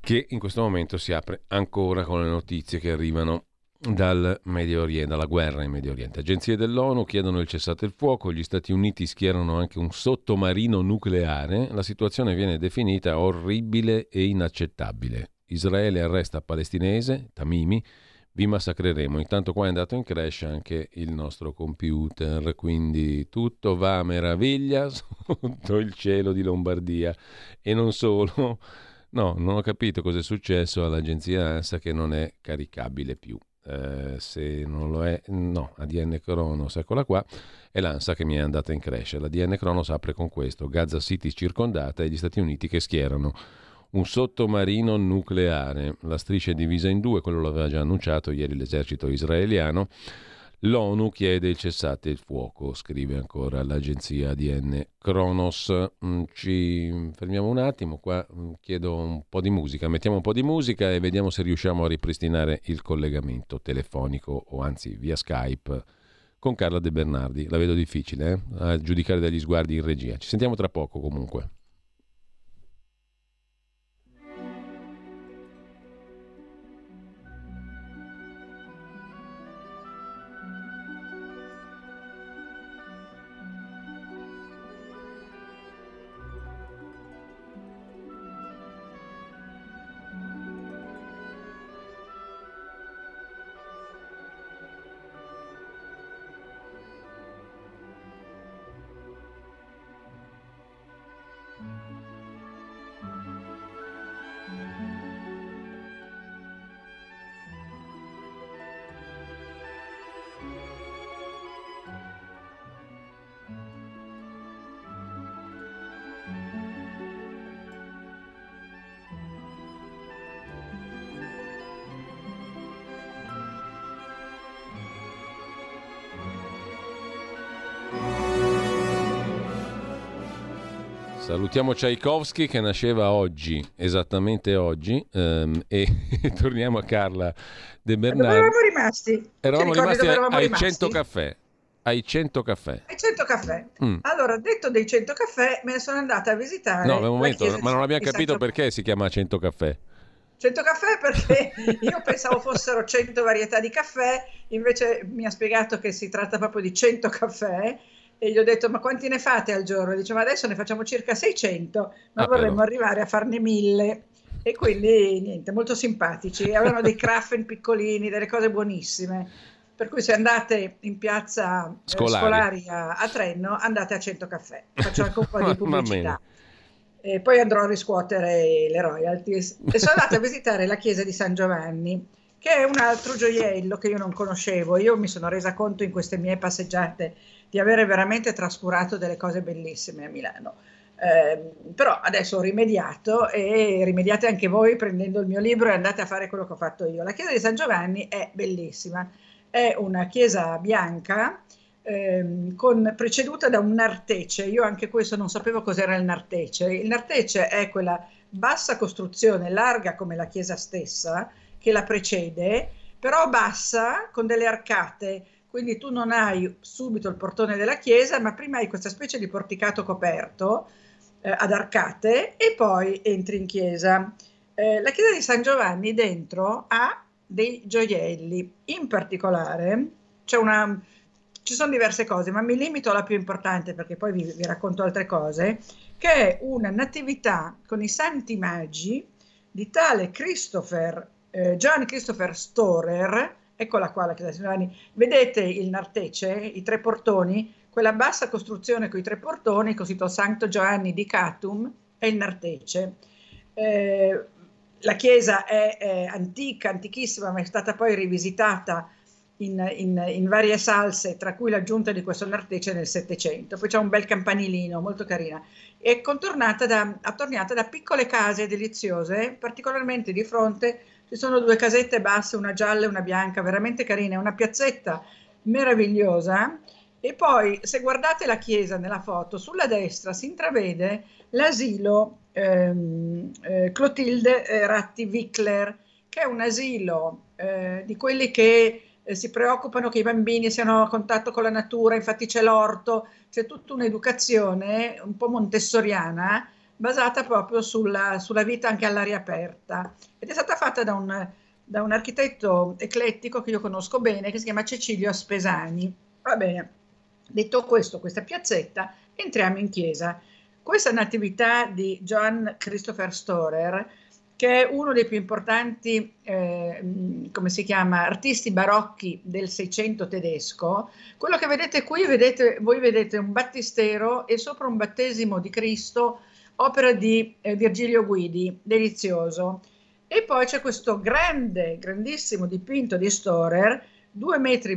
che in questo momento si apre ancora con le notizie che arrivano dal Medio Oriente, dalla guerra in Medio Oriente. Agenzie dell'ONU chiedono il cessate il fuoco, gli Stati Uniti schierano anche un sottomarino nucleare, la situazione viene definita orribile e inaccettabile. Israele arresta palestinese, Tamimi, vi massacreremo. Intanto qua è andato in crash anche il nostro computer, quindi tutto va a meraviglia sotto il cielo di Lombardia e non solo. No, non ho capito cosa è successo all'agenzia ANSA che non è caricabile più. Eh, se non lo è, no, ADN Kronos, eccola qua, è l'ANSA che mi è andata in crash. La DN Kronos apre con questo: Gaza City circondata e gli Stati Uniti che schierano un sottomarino nucleare. La striscia è divisa in due, quello l'aveva già annunciato ieri l'esercito israeliano. L'ONU chiede il cessate il fuoco, scrive ancora l'agenzia ADN Kronos. Mm, Ci fermiamo un attimo, qua mm, chiedo un po' di musica, mettiamo un po' di musica e vediamo se riusciamo a ripristinare il collegamento telefonico o anzi via Skype con Carla De Bernardi. La vedo difficile, eh? a giudicare dagli sguardi in regia. Ci sentiamo tra poco comunque. Salutiamo Tchaikovsky che nasceva oggi, esattamente oggi, ehm, e torniamo a Carla De Bernardi. Dove eravamo rimasti? Eravamo rimasti eravamo ai rimasti? 100 caffè. Ai 100 caffè. Ai 100 caffè. Mm. Allora, detto dei 100 caffè, me ne sono andata a visitare. No, un momento, ma non abbiamo capito perché si chiama 100 caffè. 100 caffè perché io pensavo fossero 100 varietà di caffè, invece mi ha spiegato che si tratta proprio di 100 caffè e gli ho detto ma quanti ne fate al giorno? Dice ma adesso ne facciamo circa 600, ma Ah, vorremmo però. arrivare a farne 1000 e quindi niente, molto simpatici, avevano dei craffen piccolini, delle cose buonissime. Per cui se andate in piazza eh, Scolari. Scolari a, a Trenno, andate a 100 caffè. Faccio anche un po' di pubblicità e poi andrò a riscuotere le royalties. E sono andata a visitare la chiesa di San Giovanni, che è un altro gioiello che io non conoscevo. Io mi sono resa conto in queste mie passeggiate di avere veramente trascurato delle cose bellissime a Milano. Ehm, però adesso ho rimediato e rimediate anche voi prendendo il mio libro e andate a fare quello che ho fatto io. La chiesa di San Giovanni è bellissima, è una chiesa bianca ehm, con- preceduta da un nartece. Io anche questo non sapevo cos'era il nartece. Il nartece è quella bassa costruzione, larga come la chiesa stessa, che la precede, però bassa con delle arcate. Quindi tu non hai subito il portone della chiesa, ma prima hai questa specie di porticato coperto eh, ad arcate e poi entri in chiesa. Eh, la chiesa di San Giovanni dentro ha dei gioielli, in particolare una, ci sono diverse cose, ma mi limito alla più importante perché poi vi, vi racconto altre cose, che è una natività con i santi magi di tale Christopher, eh, John Christopher Storer, eccola qua la chiesa vedete il nartece, i tre portoni, quella bassa costruzione con i tre portoni, cosito Santo Giovanni di Catum, è il nartece. Eh, la chiesa è, è antica, antichissima, ma è stata poi rivisitata in, in- in varie salse, tra cui l'aggiunta di questo nartece nel Settecento. Poi c'è un bel campanilino, molto carina. È contornata da, attorniata da piccole case deliziose, particolarmente di fronte ci sono due casette basse, una gialla e una bianca, veramente carine, una piazzetta meravigliosa. E poi, se guardate la chiesa nella foto, sulla destra si intravede l'asilo ehm, eh, Clotilde eh, Ratti Wickler, che è un asilo eh, di quelli che eh, si preoccupano che i bambini siano a contatto con la natura, infatti c'è l'orto, c'è tutta un'educazione un po' montessoriana basata proprio sulla, sulla vita anche all'aria aperta ed è stata fatta da un, da un architetto eclettico che io conosco bene che si chiama Cecilio Spesani. Va bene, detto questo, questa piazzetta, entriamo in chiesa. Questa natività di John Christopher Storer, che è uno dei più importanti, eh, come si chiama, artisti barocchi del Seicento tedesco, quello che vedete qui, vedete, voi vedete un battistero e sopra un battesimo di Cristo, opera di eh, Virgilio Guidi, delizioso. E poi c'è questo grande, grandissimo dipinto di Storer, 2,7 metri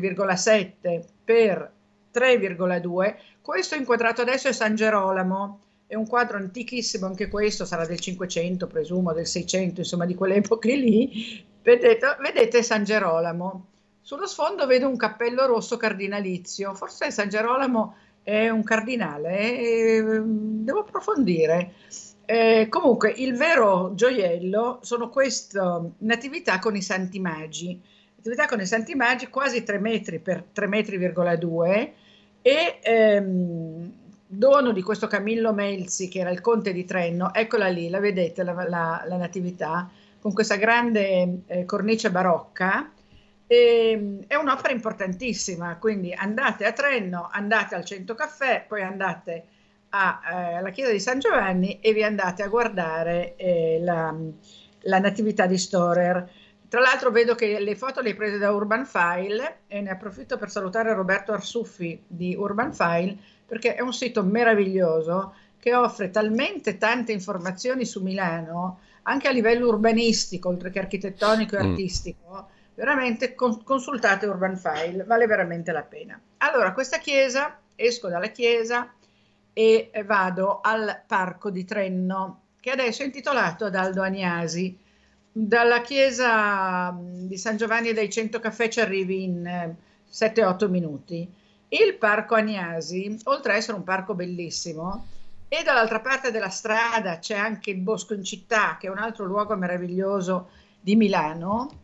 per 3,2. Questo inquadrato adesso è San Gerolamo, è un quadro antichissimo anche questo, sarà del 500, presumo, del 600, insomma di quelle epoche lì. Vedete, vedete San Gerolamo. Sullo sfondo vedo un cappello rosso cardinalizio, forse San Gerolamo è un cardinale, eh, devo approfondire. Eh, comunque, il vero gioiello sono queste natività con i santi magi. Natività con i santi magi, quasi 3 metri per 3,2 metri e ehm, dono di questo Camillo Melzi, che era il conte di Trenno, eccola lì, la vedete, la, la- la natività, con questa grande eh, cornice barocca. E, è un'opera importantissima, quindi andate a Trenno, andate al Cento Caffè, poi andate eh, alla chiesa di San Giovanni e vi andate a guardare eh, la, la natività di Storer. Tra l'altro vedo che le foto le prese da Urban File e ne approfitto per salutare Roberto Arsuffi di Urban File perché è un sito meraviglioso che offre talmente tante informazioni su Milano, anche a livello urbanistico, oltre che architettonico e Mm. artistico, veramente con- consultate Urban File, vale veramente la pena. Allora, questa chiesa, esco dalla chiesa e vado al parco di Trenno, che adesso è intitolato ad Aldo Agnasi. Dalla chiesa di San Giovanni dai Cento Caffè ci arrivi in eh, 7-8 minuti. Il parco Agnasi, oltre a essere un parco bellissimo, e dall'altra parte della strada c'è anche il Bosco in città, che è un altro luogo meraviglioso di Milano,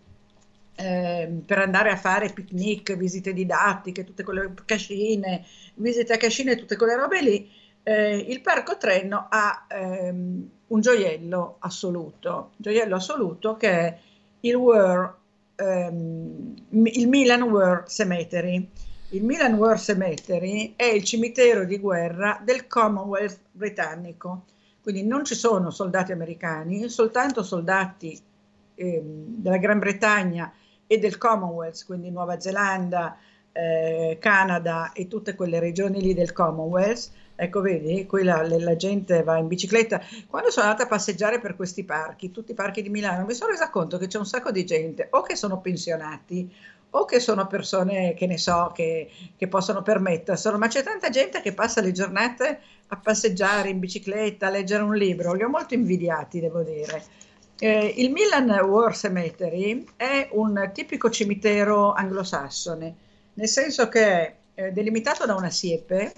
eh, per andare a fare picnic, visite didattiche, tutte quelle cascine, visite a cascine, tutte quelle robe lì, eh, il Parco Trenno ha ehm, un gioiello assoluto, gioiello assoluto che è il, War, ehm, il Milan War Cemetery. Il Milan War Cemetery è il cimitero di guerra del Commonwealth britannico, quindi non ci sono soldati americani, soltanto soldati eh, della Gran Bretagna e del Commonwealth, quindi Nuova Zelanda, eh, Canada e tutte quelle regioni lì del Commonwealth. Ecco, vedi, qui la, la, gente va in bicicletta. Quando sono andata a passeggiare per questi parchi, tutti i parchi di Milano, mi sono resa conto che c'è un sacco di gente o che sono pensionati o che sono persone che ne so che, che possono permetterselo, ma c'è tanta gente che passa le giornate a passeggiare in bicicletta, a leggere un libro. Li ho molto invidiati, devo dire. Eh, il Milan War Cemetery è un tipico cimitero anglosassone, nel senso che è eh, delimitato da una siepe,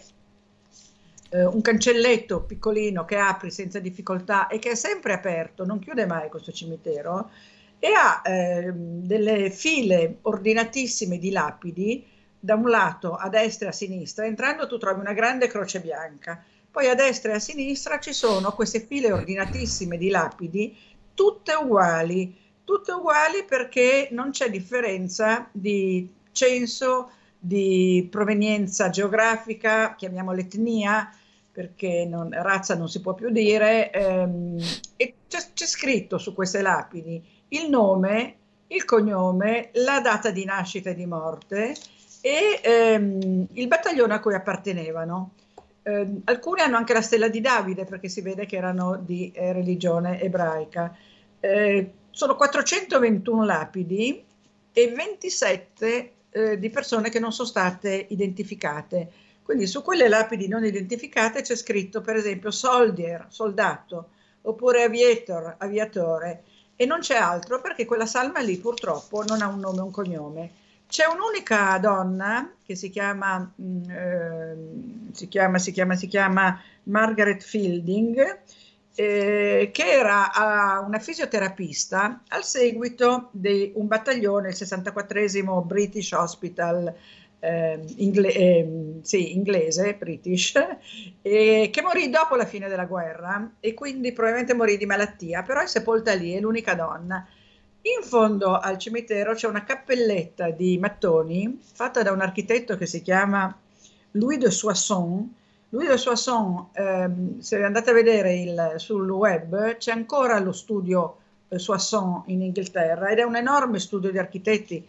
eh, un cancelletto piccolino che apri senza difficoltà e che è sempre aperto, non chiude mai questo cimitero, e ha eh, delle file ordinatissime di lapidi da un lato a destra e a sinistra. Entrando tu trovi una grande croce bianca, poi a destra e a sinistra ci sono queste file ordinatissime di lapidi, tutte uguali, tutte uguali perché non c'è differenza di censo, di provenienza geografica, chiamiamola etnia, perché non, razza non si può più dire, ehm, e c'è, c'è scritto su queste lapidi il nome, il cognome, la data di nascita e di morte e ehm, il battaglione a cui appartenevano. Eh, alcuni hanno anche la stella di Davide perché si vede che erano di eh, religione ebraica. Eh, sono 421 lapidi e 27 eh, di persone che non sono state identificate. Quindi su quelle lapidi non identificate c'è scritto per esempio soldier, soldato, oppure aviator, aviatore e non c'è altro perché quella salma lì purtroppo non ha un nome e un cognome. C'è un'unica donna che si chiama, eh, si chiama, si chiama, si chiama Margaret Fielding, eh, che era uh, una fisioterapista al seguito di un battaglione, il 64 British Hospital eh, ingle- eh, sì, inglese, British, che morì dopo la fine della guerra e quindi probabilmente morì di malattia, però è sepolta lì, è l'unica donna. In fondo al cimitero c'è una cappelletta di mattoni fatta da un architetto che si chiama Louis de Soissons. Louis de Soissons, ehm, se andate a vedere il, sul web, c'è ancora lo studio eh, Soissons in Inghilterra ed è un enorme studio di architetti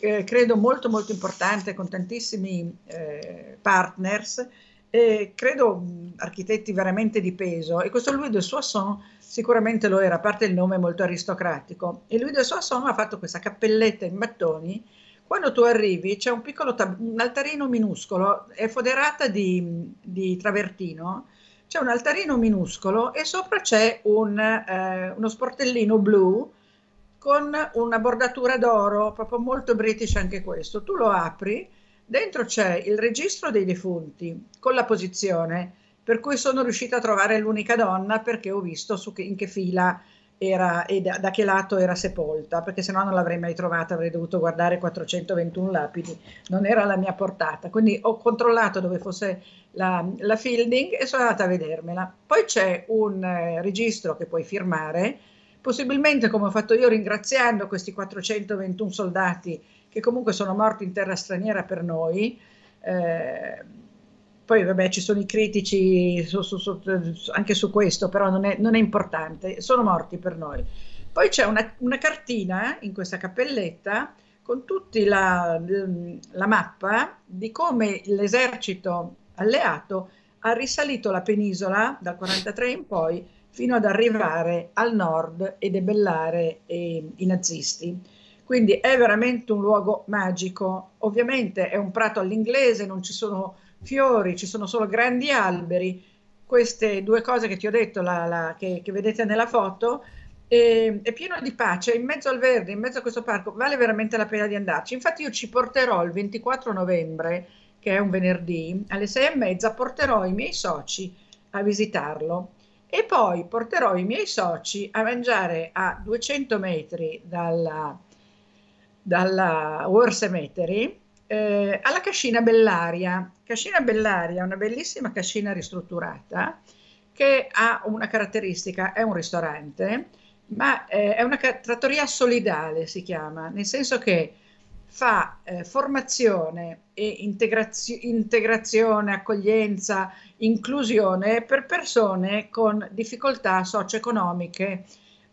eh, credo molto molto importante con tantissimi eh, partners credo architetti veramente di peso e questo Louis de Soissons sicuramente lo era, a parte il nome molto aristocratico. E Louis de Soissons ha fatto questa cappelletta in mattoni. Quando tu arrivi c'è un piccolo tab- un altarino minuscolo, è foderata di, di travertino, c'è un altarino minuscolo e sopra c'è un, eh, uno sportellino blu con una bordatura d'oro, proprio molto british anche questo. Tu lo apri, dentro c'è il registro dei defunti con la posizione, per cui sono riuscita a trovare l'unica donna perché ho visto che, in che fila era e da, da, che lato era sepolta, perché se no non l'avrei mai trovata, avrei dovuto guardare 421 lapidi, non era alla mia portata. Quindi ho controllato dove fosse la, la fielding e sono andata a vedermela. Poi c'è un eh, registro che puoi firmare possibilmente come ho fatto io ringraziando questi 421 soldati che comunque sono morti in terra straniera per noi. Eh, poi vabbè ci sono i critici su, su, su, anche su questo, però non è, non è, importante, sono morti per noi. Poi c'è una, una cartina in questa cappelletta con tutta la, la mappa di come l'esercito alleato ha risalito la penisola dal 43 in poi fino ad arrivare al nord e debellare eh, i nazisti. Quindi è veramente un luogo magico. Ovviamente è un prato all'inglese, non ci sono fiori, ci sono solo grandi alberi. Queste due cose che ti ho detto, la, la, che, che, vedete nella foto, eh, è pieno di pace, in mezzo al verde, in mezzo a questo parco, vale veramente la pena di andarci. Infatti io ci porterò il 24 novembre, che è un venerdì, alle sei e mezza, porterò i miei soci a visitarlo e poi porterò i miei soci a mangiare a 200 metri dalla, dalla War Cemetery eh, alla Cascina Bellaria. Cascina Bellaria è una bellissima cascina ristrutturata che ha una caratteristica, è un ristorante, ma eh, è una trattoria solidale, si chiama, nel senso che fa eh, formazione e integrazio- integrazione, accoglienza, inclusione per persone con difficoltà socio-economiche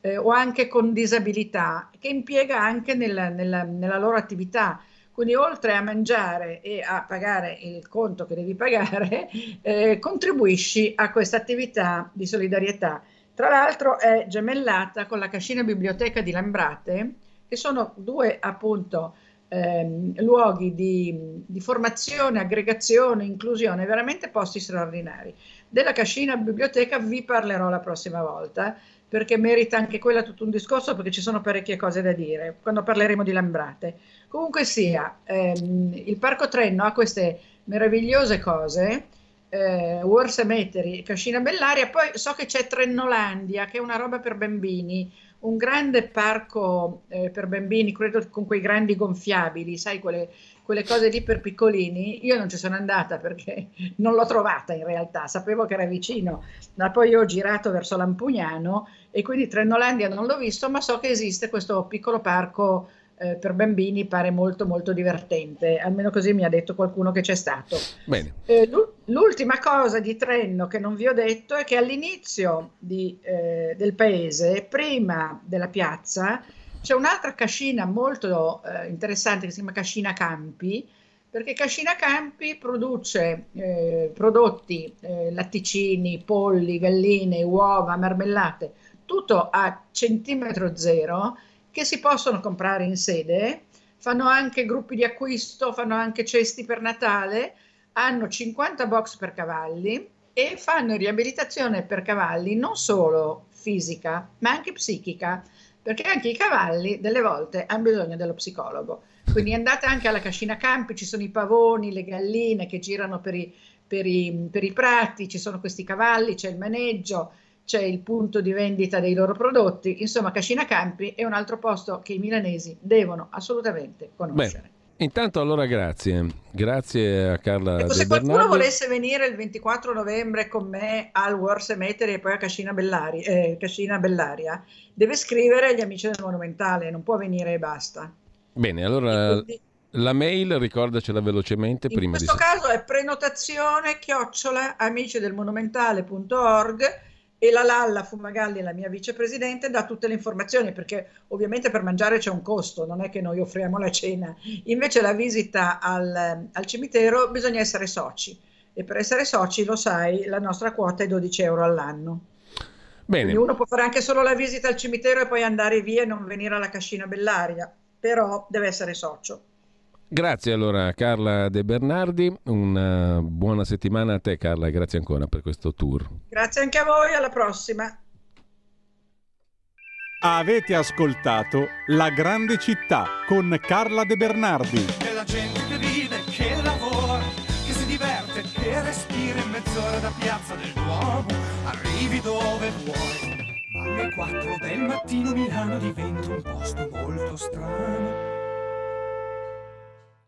eh, o anche con disabilità, che impiega anche nella, nella, nella loro attività. Quindi oltre a mangiare e a pagare il conto che devi pagare, eh, contribuisci a questa attività di solidarietà. Tra l'altro è gemellata con la Cascina Biblioteca di Lambrate, che sono due appunto ehm, luoghi di, di, formazione, aggregazione, inclusione, veramente posti straordinari. Della Cascina Biblioteca vi parlerò la prossima volta perché merita anche quella tutto un discorso perché ci sono parecchie cose da dire quando parleremo di Lambrate. Comunque sia, ehm, il Parco Trenno ha queste meravigliose cose, eh, War Cemetery, Cascina Bellaria, poi so che c'è Trennolandia che è una roba per bambini, un grande parco eh, per bambini, credo con quei grandi gonfiabili, sai, quelle, quelle, cose lì per piccolini. Io non ci sono andata perché non l'ho trovata in realtà, sapevo che era vicino, ma poi ho girato verso Lampugnano e quindi Trenolandia non l'ho visto, ma so che esiste questo piccolo parco eh, per bambini pare molto molto divertente, almeno così mi ha detto qualcuno che c'è stato. Eh, l'ultima cosa di Trenno che non vi ho detto è che all'inizio di, eh, del paese, prima della piazza, c'è un'altra cascina molto eh, interessante che si chiama Cascina Campi, perché Cascina Campi produce eh, prodotti, eh, latticini, polli, galline, uova, marmellate, tutto a centimetro zero che si possono comprare in sede, fanno anche gruppi di acquisto, fanno anche cesti per Natale, hanno 50 box per cavalli e fanno riabilitazione per cavalli non solo fisica, ma anche psichica, perché anche i cavalli delle volte hanno bisogno dello psicologo. Quindi andate anche alla Cascina Campi, ci sono i pavoni, le galline che girano per i, per i, per i prati, ci sono questi cavalli, c'è il maneggio, c'è il punto di vendita dei loro prodotti, insomma Cascina Campi è un altro posto che i milanesi devono assolutamente conoscere. Beh. Intanto allora grazie, grazie a Carla ecco, Se qualcuno Bernardi. volesse venire il 24 novembre con me al War Cemetery e poi a Cascina, Bellari, eh, Cascina Bellaria, deve scrivere agli amici del Monumentale, non può venire e basta. Bene, allora quindi, la mail ricordacela velocemente in prima di... In questo caso è prenotazione chiocciola amici del monumentale.org e la Lalla Fumagalli, la mia vicepresidente, dà tutte le informazioni perché ovviamente per mangiare c'è un costo, non è che noi offriamo la cena. Invece la visita al, al cimitero bisogna essere soci e per essere soci, lo sai, la nostra quota è 12 euro all'anno. Bene. Quindi uno può fare anche solo la visita al cimitero e poi andare via e non venire alla cascina Bellaria, però deve essere socio. Grazie allora Carla De Bernardi, una buona settimana a te Carla e grazie ancora per questo tour. Grazie anche a voi, alla prossima. Avete ascoltato La grande città con Carla De Bernardi. È la gente che vive, che lavora, che si diverte, che respira in mezz'ora da piazza del Duomo, arrivi dove vuoi. Ma alle 4 del mattino Milano diventa un posto molto strano